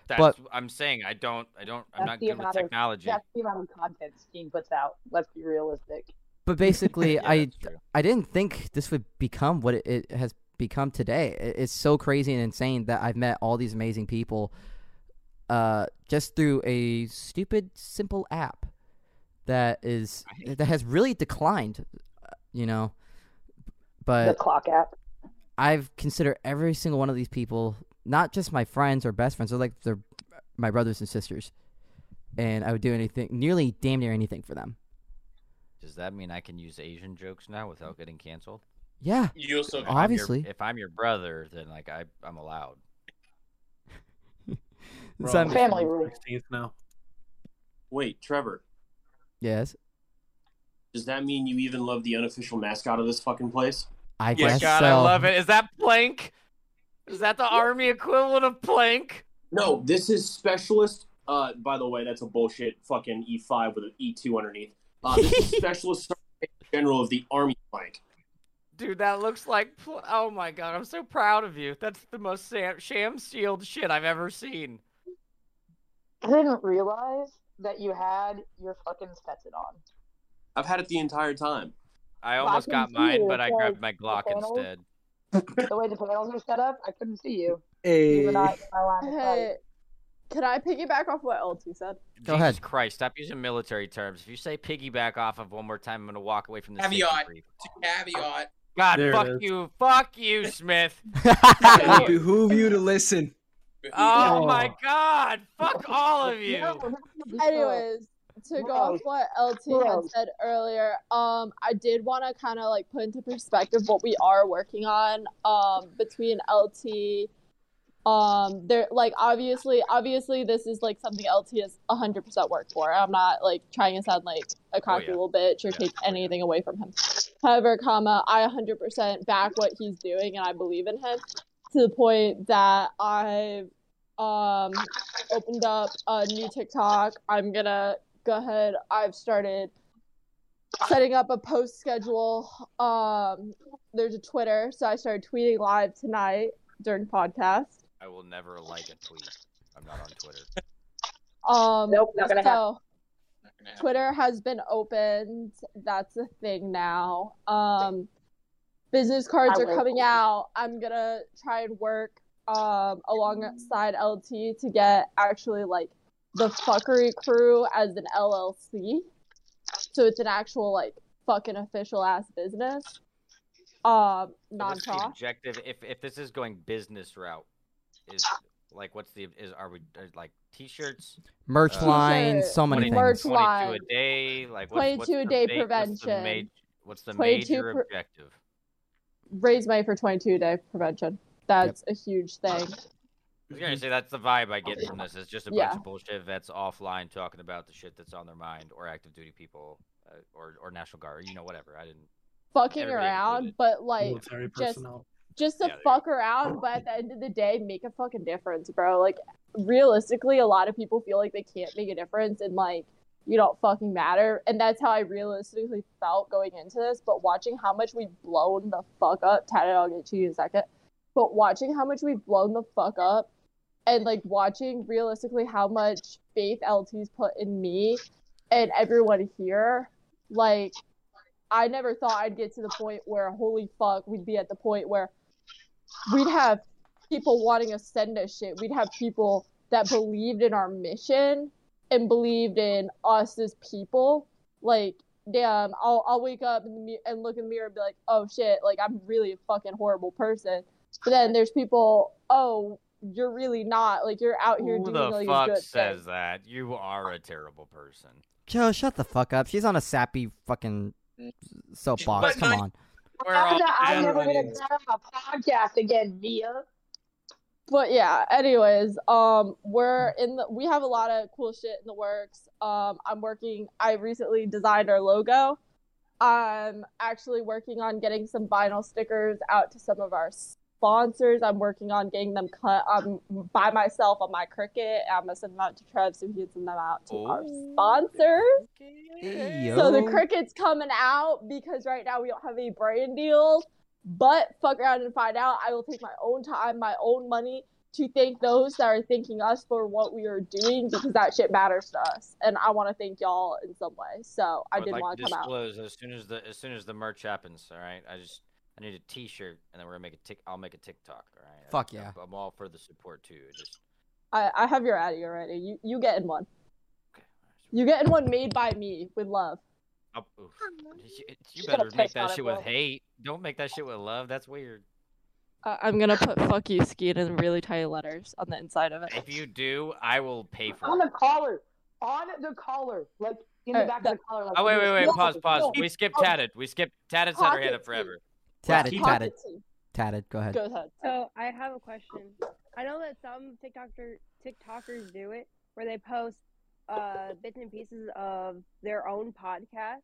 That's But I'm saying. I don't. I don't. I'm not good with amount of- technology. That's the amount of content Steam puts out. Let's be realistic. But basically, Yeah, I. I didn't think this would become what it, it has become today. It- It's so crazy and insane that I've met all these amazing people, uh, just through a stupid, simple app that is that has really declined. uh, You know, But the but clock app. I've considered every single one of these people, not just my friends or best friends, they're like they're my brothers and sisters, and I would do anything, nearly damn near anything for them. Does that mean I can use Asian jokes now without getting canceled? Yeah, You also If I'm your- obviously. if I'm your brother, then like I I'm allowed. We're Family on rule. 16th now. Wait, Trevor, Yes, does that mean you even love the unofficial mascot of this fucking place? I guess god, so. I love it. Is that Plank? Is that the army equivalent of Plank? No, this is specialist. Uh, by the way, that's a bullshit fucking E5 with an E2 underneath. Uh, this is specialist Sergeant general of the army Plank. Dude, that looks like. Pl- oh my god, I'm so proud of you. That's the most sam- sham shield shit I've ever seen. I didn't realize that you had your fucking Stetson on. I've had it the entire time. I Well, I almost got mine, you, but I grabbed my Glock panels- instead. The way the panels are set up, I couldn't see you. Hey. You were not my line of sight. Hey, can I piggyback off what LT said? Go Jesus ahead. Christ, stop using military terms. If you say piggyback off of one more time, I'm gonna walk away from this. safety Caveat. brief. Caveat. God, There fuck you, fuck you, Smith. It would behoove you to listen. Oh Oh. my God, fuck all of you. Anyways, to go off what LT had said earlier, um, I did want to kind of like put into perspective what we are working on, um, between LT, um, there like obviously, obviously this is like something LT is hundred percent work for. I'm not like trying to sound like a cocky yeah. little bitch or take anything away from him. However, comma, I hundred percent back what he's doing and I believe in him to the point that I've um opened up a new TikTok. I'm gonna go ahead. I've started setting up a post schedule. Um, there's a Twitter, so I started tweeting live tonight during podcast. I will never like a tweet. I'm not on Twitter. Um, Nope, not gonna so Twitter has been opened. That's a thing now. Um, business cards I are will. coming out. I'm gonna try and work um alongside LT to get actually like the fuckery crew as an LLC. So it's an actual like fucking official ass business. Um, What's non-profit. objective? If if this is going business route, is like what's the is are we are, like t-shirts? Merch Uh, lines, so many 20 things. Merch 22 line. a day, like what's, what's a the day ba- What's the, ma- what's the major per- objective? Raise money for 22 day prevention. That's a huge thing. I was gonna say that's the vibe I get from this. It's just a bunch Yeah. of bullshit vets offline talking about the shit that's on their mind, or active duty people, uh, or or National Guard, or, you know, whatever. I didn't. Fucking around, included. but like Military just personnel. Just to Yeah, fuck around, but at the end of the day, make a fucking difference, bro. Like realistically, a lot of people feel like they can't make a difference and like you don't fucking matter, and that's how I realistically felt going into this. But watching how much we've blown the fuck up, Tatted, I'll get to you in a second. But watching how much we've blown the fuck up, and like watching realistically how much faith LT's put in me and everyone here, like I never thought I'd get to the point where holy fuck, we'd be at the point where we'd have people wanting to send us shit. We'd have people that believed in our mission and believed in us as people. Like, damn, I'll I'll wake up in the and look in the mirror and be like, oh shit, like I'm really a fucking horrible person. But then there's people, oh, you're really not. Like you're out here Who doing the like a fuck good says thing. that? You are a terrible person. Joe, shut the fuck up. She's on a sappy fucking mm. soapbox. Come not- on. We're all I'm never gonna Aliens. get on a podcast again, Mia. but yeah anyways um we're in the we have a lot of cool shit in the works um i'm working i recently designed our logo i'm actually working on getting some vinyl stickers out to some of our sponsors. I'm working on getting them cut um, by myself on my Cricut. I'm gonna send them out to Trev so he can send them out to our sponsors. So the Yo. Cricut's coming out because right now we don't have any brand deals. But fuck around and find out. I will take my own time, my own money to thank those that are thanking us for what we are doing because that shit matters to us. And I want to thank y'all in some way. So I, would did like want to to come out. disclose as soon as the as soon as the merch happens. All right, I just I need a T-shirt, and then we're gonna make a tick. I'll make a TikTok. All right. Fuck I- yeah. I'm, I'm all for the support too. Just I, I have your Addy already. You you getting one. You getting one made by me with love. I'll, you, you better make piss on that it, shit with bro. hate. Don't make that shit with love. That's weird. Uh, I'm gonna put "fuck you" Skeen in really tiny letters on the inside of it. If you do, I will pay for On it. the collar. On the collar. Like in the Alright, back of the collar. Like Oh wait, wait, wait! Pause, pause. no. We skipped Tatted. We skipped Tatted's had her hand up Pocket forever. Tatted, Keep- tatted, tatted. Go ahead. Go ahead. So I have a question. I know that some TikToker TikTokers do it where they post uh, bits and pieces of their own podcast.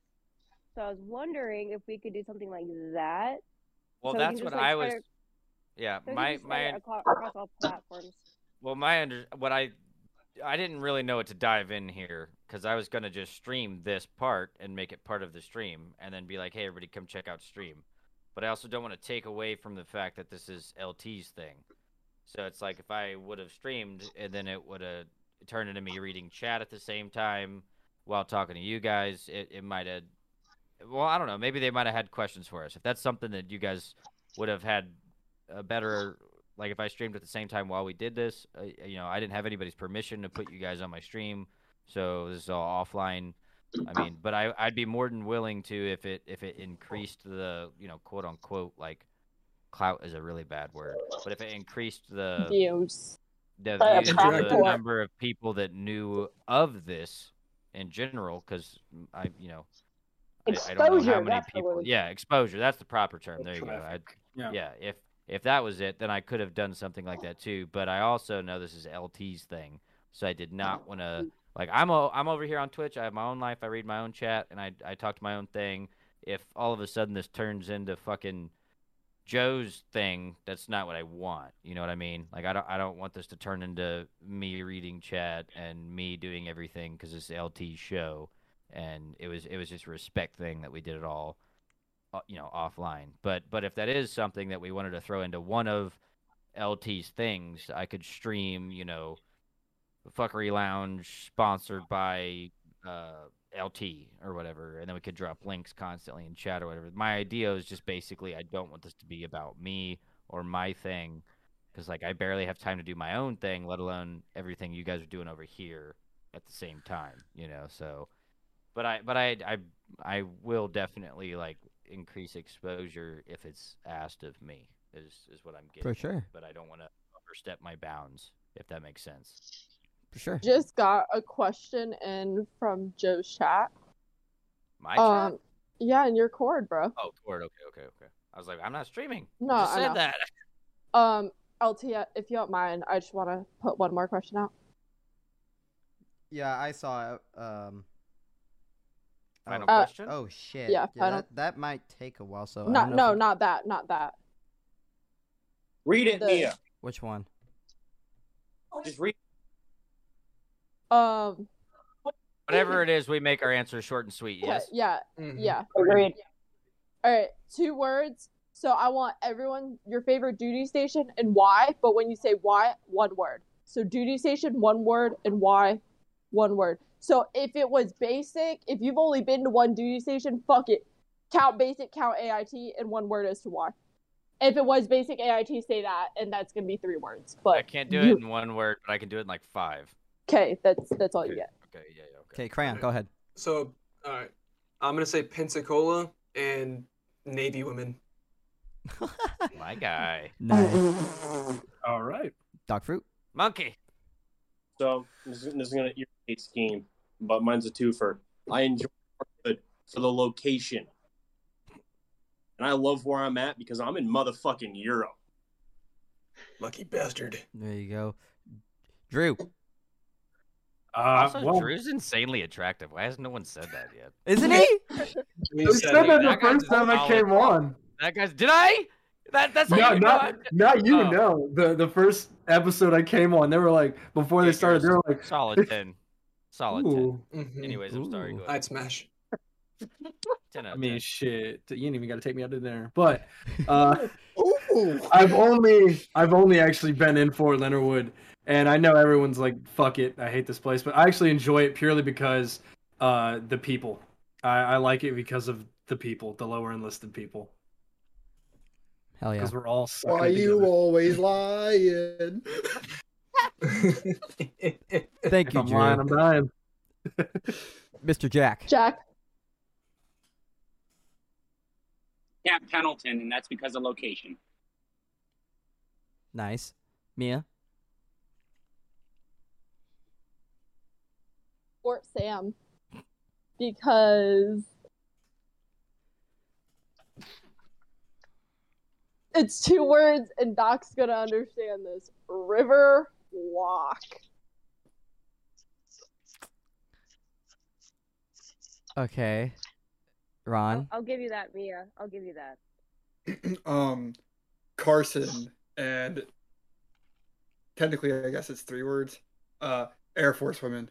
So I was wondering if we could do something like that. Well, So we can that's just, what like, I spread was. it- Yeah, so my just spread it my aclo- across all platforms. Well, my under what I I didn't really know what to dive in here because I was gonna just stream this part and make it part of the stream, and then be like, "Hey, everybody, come check out stream." But I also don't want to take away from the fact that this is LT's thing. So it's like if I would have streamed and then it would have turned into me reading chat at the same time while talking to you guys, it, it might have. Well, I don't know. Maybe they might have had questions for us. If that's something that you guys would have had a better like if I streamed at the same time while we did this, uh, you know, I didn't have anybody's permission to put you guys on my stream, so this is all offline. I oh. mean, but I I'd be more than willing to if it if it increased the you know quote unquote like clout is a really bad word, but if it increased the Views. the, views, the number of people that knew of this in general, because I you know. I, I don't know how many people. Yeah, exposure. That's the proper term. There you go. I, Yeah. yeah, if if that was it, then I could have done something like that too. But I also know this is LT's thing, so I did not want to like I'm o- I'm over here on Twitch. I have my own life. I read my own chat and I I talk to my own thing. If all of a sudden this turns into fucking Joe's thing, that's not what I want. You know what I mean? Like I don't I don't want this to turn into me reading chat and me doing everything because it's LT's show, and it was it was just respect thing that we did it all uh, you know offline but but if that is something that we wanted to throw into one of lt's things i could stream you know fuckery lounge sponsored by uh lt or whatever and then we could drop links constantly in chat or whatever my idea is just basically i don't want this to be about me or my thing because like i barely have time to do my own thing let alone everything you guys are doing over here at the same time you know so but I but I I I will definitely like increase exposure if it's asked of me is is what I'm getting. For at, sure. But I don't want to overstep my bounds if that makes sense. For sure. Just got a question in from Joe's chat. My Um, chat? yeah, in your cord, bro. Oh, Cord. Okay, okay, okay. I was like, I'm not streaming. No, I just I said know. that. Um, LT, if you don't mind, I just want to put one more question out. Yeah, I saw it. Um, Final oh, question? Oh shit. yeah, final- that, that might take a while. So I not, don't no, if- not that, not that. Read it, The- Mia. Which one? Just read. Um, Whatever it is, we make our answers short and sweet. Yes. yeah, Mhm. yeah. Agreed. All right, two words. So I want everyone your favorite duty station and why. But when you say why, one word. So duty station, one word, and why, one word. So if it was basic, if you've only been to one duty station, fuck it. Count basic, count AIT, and one word as to why. If it was basic AIT, say that, and that's gonna be three words. But I can't do you- it in one word, but I can do it in like five. Okay, that's that's all you get. Okay, yeah, yeah, okay. Okay, Crayon, go ahead. So, all right, I'm gonna say Pensacola and Navy women. My guy. Nice. All right. Doc Fruit. Monkey. So this is, this is gonna irritate Skeen, but mine's a twofer. I enjoy it for the location, and I love where I'm at because I'm in motherfucking Europe. Lucky bastard. There you go. Drew. Uh, also, well, Drew's insanely attractive. Why hasn't no one said that yet? Isn't he? We I said said that it. the first time I came on. That guy's. Did I? That, that's how No, you know not, I'm- not you. Oh. No, the the first episode I came on, they were like before they started, they were like solid ten, solid ten. Ooh. Anyways, I'm sorry. Go ahead. I'd smash. 10 out I mean, 10. shit, you ain't even got to take me out to dinner. But uh, I've only I've only actually been in Fort Leonard Wood, and I know everyone's like, "Fuck it, I hate this place," but I actually enjoy it purely because uh, the people. I, I like it because of the people, the lower enlisted people, Hell yeah. because we're all sucking Why it you always lying? Thank If you, I'm lying, I'm Drew. dying. Mr. Jack. Jack. Camp Pendleton, and that's because of location. Nice. Mia. Fort Sam. Because it's two words and Doc's gonna understand this. River walk. Okay. Ron. I'll give you that, Mia. I'll give you that. um, Carson and technically, I guess it's three words. Uh, Air Force women.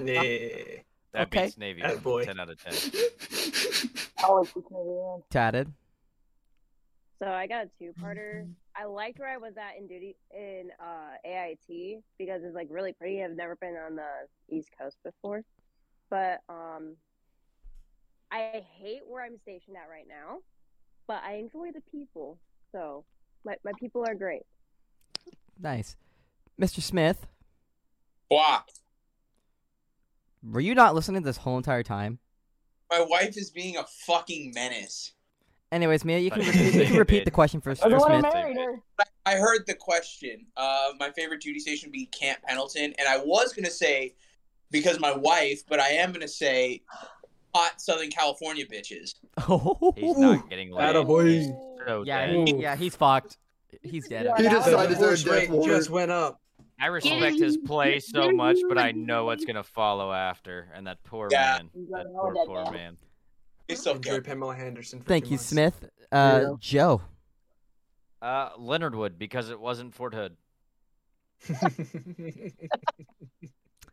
Yeah. That Okay. beats Navy. Attaboy. 10 out of 10. Always keep me around. Tatted. So I got a two-parter. I liked where I was at in duty in uh, AIT because it's like really pretty. I've never been on the East Coast before, but um, I hate where I'm stationed at right now. But I enjoy the people, so my my people are great. Nice. Mr. Smith. Why? Were you not listening this whole entire time? My wife is being a fucking menace. Anyways, Mia, you can repeat, you can repeat the question for, I for Smith. I heard the question. Uh, my favorite duty station would be Camp Pendleton, and I was gonna say because my wife, but I am gonna say hot Southern California bitches. Oh, He's not getting laid. Attaboy. So Yeah, he, yeah, he's fucked. He's dead. He Yeah, decided The their death rate just went up. I respect his play so much, but I know what's gonna follow after, and that poor Yeah. man, that poor that poor man. man. It's Enjoy okay. Pamela Anderson. For Thank you, months. Smith. Uh, Yeah. Joe. Uh, Leonard Wood because it wasn't Fort Hood.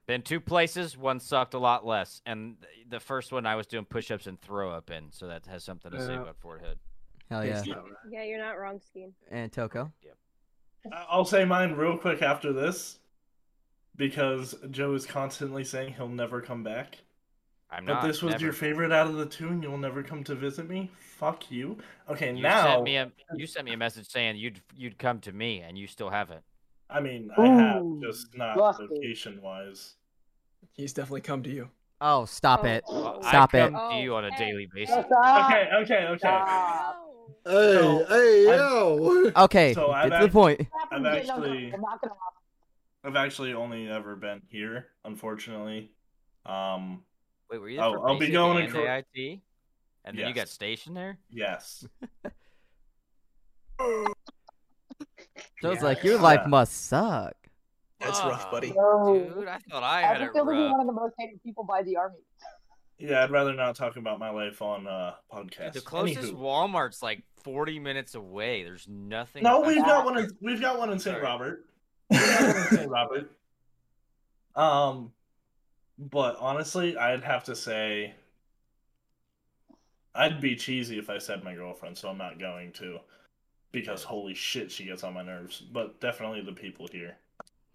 Been two places, one sucked a lot less, and the first one I was doing push-ups and throw up in, so that has something to say about Fort Hood. Hell yeah. Yeah, you're not wrong, Skeen. And Toko. I- I'll say mine real quick after this, because Joe is constantly saying he'll never come back. I'm But not. But this was never. your favorite out of the two, and you'll never come to visit me. Fuck you. Okay, You now sent me a you sent me a message saying you'd you'd come to me, and you still haven't. I mean, I have just not busted. location wise. He's definitely come to you. Oh, stop Oh. it. Well, Stop I it. come to you on a Oh, daily basis. Stop. Okay, okay, okay. Stop. Hey, So, hey, I'm- yo! Okay, So get I've to the point. I've actually- uncomfortable, not gonna happen. I've actually only ever been here, unfortunately. Um, Wait, were you? I'll- for I'll be basic going and acro- AIT, and then you got stationed there. yes. Joe's like, your life Yeah. must suck. That's rough, buddy. No. Dude, I thought I I had have it a feeling you're one of the most hated people by the army. Yeah, I'd rather not talk about my life on uh podcast. The closest Anywho. Walmart's like 40 minutes away. There's nothing. No, we've got one. In, we've got one in St. Robert. We've got one in St. Robert. Um, but honestly, I'd have to say I'd be cheesy if I said my girlfriend, so I'm not going to, because holy shit, she gets on my nerves. But definitely the people here.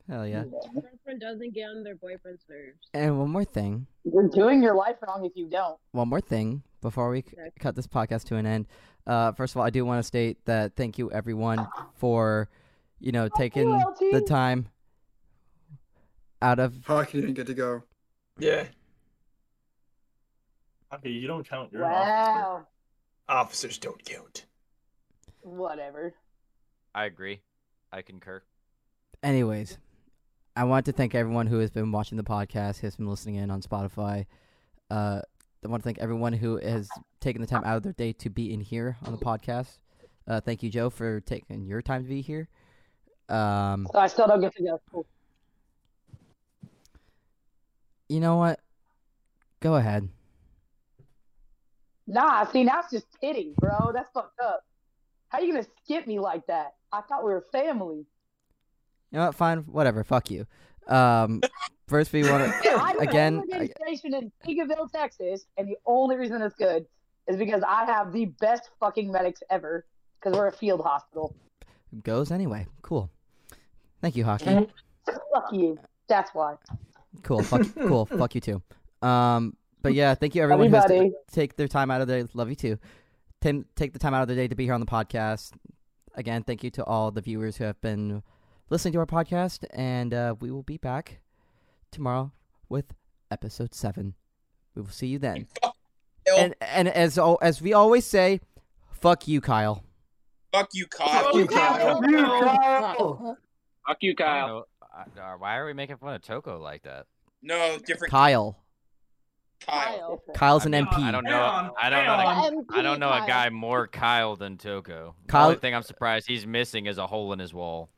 Hell yeah. Girlfriend doesn't get on their boyfriend's nerves. And one more thing. You're doing your life wrong if you don't. One more thing before we c- Okay. cut this podcast to an end. Uh, first of all, I do want to state that thank you everyone for, you know, taking LT. the time out of. Hockey didn't get to go. Yeah. Okay, you don't count your officer. Wow. Officers don't count. Whatever. I agree. I concur. Anyways, I want to thank everyone who has been watching the podcast, who has been listening in on Spotify. Uh, I want to thank everyone who has taken the time out of their day to be in here on the podcast. Uh, thank you, Joe, for taking your time to be here. Um, I still don't get to go. Cool. you know what? Go ahead. Nah, see, now it's just pity, bro. That's fucked up. How are you gonna skip me like that? I thought we were family. You know what? Fine, whatever. Fuck you. Um, first we want to again. a I- station in Eagleville, Texas, and the only reason it's good is because I have the best fucking medics ever. Because we're a field hospital. goes anyway. Cool. Thank you, hockey. Fuck you. That's why. Cool. Fuck. cool. Fuck you too. Um, but yeah, thank you everyone who Everybody. take their time out of their. Day. Love you too. Tim, take the time out of their day to be here on the podcast. Again, thank you to all the viewers who have been listening to our podcast, and uh, we will be back tomorrow with episode seven. We will see you then. And and as as we always say, fuck you, Kyle. Fuck you, Kyle. Fuck you, Kyle. You, Kyle. Fuck you, Kyle. know- I- uh, Why are we making fun of Toko like that? No, different Kyle. Kyle. Kyle's an MP. I don't know. Hang on, I don't know. on. a- I don't know a guy more Kyle than Toko. The Kyle- only thing I'm surprised he's missing is a hole in his wall.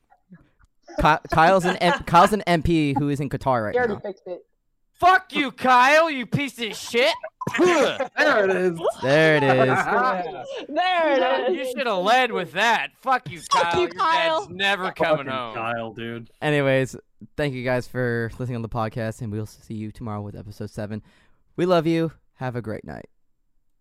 Ky- Kyle's an M- Kyle's an MP who is in Qatar right You already now. fixed it. Fuck you, Kyle. You piece of shit. There it is. There it is. There it you is. should have led with that. Fuck you, Kyle. you, Your Kyle. dad's never coming Fucking home. Kyle, dude. Anyways, thank you guys for listening on the podcast, and we'll see you tomorrow with episode seven. We love you. Have a great night.